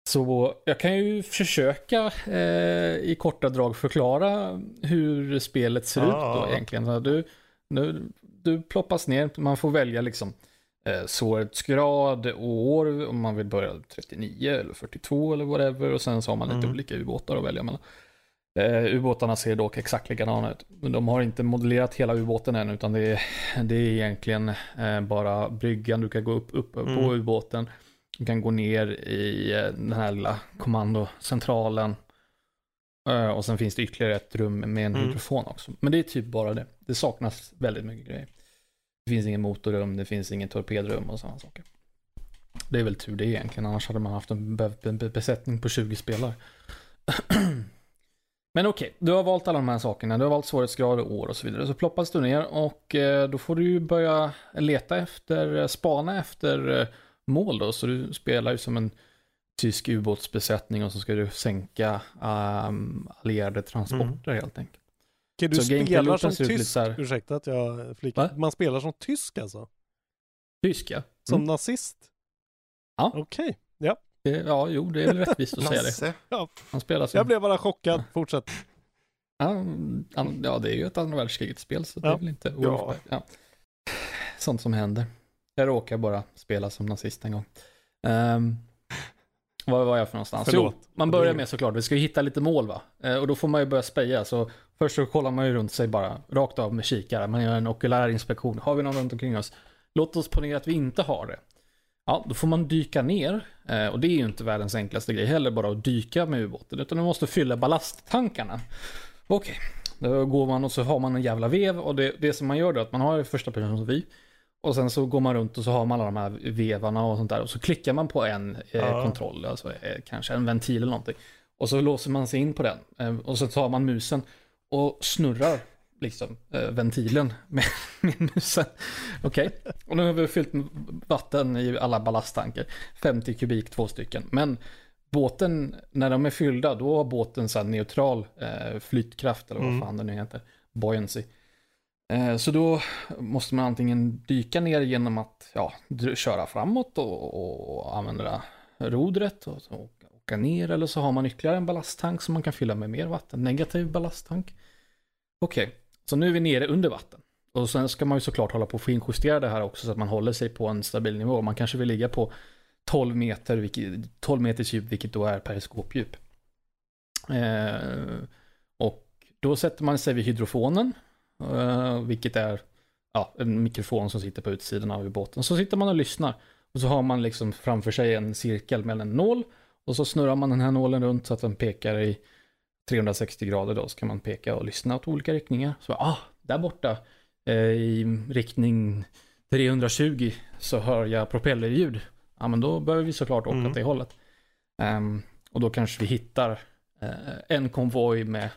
Speaker 1: Så jag kan ju försöka eh, i korta drag förklara hur spelet ser ut
Speaker 2: Ah.
Speaker 1: då egentligen. Så Du, du, du ploppas ner, man får välja liksom eh, svårighetsgrad och år, om man vill börja 39 eller 42 eller whatever. Och sen så har man lite
Speaker 2: Mm.
Speaker 1: olika ubåtar att välja mellan. Eh, ubåtarna ser dock exakt likadana ut. Men de har inte modellerat hela ubåten än, utan det är, det är egentligen eh, bara bryggan. Du kan gå upp, upp
Speaker 2: Mm.
Speaker 1: på ubåten. Du kan gå ner i eh, den här lilla kommandocentralen. Eh, och sen finns det ytterligare ett rum med en
Speaker 2: Mm.
Speaker 1: mikrofon också. Men det är typ bara det. Det saknas väldigt mycket grejer. Det finns ingen motorrum, det finns ingen torpedrum och sådana saker. Det är väl tur det egentligen, annars hade man haft en be- be- be- besättning på 20 spelare. Men okej, du har valt alla de här sakerna. Du har valt svårighetsgrad och år och så vidare. Så ploppas du ner och eh, då får du ju börja leta efter, spana efter mål då. Så du spelar ju som en tysk ubåtsbesättning och så ska du sänka um, allierade transporter helt enkelt.
Speaker 4: Okej, du
Speaker 1: Så
Speaker 4: spelar som tysk.
Speaker 1: så här-
Speaker 4: Ursäkta att jag flikar. Man spelar som tysk alltså?
Speaker 1: Tysk ja.
Speaker 4: Som
Speaker 1: Mm.
Speaker 4: nazist?
Speaker 1: Ja.
Speaker 4: Okej. Ja.
Speaker 1: Det, ja, jo, det är väl rättvist att säga det. Han spelar som...
Speaker 4: Jag blev bara chockad. Fortsätt.
Speaker 1: Ja, ja, det är ju ett andra världskriget-spel så det
Speaker 4: Ja.
Speaker 1: är väl inte
Speaker 2: Ja.
Speaker 1: Ja. Sånt som händer. Jag råkar bara spela som nazist en gång. Um, var var jag för någonstans?
Speaker 4: Förlåt.
Speaker 1: Jo, man börjar med såklart, vi ska ju hitta lite mål va? Eh, och då får man ju börja speja. Så först så kollar man ju runt sig bara, rakt av med kikare. Man gör en okulär inspektion. Har vi någon runt omkring oss? Låt oss ponera att vi inte har det. Ja, då får man dyka ner. Eh, och det är ju inte världens enklaste grej heller, bara att dyka med ubåten. Utan du måste fylla ballasttankarna. Okej, då går man och så har man en jävla vev. Och det, det som man gör då att man har första persons vy. Och sen så går man runt och så har man alla de här vevarna och sånt där. Och så klickar man på en eh,
Speaker 2: Ja.
Speaker 1: kontroll, alltså eh, kanske en ventil eller någonting. Och så låser man sig in på den. Eh, och så tar man musen och snurrar liksom ventilen med, med musen. Okej, och nu har vi fyllt med vatten i alla ballasttankar. 50 kubik, två stycken. Men båten, när de är fyllda, då har båten så neutral eh, flytkraft eller vad
Speaker 2: Mm.
Speaker 1: fan det nu heter. Buoyancy. Eh, så då måste man antingen dyka ner genom att ja, köra framåt och, och använda rodret och, och åka ner. Eller så har man ytterligare en ballasttank som man kan fylla med mer vatten. Negativ ballasttank. Okej, så nu är vi nere under vatten. Och sen ska man ju såklart hålla på att finjustera det här också så att man håller sig på en stabil nivå. Man kanske vill ligga på 12 meter, vilket, 12 meters djup, vilket då är periskopdjup. Eh, och då sätter man sig vid hydrofonen, vilket är ja, en mikrofon som sitter på utsidan av båten. Så sitter man och lyssnar. Och så har man liksom framför sig en cirkel med en nål. Och så snurrar man den här nålen runt så att den pekar i 360 grader då. Så kan man peka och lyssna åt olika riktningar. Så ah, där borta eh, i riktning 320 så hör jag propellerljud. Ja, men då behöver vi såklart åka
Speaker 2: Mm.
Speaker 1: åt det hållet. Ehm, och då kanske vi hittar eh, en konvoj med,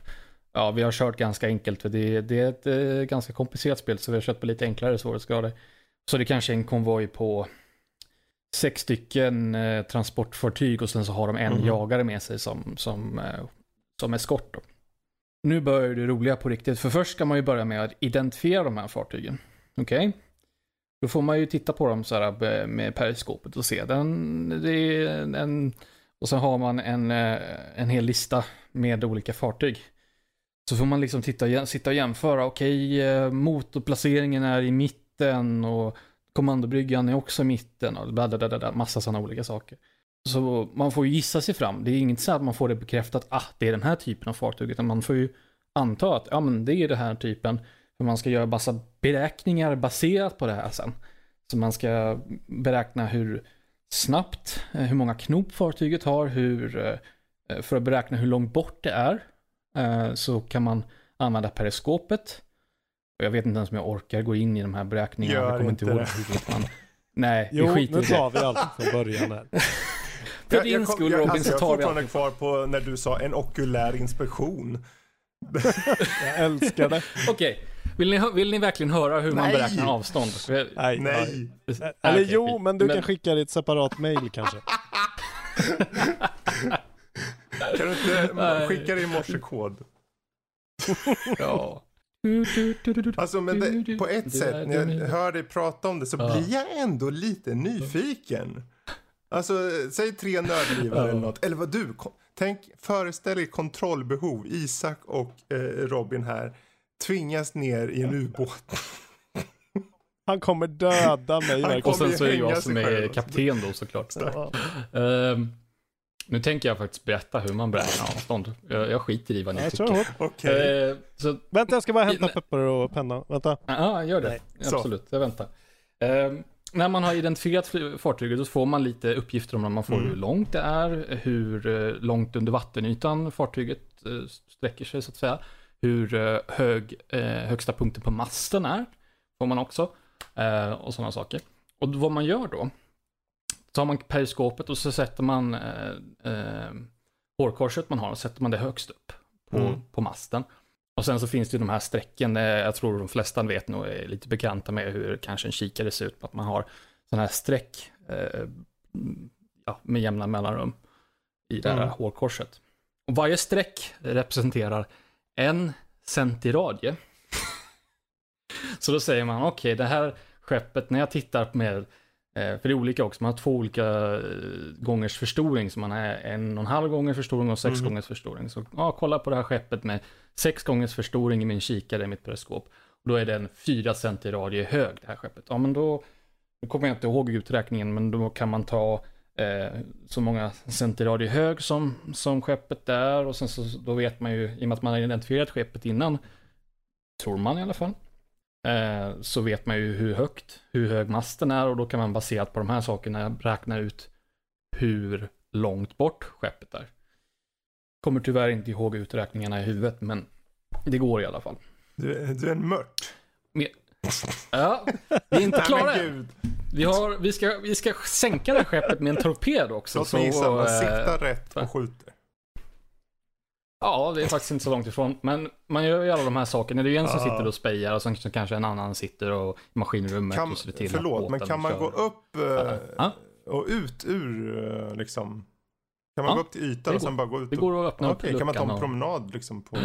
Speaker 1: ja vi har kört ganska enkelt för det, det är ett eh, ganska komplicerat spel så vi har kört på lite enklare svårighetsgrader. Så det kanske är en konvoj på sex stycken eh, transportfartyg och sen så har de en
Speaker 2: Mhm.
Speaker 1: jagare med sig som, som, eh, som eskort. Då. Nu börjar det roliga på riktigt, för först ska man ju börja med att identifiera de här fartygen. Okej? Då får man ju titta på dem så här eh, med periskopet och se. Den, det är en, och så har man en, eh, en hel lista med olika fartyg. Så får man liksom titta, sitta och jämföra. Okej, eh, motorplaceringen är i mitten och kommandobryggan är också i mitten och bla, bla, bla, bla, massa sådana olika saker. Så man får ju gissa sig fram. Det är inget så att man får det bekräftat, ah, det är den här typen av fartyg, utan man får ju anta att, ja men det är den här typen. För man ska göra massa beräkningar baserat på det här sen. Så man ska beräkna hur snabbt, eh, hur många knop fartyget har, hur, eh, för att beräkna hur långt bort det är eh, Så kan man använda periskopet. Och jag vet inte ens om jag orkar gå in i de här beräkningarna.
Speaker 2: Gör
Speaker 1: jag kommer
Speaker 2: inte
Speaker 1: ihåg
Speaker 2: det.
Speaker 1: men- Nej, vi
Speaker 4: Jo,
Speaker 1: skiter
Speaker 4: nu
Speaker 1: i det.
Speaker 4: tar vi allt från början här.
Speaker 1: För
Speaker 2: Jag-
Speaker 1: din
Speaker 2: jag
Speaker 1: skull
Speaker 2: jag,
Speaker 1: Robin
Speaker 2: alltså,
Speaker 1: så
Speaker 2: jag är
Speaker 1: tar vi
Speaker 2: fortfarande
Speaker 1: allt.
Speaker 2: kvar på när du sa en okulär inspektion.
Speaker 4: Jag älskar det.
Speaker 1: Okej, vill, ni, vill ni verkligen höra hur man
Speaker 2: Nej.
Speaker 1: beräknar avstånd? För-
Speaker 4: Nej.
Speaker 2: Nej.
Speaker 4: Eller
Speaker 1: Okej,
Speaker 4: jo, men du kan skicka det i ett separat mail kanske.
Speaker 2: Kan du inte skicka i morsekod?
Speaker 1: Ja.
Speaker 2: Alltså men det, på ett sätt, när jag hör dig prata om det så
Speaker 1: Ja.
Speaker 2: blir jag ändå lite nyfiken. Alltså, säg tre nördlivare
Speaker 4: Ja.
Speaker 2: eller något. Eller vad du, tänk, föreställ er kontrollbehov. Isak och eh, Robin här tvingas ner i en ubåt.
Speaker 4: Han kommer döda mig
Speaker 2: Han.
Speaker 1: Och sen så är jag som är kapten då såklart.
Speaker 4: Ja.
Speaker 1: Ehm, nu tänker jag faktiskt berätta hur man beräknar avstånd. Jag, jag skiter i vad ni
Speaker 4: Jag
Speaker 1: tycker.
Speaker 2: Okej.
Speaker 1: Ehm, så
Speaker 4: Vänta, jag ska bara hämta peppar och penna. Vänta.
Speaker 1: Ja, gör det.
Speaker 4: Nej.
Speaker 2: Så.
Speaker 1: Absolut, jag väntar. Ehm, när man har identifierat fartyget då får man lite uppgifter om när man får
Speaker 2: Mm.
Speaker 1: hur långt det är, hur eh, långt under vattenytan fartyget eh, sträcker sig så att säga. Hur eh, hög eh, högsta punkten på masten är, får man också. Eh, och sådana saker. Och vad man gör då, har man periskopet och så sätter man eh, eh, hårkorset man har, och sätter man det högst upp på,
Speaker 2: Mm.
Speaker 1: på masten. Och sen så finns det ju de här strecken, eh, jag tror de flesta vet nog är lite bekanta med hur kanske en kikare ser ut, att man har sådana här streck eh, ja, med jämna mellanrum i det här
Speaker 2: Mm.
Speaker 1: hårkorset. Och varje streck representerar en cent i radie. så då säger man, okej, det här skeppet, när jag tittar med, för det är olika också, man har två olika eh, gångers förstoring, så man har en och en halv gångers förstoring och sex
Speaker 2: Mhm.
Speaker 1: gångers förstoring. Så ja, kolla på det här skeppet med sex gångers förstoring i min kikare i mitt periskop. Och då är den fyra cent i radie hög, det här skeppet. Ja, men då, nu kommer jag inte ihåg uträkningen, men då kan man ta eh, så många cent i radie hög som, som skeppet är. Och sen så då vet man ju, i och med att man har identifierat skeppet innan, tror man i alla fall, eh, så vet man ju hur högt, hur hög masten är och då kan man baserat på de här sakerna räkna ut hur långt bort skeppet är. Kommer tyvärr inte ihåg uträkningarna i huvudet, men det går i alla fall.
Speaker 2: Du, är- du är en mört.
Speaker 1: Ja, vi är inte klara.
Speaker 2: gud.
Speaker 1: Vi, har, vi, ska, vi ska sänka det här skeppet med en torped också.
Speaker 2: Låt mig gissa, man
Speaker 1: eh,
Speaker 2: siktar rätt och skjuter.
Speaker 1: Ja, det är faktiskt inte så långt ifrån. Men man gör ju alla de här sakerna. Det är ju en som sitter och spejar och sen kanske en annan sitter och i maskinrummet
Speaker 2: Kan,
Speaker 1: och ser till
Speaker 2: förlåt, men kan man
Speaker 1: kör.
Speaker 2: gå upp
Speaker 1: Ja.
Speaker 2: och ut ur eh, liksom? Kan man
Speaker 1: Ja,
Speaker 2: gå upp till ytan och sen bara gå ut?
Speaker 1: Det
Speaker 2: och-
Speaker 1: går att öppna
Speaker 2: Okej,
Speaker 1: upp
Speaker 2: kan man ta en
Speaker 1: och...
Speaker 2: promenad liksom på?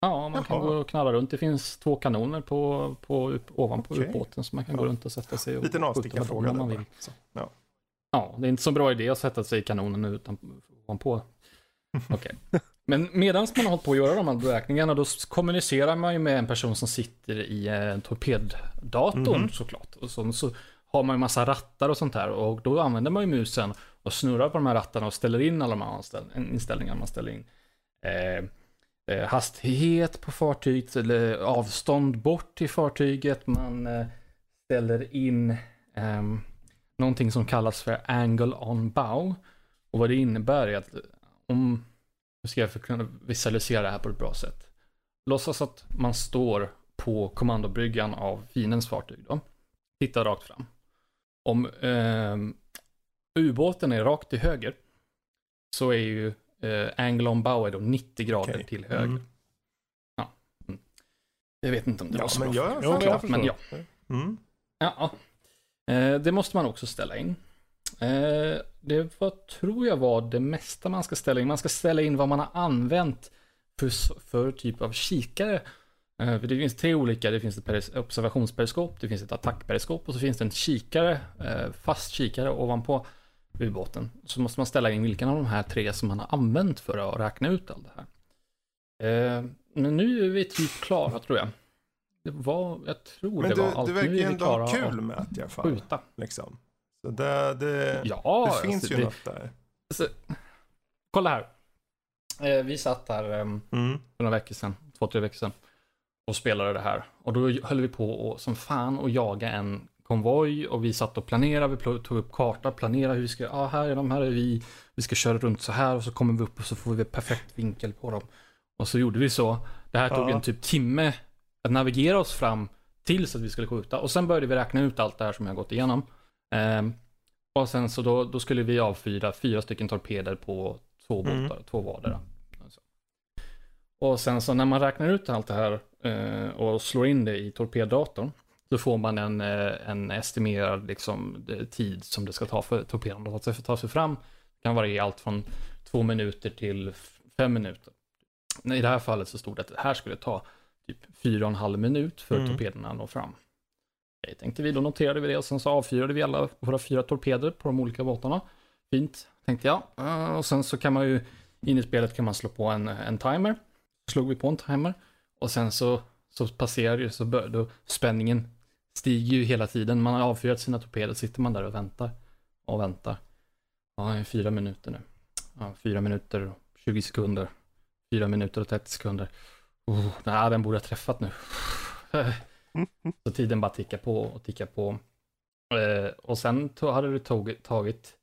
Speaker 1: Ja, man kan
Speaker 2: Jaha.
Speaker 1: gå och knalla runt. Det finns två kanoner på, på, ovanpå
Speaker 2: Okej.
Speaker 1: ubåten så man kan gå
Speaker 2: Ja.
Speaker 1: runt och sätta sig och
Speaker 2: Liten avstickarfråga där
Speaker 1: man vill.
Speaker 2: Så, ja.
Speaker 1: Ja, det är inte så bra idé att sätta sig i kanonen utan ovanpå. Okej. Men medan man har hållit på att göra de här beräkningarna då kommunicerar man ju med en person som sitter i en torpeddatorn
Speaker 2: Mhm.
Speaker 1: såklart. Och så, så har man ju massa rattar och sånt här och då använder man ju musen och snurrar på de här rattarna och ställer in alla de här anställ- inställningar man ställer in. Eh, eh, hastighet på fartyget eller avstånd bort till fartyget. Man eh, ställer in ehm, någonting som kallas för angle on bow. Och vad det innebär är att om, nu ska jag för kunna visualisera det här på ett bra sätt. Låtsas att man står på kommandobryggan av fiendens fartyg då. Titta rakt fram. Om ehm, ubåten är rakt till höger så är ju eh, angle on bow är då 90 grader
Speaker 2: Okej.
Speaker 1: till höger.
Speaker 2: Mm.
Speaker 1: Jag vet inte om det
Speaker 2: Ja,
Speaker 1: var så
Speaker 2: men
Speaker 1: bra
Speaker 2: jag
Speaker 4: jag förstår.
Speaker 1: men ja.
Speaker 2: Mm.
Speaker 1: Ja, ja. Eh, det måste man också ställa in. Eh, det var, tror jag var det mesta man ska ställa in. Man ska ställa in vad man har använt för, för typ av kikare. Eh, för det finns tre olika. Det finns ett peris- observationsperiskop, det finns ett attackperiskop och så finns det en kikare, eh, fast kikare ovanpå ubåten. Så måste man ställa in vilken av de här tre som man har använt för att räkna ut allt det här. Eh, men nu är vi typ klara tror jag. Det var, jag tror
Speaker 2: Men
Speaker 1: det
Speaker 2: du,
Speaker 1: var allt.
Speaker 2: du verkar
Speaker 1: är
Speaker 2: ju ändå ha
Speaker 1: att
Speaker 2: kul med det i alla fall.
Speaker 1: skjuta.
Speaker 2: Liksom. Så det, det,
Speaker 1: Ja,
Speaker 2: det finns
Speaker 1: alltså,
Speaker 2: ju
Speaker 1: det,
Speaker 2: något där.
Speaker 1: alltså, kolla här. Eh, vi satt här ehm,
Speaker 2: Mm.
Speaker 1: för några veckor sedan, två, tre veckor sedan, och spelade det här. Och då höll vi på och, som fan och jaga en konvoj och vi satt och planerade, vi tog upp karta, planerade hur vi ska, ja ah, här är de, här är vi, vi ska köra runt så här och så kommer vi upp och så får vi perfekt vinkel på dem. Och så gjorde vi så. Det här tog
Speaker 2: Ja.
Speaker 1: en typ timme att navigera oss fram tills att vi skulle skjuta. Och sen började vi räkna ut allt det här som jag gått igenom. Ehm, och sen så då, då skulle vi avfyra fyra stycken torpeder på två
Speaker 2: Mm.
Speaker 1: båtar, två vardera. Så. Och sen så när man räknar ut allt det här eh, och slår in det i torpeddatorn så får man en, eh, en estimerad liksom, tid som det ska ta för torpeden att ta sig- fram. Det kan variera allt från två minuter till fem minuter. I det här fallet så stod det att det här skulle ta typ fyra och en halv minut för
Speaker 2: Mm.
Speaker 1: torpederna att nå fram. Okej, tänkte vi, då noterade vi det och sen så avfyrade vi alla våra fyra torpeder på de olika båtarna. fint, tänkte jag. Eh, och sen så kan man ju, in i spelet kan man slå på en, en timer. Slog vi på en timer. Och sen så, så passerar ju, så bör, då spänningen stiger ju hela tiden. Man har avfyrat sina torpeder, sitter man där och väntar. Och väntar. Ja, det är fyra minuter nu. Ja, fyra minuter och 20 sekunder. Fyra minuter och 30 sekunder. Oh, nej, den borde ha träffat nu. Mm. Så tiden bara tickar på och tickar på. Eh, och sen to- hade det tagit, tagit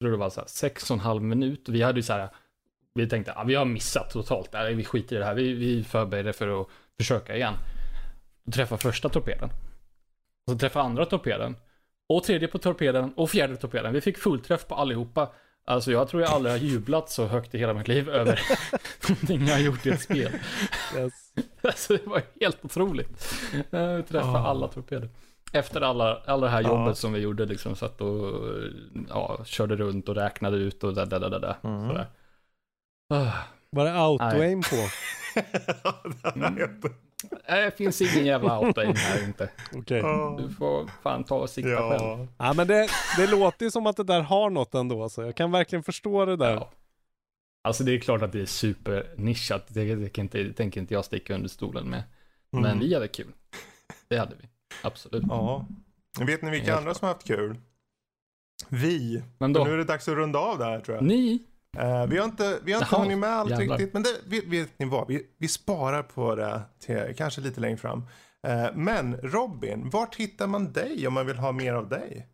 Speaker 1: tror det var så här, sex och en halv minut. Vi hade ju så här, vi tänkte, ja, vi har missat totalt där, vi skiter i det här, vi, vi förbereder för att försöka igen. Och träffa första torpeden. Och så träffa andra torpeden. Och tredje på torpeden och fjärde torpeden. Vi fick fullträff på allihopa. Alltså jag tror jag aldrig har jublat så högt i hela mitt liv över någonting jag har gjort i ett spel.
Speaker 4: Yes.
Speaker 1: Alltså det var helt otroligt. Eh, Vi träffade
Speaker 2: Ah.
Speaker 1: alla torpeder. Efter alla, alla det här
Speaker 2: Ja.
Speaker 1: jobbet som vi gjorde, liksom satt och ja, körde runt och räknade ut och där, där, där, där.
Speaker 2: Mm.
Speaker 1: Sådär. Ah.
Speaker 4: Var det auto-aim på?
Speaker 1: Mm. Det finns ingen jävla auto-aim här inte.
Speaker 4: Okej.
Speaker 1: Du får fan ta och sikta själv.
Speaker 2: Ja,
Speaker 4: Ja men det, det låter ju som att det där har något ändå alltså. Jag kan verkligen förstå det där.
Speaker 1: Ja. Alltså det är klart att det är supernischat. Det, det, kan inte, det tänker inte jag sticka under stolen med. Men
Speaker 2: Mm.
Speaker 1: vi hade kul. Det hade vi. Absolut.
Speaker 2: ja. Vet ni vilka
Speaker 1: Helt
Speaker 2: andra som har haft kul? Vi.
Speaker 1: Men då,
Speaker 2: nu är det dags att runda av det här tror jag.
Speaker 1: ni,
Speaker 2: Eh, vi har inte, vi har inte
Speaker 1: Jaha,
Speaker 2: hunnit med allt
Speaker 1: jävlar.
Speaker 2: riktigt, men det, vet, vet ni vad? Vi, vi sparar på det till kanske lite längre fram. Eh, men Robin, vart hittar man dig om man vill ha mer av dig?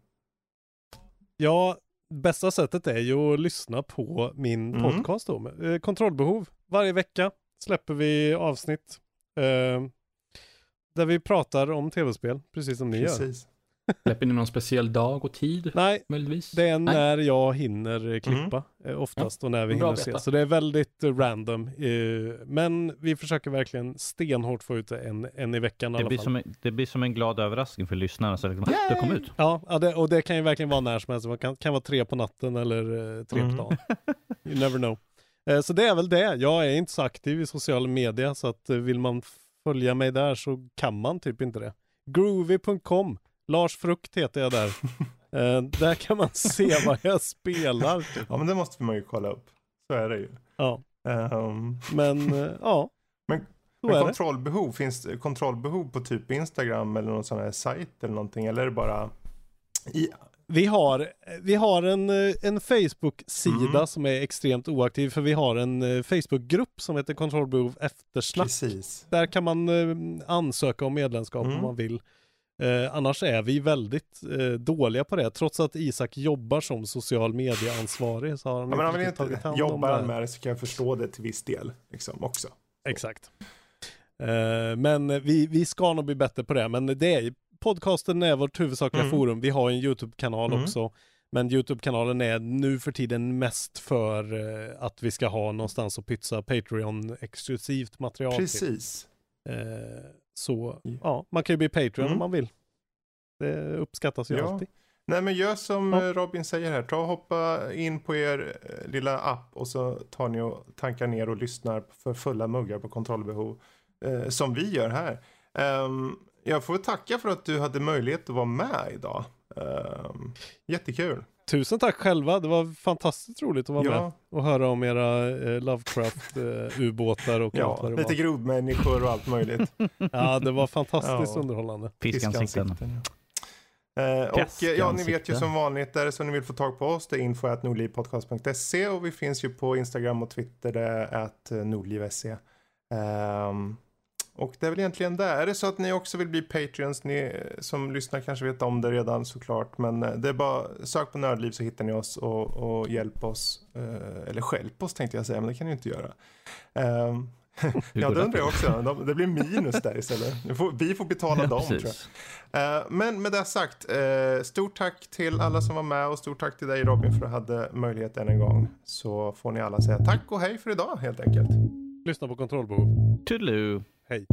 Speaker 4: Ja, bästa sättet är ju att lyssna på min
Speaker 2: Mm.
Speaker 4: podcast då. Eh, Kontrollbehov. Varje vecka släpper vi avsnitt. Eh, där vi pratar om tv-spel, precis som ni gör.
Speaker 1: Släpper ni någon speciell dag och tid
Speaker 4: Nej,
Speaker 1: möjligtvis?
Speaker 4: det är
Speaker 1: Nej.
Speaker 4: när jag hinner eh, klippa eh, oftast och när vi
Speaker 1: Bra
Speaker 4: hinner se. Så det är väldigt eh, random. Men vi försöker verkligen stenhårt få ut det en, en i veckan i
Speaker 3: Det
Speaker 4: alla
Speaker 3: blir,
Speaker 4: fall.
Speaker 3: som, en- det blir som en glad överraskning för lyssnarna. Så liksom, det kom ut.
Speaker 4: Ja, det, och det kan ju verkligen vara när som helst. Det kan, kan vara tre på natten eller tre
Speaker 2: Mm.
Speaker 4: på dagen. You never know. Så det är väl det. Jag är inte så aktiv i sociala medier så att vill man följa mig där så kan man typ inte det. Groovy.com Lars Frukt heter jag där. Eh, där kan man se vad jag spelar. Typ.
Speaker 2: Ja, men det måste man ju kolla upp. Så är det ju.
Speaker 4: Ja,
Speaker 2: Ehm,
Speaker 4: men eh, ja.
Speaker 2: Men- men
Speaker 4: är det.
Speaker 2: kontrollbehov, finns kontrollbehov på typ Instagram eller någon sån här sajt eller någonting? Eller är det bara i...
Speaker 4: Vi har, vi har en, eh, en Facebook-sida
Speaker 2: Mm.
Speaker 4: som är extremt oaktiv för vi har en eh, Facebook-grupp som heter Kontrollbehov eftersnack.
Speaker 2: Precis.
Speaker 4: Där kan man eh, ansöka om medlemskap
Speaker 2: Mm.
Speaker 4: om man vill. Eh, annars är vi väldigt eh, dåliga på det. Trots att Isak jobbar som social medieansvarig så har han
Speaker 2: Ja, men han vill inte,
Speaker 4: tagit hand om
Speaker 2: jobbar
Speaker 4: det.
Speaker 2: han med det så kan jag förstå det till viss del. Liksom också.
Speaker 4: Exakt. Eh, men vi, vi ska nog bli bättre på det. Men det är podcasten är vårt huvudsakliga
Speaker 2: Mm.
Speaker 4: forum. Vi har en YouTube-kanal
Speaker 2: Mm.
Speaker 4: också. Men YouTube-kanalen är nu för tiden mest för eh, att vi ska ha någonstans att pytsa Patreon-exklusivt material till.
Speaker 2: Precis.
Speaker 4: Så
Speaker 2: Ja.
Speaker 4: man kan ju bli Patreon
Speaker 2: Mm.
Speaker 4: om man vill. Det uppskattas ju
Speaker 2: Ja.
Speaker 4: alltid.
Speaker 2: Nej men gör som
Speaker 4: Ja.
Speaker 2: eh, Robin säger här. Ta och hoppa in på er eh, lilla app och så tar ni och tankar ner och lyssnar för fulla muggar på kontrollbehov. Eh, som vi gör här. Ehm, jag får tacka för att du hade möjlighet att vara med idag. Um, jättekul.
Speaker 4: Tusen tack själva. Det var fantastiskt roligt att vara med
Speaker 2: Ja,
Speaker 4: och höra om era eh, Lovecraft eh, och allt
Speaker 2: ja
Speaker 4: vad det
Speaker 2: lite
Speaker 4: var.
Speaker 2: grodmänniskor och allt möjligt.
Speaker 4: Ja, det var fantastiskt
Speaker 2: Ja.
Speaker 4: underhållande.
Speaker 3: Fiskansikten.
Speaker 2: Eh, och eh, ja, ni vet ju som vanligt, där så ni vill få tag på oss, det är info.nordlivpodcast.se och vi finns ju på Instagram och Twitter, det är att nordliv.se. Ehm, och det är väl egentligen det. Är det så att ni också vill bli Patreons, ni som lyssnar kanske vet om det redan såklart, men eh, det är bara sök på Nördliv så hittar ni oss och, och hjälp oss, eh, eller hjälp oss tänkte jag säga, men det kan ni inte göra.
Speaker 3: Hur
Speaker 2: ja,
Speaker 3: det
Speaker 2: undrar jag också. De- Det blir minus där istället. Vi får, vi får betala
Speaker 3: Ja,
Speaker 2: dem tror jag.
Speaker 3: precis.
Speaker 2: Eh, Men med det sagt, eh, stort tack till alla som var med och stort tack till dig Robin för att du hade möjlighet än en gång. Så får ni alla säga tack och hej för idag helt enkelt.
Speaker 4: Lyssna på kontrollbehov.
Speaker 3: Toodaloo.
Speaker 4: Hej.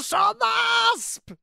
Speaker 4: Robin Larsson Asp!